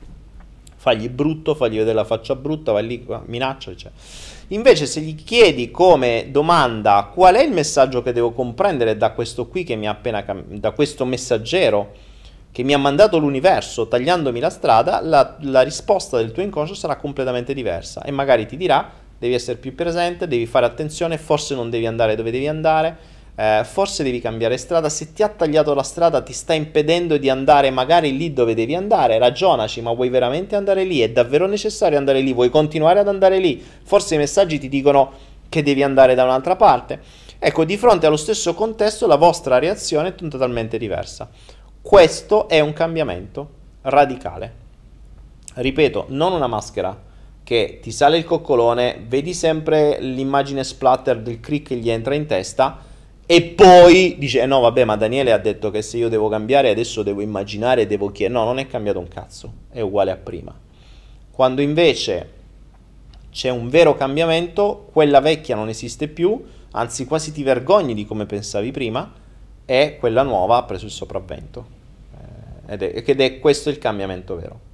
Fagli brutto, fagli vedere la faccia brutta, vai lì, minaccia, eccetera. Invece se gli chiedi come domanda qual è il messaggio che devo comprendere da questo qui che mi ha appena da questo messaggero che mi ha mandato l'universo tagliandomi la strada, la, la risposta del tuo inconscio sarà completamente diversa e magari ti dirà devi essere più presente, devi fare attenzione, forse non devi andare dove devi andare, eh, forse devi cambiare strada, se ti ha tagliato la strada ti sta impedendo di andare magari lì dove devi andare, ragionaci, ma vuoi veramente andare lì? È davvero necessario andare lì? Vuoi continuare ad andare lì? Forse i messaggi ti dicono che devi andare da un'altra parte. Ecco, di fronte allo stesso contesto la vostra reazione è totalmente diversa. Questo è un cambiamento radicale. Ripeto, non una maschera che ti sale il coccolone, vedi sempre l'immagine splatter del crick che gli entra in testa e poi dice eh no vabbè ma Daniele ha detto che se io devo cambiare adesso devo immaginare, devo chiedere, no non è cambiato un cazzo, è uguale a prima. Quando invece c'è un vero cambiamento, quella vecchia non esiste più, anzi quasi ti vergogni di come pensavi prima e quella nuova ha preso il sopravvento. Eh, ed, è, ed è questo il cambiamento vero.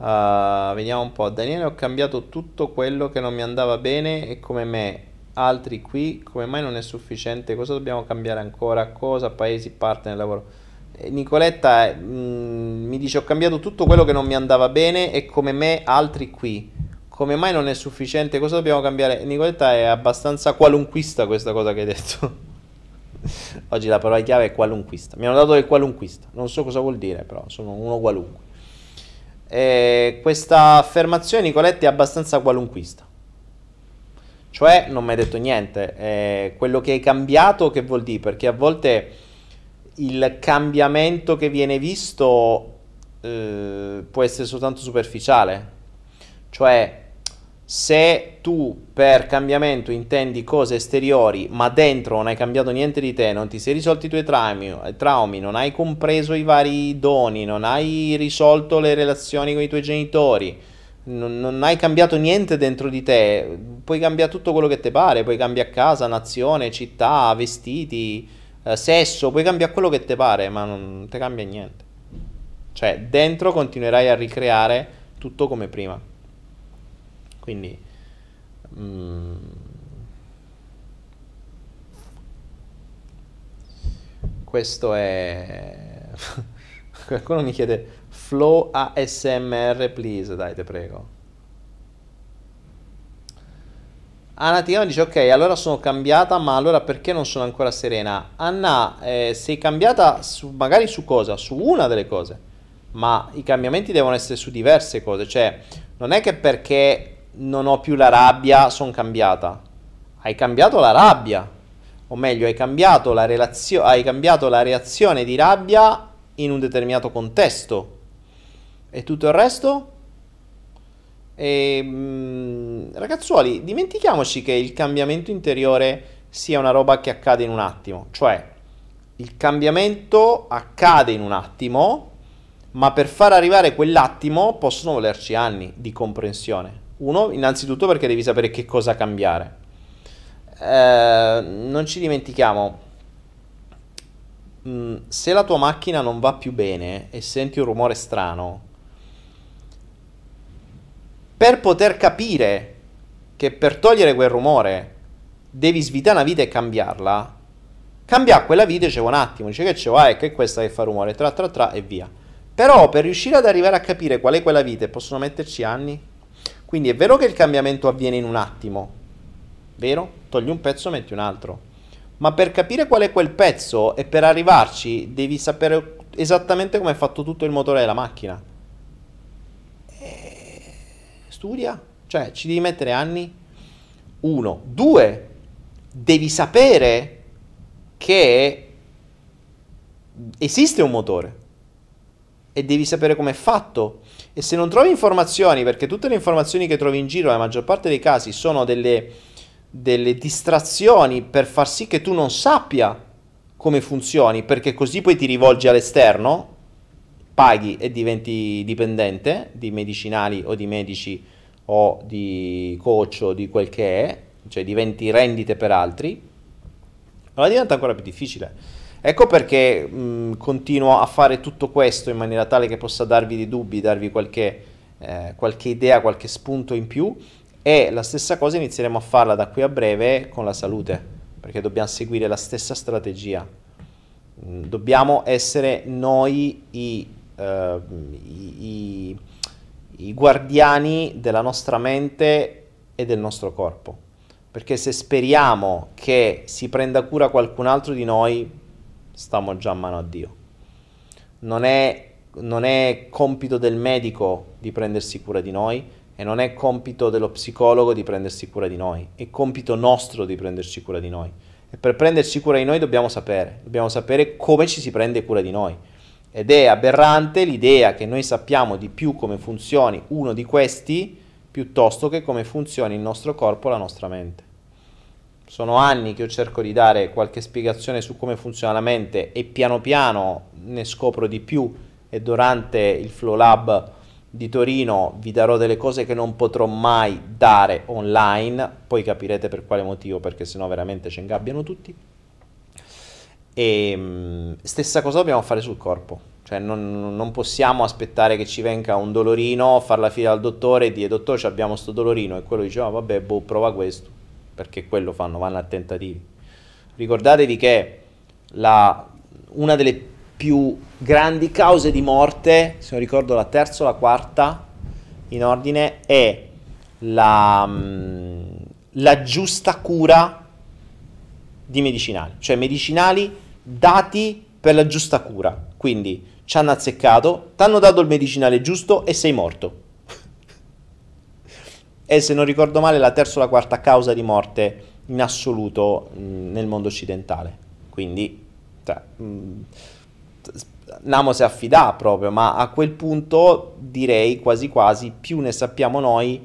Uh, vediamo un po'. Daniele, ho cambiato tutto quello che non mi andava bene e come me, altri qui, come mai non è sufficiente? Cosa dobbiamo cambiare ancora? Cosa? Paesi, partner, lavoro? Nicoletta mh, mm, mi dice ho cambiato tutto quello che non mi andava bene e come me altri qui. Come mai non è sufficiente? Cosa dobbiamo cambiare? Nicoletta è abbastanza qualunquista questa cosa che hai detto. <laughs> Oggi la parola chiave è qualunquista. Mi hanno dato del qualunquista. Non so cosa vuol dire, però sono uno qualunque. E questa affermazione Nicoletta è abbastanza qualunquista. Cioè, non mi hai detto niente. Eh, quello che hai cambiato, che vuol dire? Perché a volte il cambiamento che viene visto eh, può essere soltanto superficiale. Cioè, se tu per cambiamento intendi cose esteriori, ma dentro non hai cambiato niente di te, non ti sei risolti i tuoi traumi, traumi, non hai compreso i vari doni, non hai risolto le relazioni con i tuoi genitori, non, non hai cambiato niente dentro di te, puoi cambiare tutto quello che ti pare, puoi cambiare casa, nazione, città, vestiti, eh, sesso, puoi cambiare quello che ti pare, ma non ti cambia niente. Cioè, dentro continuerai a ricreare tutto come prima. Quindi... Mm, questo è... <laughs> Qualcuno mi chiede flow ASMR please, dai te prego. Anna Tigano dice ok, allora sono cambiata, ma allora perché non sono ancora serena? Anna, eh, sei cambiata su, magari su cosa? Su una delle cose, ma i cambiamenti devono essere su diverse cose, cioè non è che perché non ho più la rabbia, sono cambiata. Hai cambiato la rabbia, o meglio, hai cambiato la, relazio- hai cambiato la reazione di rabbia in un determinato contesto. E tutto il resto? E, mh, mm, ragazzuoli, dimentichiamoci che il cambiamento interiore sia una roba che accade in un attimo. Cioè, il cambiamento accade in un attimo, ma per far arrivare quell'attimo possono volerci anni di comprensione. Uno, innanzitutto perché devi sapere che cosa cambiare. Eh, non ci dimentichiamo, mm, se la tua macchina non va più bene e senti un rumore strano, per poter capire che per togliere quel rumore devi svitare una vita e cambiarla, cambiare quella vita c'è un attimo, dice che c'è, ah, è che questa che fa rumore, tra tra tra e via. Però per riuscire ad arrivare a capire qual è quella vita possono metterci anni. Quindi è vero che il cambiamento avviene in un attimo, vero? Togli un pezzo, metti un altro. Ma per capire qual è quel pezzo e per arrivarci devi sapere esattamente come è fatto tutto il motore della macchina. E... Studia, cioè ci devi mettere anni. Uno. Due, devi sapere che esiste un motore e devi sapere come è fatto e se non trovi informazioni, perché tutte le informazioni che trovi in giro, la maggior parte dei casi, sono delle, delle distrazioni per far sì che tu non sappia come funzioni, perché così poi ti rivolgi all'esterno, paghi e diventi dipendente di medicinali o di medici o di coach o di quel che è, cioè diventi rendite per altri, allora diventa ancora più difficile. Ecco perché mh, continuo a fare tutto questo in maniera tale che possa darvi dei dubbi, darvi qualche, eh, qualche idea, qualche spunto in più e la stessa cosa inizieremo a farla da qui a breve con la salute, perché dobbiamo seguire la stessa strategia. dobbiamo essere noi i, i, i, i guardiani della nostra mente e del nostro corpo, perché se speriamo che si prenda cura qualcun altro di noi, stiamo già a mano a Dio. Non è, non è compito del medico di prendersi cura di noi e non è compito dello psicologo di prendersi cura di noi, è compito nostro di prenderci cura di noi. E per prenderci cura di noi dobbiamo sapere, dobbiamo sapere come ci si prende cura di noi. Ed è aberrante l'idea che noi sappiamo di più come funzioni uno di questi piuttosto che come funzioni il nostro corpo e la nostra mente. Sono anni che io cerco di dare qualche spiegazione su come funziona la mente e piano piano ne scopro di più e durante il Flow Lab di Torino vi darò delle cose che non potrò mai dare online, poi capirete per quale motivo, perché sennò veramente ci ingabbiano tutti. E ehm, stessa cosa dobbiamo fare sul corpo, cioè non, non, possiamo aspettare che ci venga un dolorino, far la fila al dottore e dire dottore abbiamo sto dolorino e quello dice oh, vabbè boh, prova questo perché quello fanno, vanno a tentativi. Ricordatevi che la, una delle più grandi cause di morte, se non ricordo la terza o la quarta in ordine, è la, mm, la giusta cura di medicinali, cioè medicinali dati per la giusta cura. Quindi ci hanno azzeccato, ti hanno dato il medicinale giusto e sei morto. E se non ricordo male la terza o la quarta causa di morte in assoluto mh, nel mondo occidentale. Quindi, cioè, mh, Namo si affida proprio, ma a quel punto direi quasi quasi più ne sappiamo noi.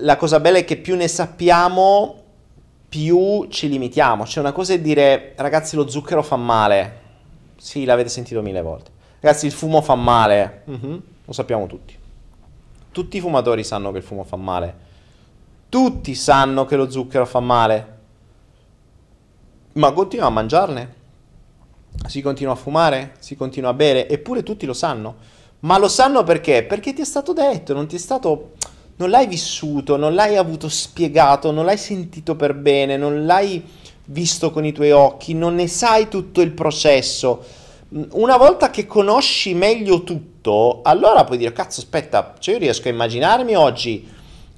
La cosa bella è che più ne sappiamo, più ci limitiamo. C'è una cosa è dire, ragazzi, lo zucchero fa male. Sì, l'avete sentito mille volte. Ragazzi, il fumo fa male. Mm-hmm. Lo sappiamo tutti. Tutti i fumatori sanno che il fumo fa male. Tutti sanno che lo zucchero fa male. Ma continua a mangiarne. Si continua a fumare, si continua a bere, eppure tutti lo sanno. Ma lo sanno perché? Perché ti è stato detto, non ti è stato non l'hai vissuto, non l'hai avuto spiegato, non l'hai sentito per bene, non l'hai visto con i tuoi occhi, non ne sai tutto il processo. Una volta che conosci meglio tutto, allora puoi dire, cazzo, aspetta, cioè io riesco a immaginarmi oggi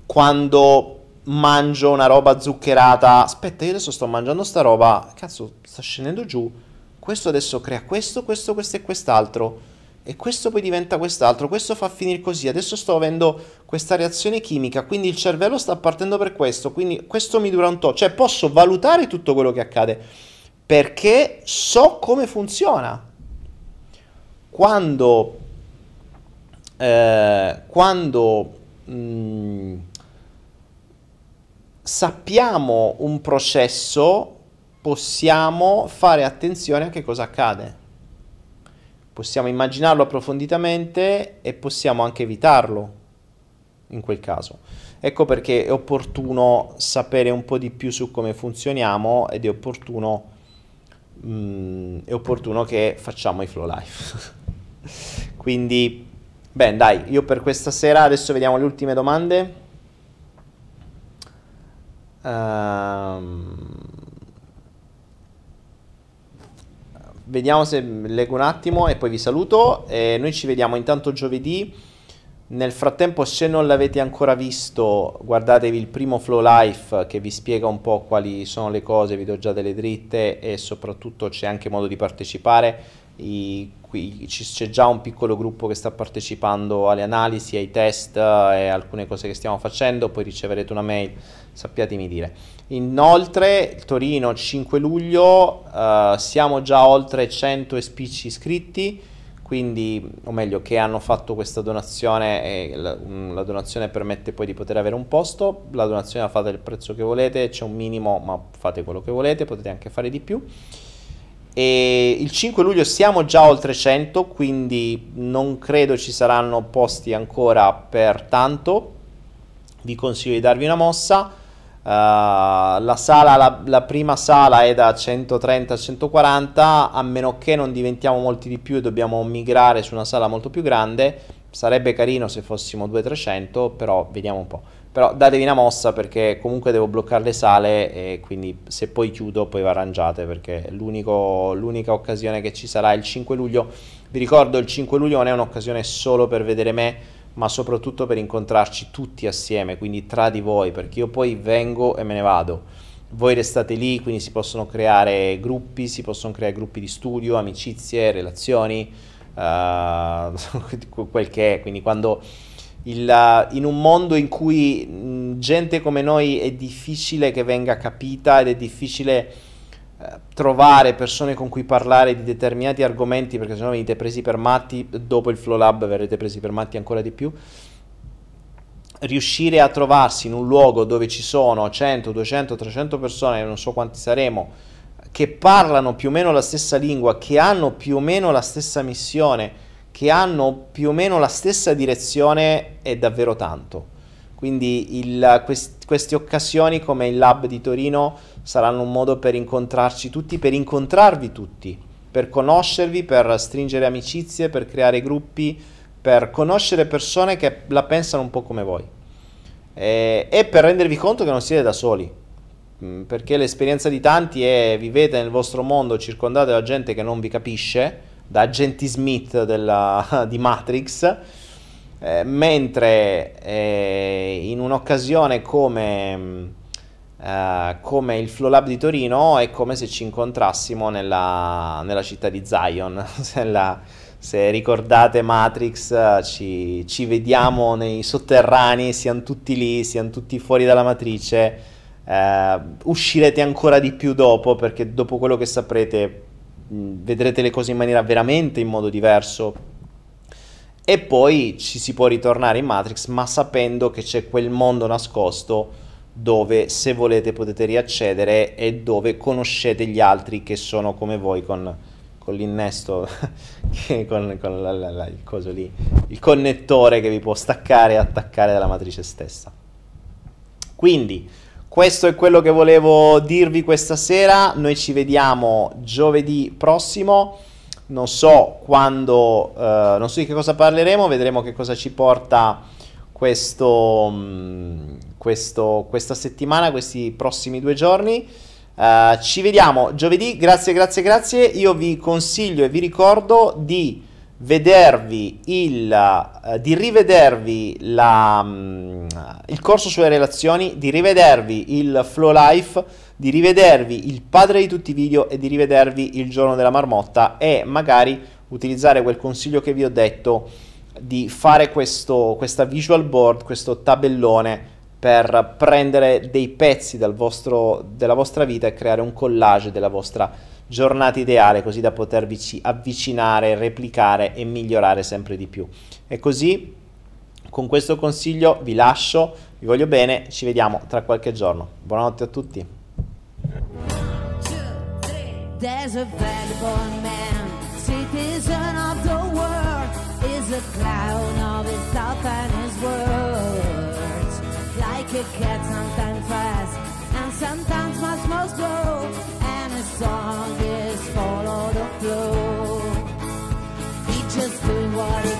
quando mangio una roba zuccherata, aspetta, io adesso sto mangiando sta roba, cazzo, sta scendendo giù, questo adesso crea questo, questo, questo e quest'altro. E questo poi diventa quest'altro, questo fa finire così, adesso sto avendo questa reazione chimica, quindi il cervello sta partendo per questo, quindi questo mi dura un po', cioè posso valutare tutto quello che accade perché so come funziona. Quando, eh, quando mh, mm, sappiamo un processo, possiamo fare attenzione a che cosa accade possiamo immaginarlo approfonditamente e possiamo anche evitarlo in quel caso. Ecco perché è opportuno sapere un po' di più su come funzioniamo ed è opportuno, mm, è opportuno che facciamo i flow life. <laughs> Quindi, beh, dai, io per questa sera adesso vediamo le ultime domande. Um, vediamo se leggo un attimo e poi vi saluto. E noi ci vediamo intanto giovedì. Nel frattempo, se non l'avete ancora visto, guardatevi il primo Flow Life che vi spiega un po' quali sono le cose, vi do già delle dritte e soprattutto c'è anche modo di partecipare. I, qui c'è già un piccolo gruppo che sta partecipando alle analisi, ai test e alcune cose che stiamo facendo, poi riceverete una mail, sappiatemi dire. Inoltre, Torino 5 luglio, uh, siamo già oltre 100 SPC iscritti, quindi, o meglio, che hanno fatto questa donazione la, mm, la, donazione permette poi di poter avere un posto, la donazione la fate il prezzo che volete, c'è un minimo, ma fate quello che volete, potete anche fare di più. E il 5 luglio siamo già oltre 100, quindi non credo ci saranno posti ancora per tanto. Vi consiglio di darvi una mossa. Uh, la, sala, la, la, prima sala è da 130-140, a meno che non diventiamo molti di più e dobbiamo migrare su una sala molto più grande. Sarebbe carino se fossimo 200-300, però vediamo un po'. Però datevi una mossa perché comunque devo bloccare le sale e quindi se poi chiudo poi vi arrangiate perché l'unica occasione che ci sarà è il 5 luglio. Vi ricordo il 5 luglio non è un'occasione solo per vedere me, ma soprattutto per incontrarci tutti assieme, quindi tra di voi, perché io poi vengo e me ne vado. Voi restate lì, quindi si possono creare gruppi, si possono creare gruppi di studio, amicizie, relazioni, uh, <laughs> quel che è. Quindi quando il, in un mondo in cui mh, gente come noi è difficile che venga capita ed è difficile eh, trovare persone con cui parlare di determinati argomenti perché sennò venite presi per matti, dopo il Flow Lab verrete presi per matti ancora di più. Riuscire a trovarsi in un luogo dove ci sono 100, 200, 300 persone, non so quanti saremo, che parlano più o meno la stessa lingua, che hanno più o meno la stessa missione, che hanno più o meno la stessa direzione, è davvero tanto. Quindi il, quest, queste occasioni come il Lab di Torino saranno un modo per incontrarci tutti, per incontrarvi tutti, per conoscervi, per stringere amicizie, per creare gruppi, per conoscere persone che la pensano un po' come voi e, e per rendervi conto che non siete da soli. mm, perché l'esperienza di tanti è vivete nel vostro mondo circondate da gente che non vi capisce, da agenti Smith della, <laughs> di Matrix, eh, mentre eh, in un'occasione come, mm, eh, come, il Flow Lab di Torino è come se ci incontrassimo nella, nella città di Zion, <laughs> la, se ricordate Matrix ci, ci, vediamo nei sotterranei, siamo tutti lì, siamo tutti fuori dalla matrice, eh, uscirete ancora di più dopo perché dopo quello che saprete vedrete le cose in maniera veramente in modo diverso e poi ci si può ritornare in Matrix ma sapendo che c'è quel mondo nascosto dove se volete potete riaccedere e dove conoscete gli altri che sono come voi con con l'innesto, <laughs> con, con la, la, la, il coso lì, il connettore che vi può staccare e attaccare dalla matrice stessa. Quindi, questo è quello che volevo dirvi questa sera. Noi ci vediamo giovedì prossimo. Non so quando, uh, non so di che cosa parleremo, vedremo che cosa ci porta questo, um, questo, questa settimana, questi prossimi due giorni. Uh, ci vediamo giovedì, grazie, grazie, grazie. Io vi consiglio e vi ricordo di vedervi il, uh, di rivedervi la, um, il corso sulle relazioni, di rivedervi il flow life, di rivedervi il padre di tutti i video e di rivedervi il giorno della marmotta e magari utilizzare quel consiglio che vi ho detto di fare questo, questa visual board, questo tabellone per prendere dei pezzi vostro, della vostra vita e creare un collage della vostra giornata ideale così da potervi avvicinare, replicare e migliorare sempre di più. E così con questo consiglio vi lascio, vi voglio bene, ci vediamo tra qualche giorno. Buonanotte a tutti. There's follow the flow. He just doing what he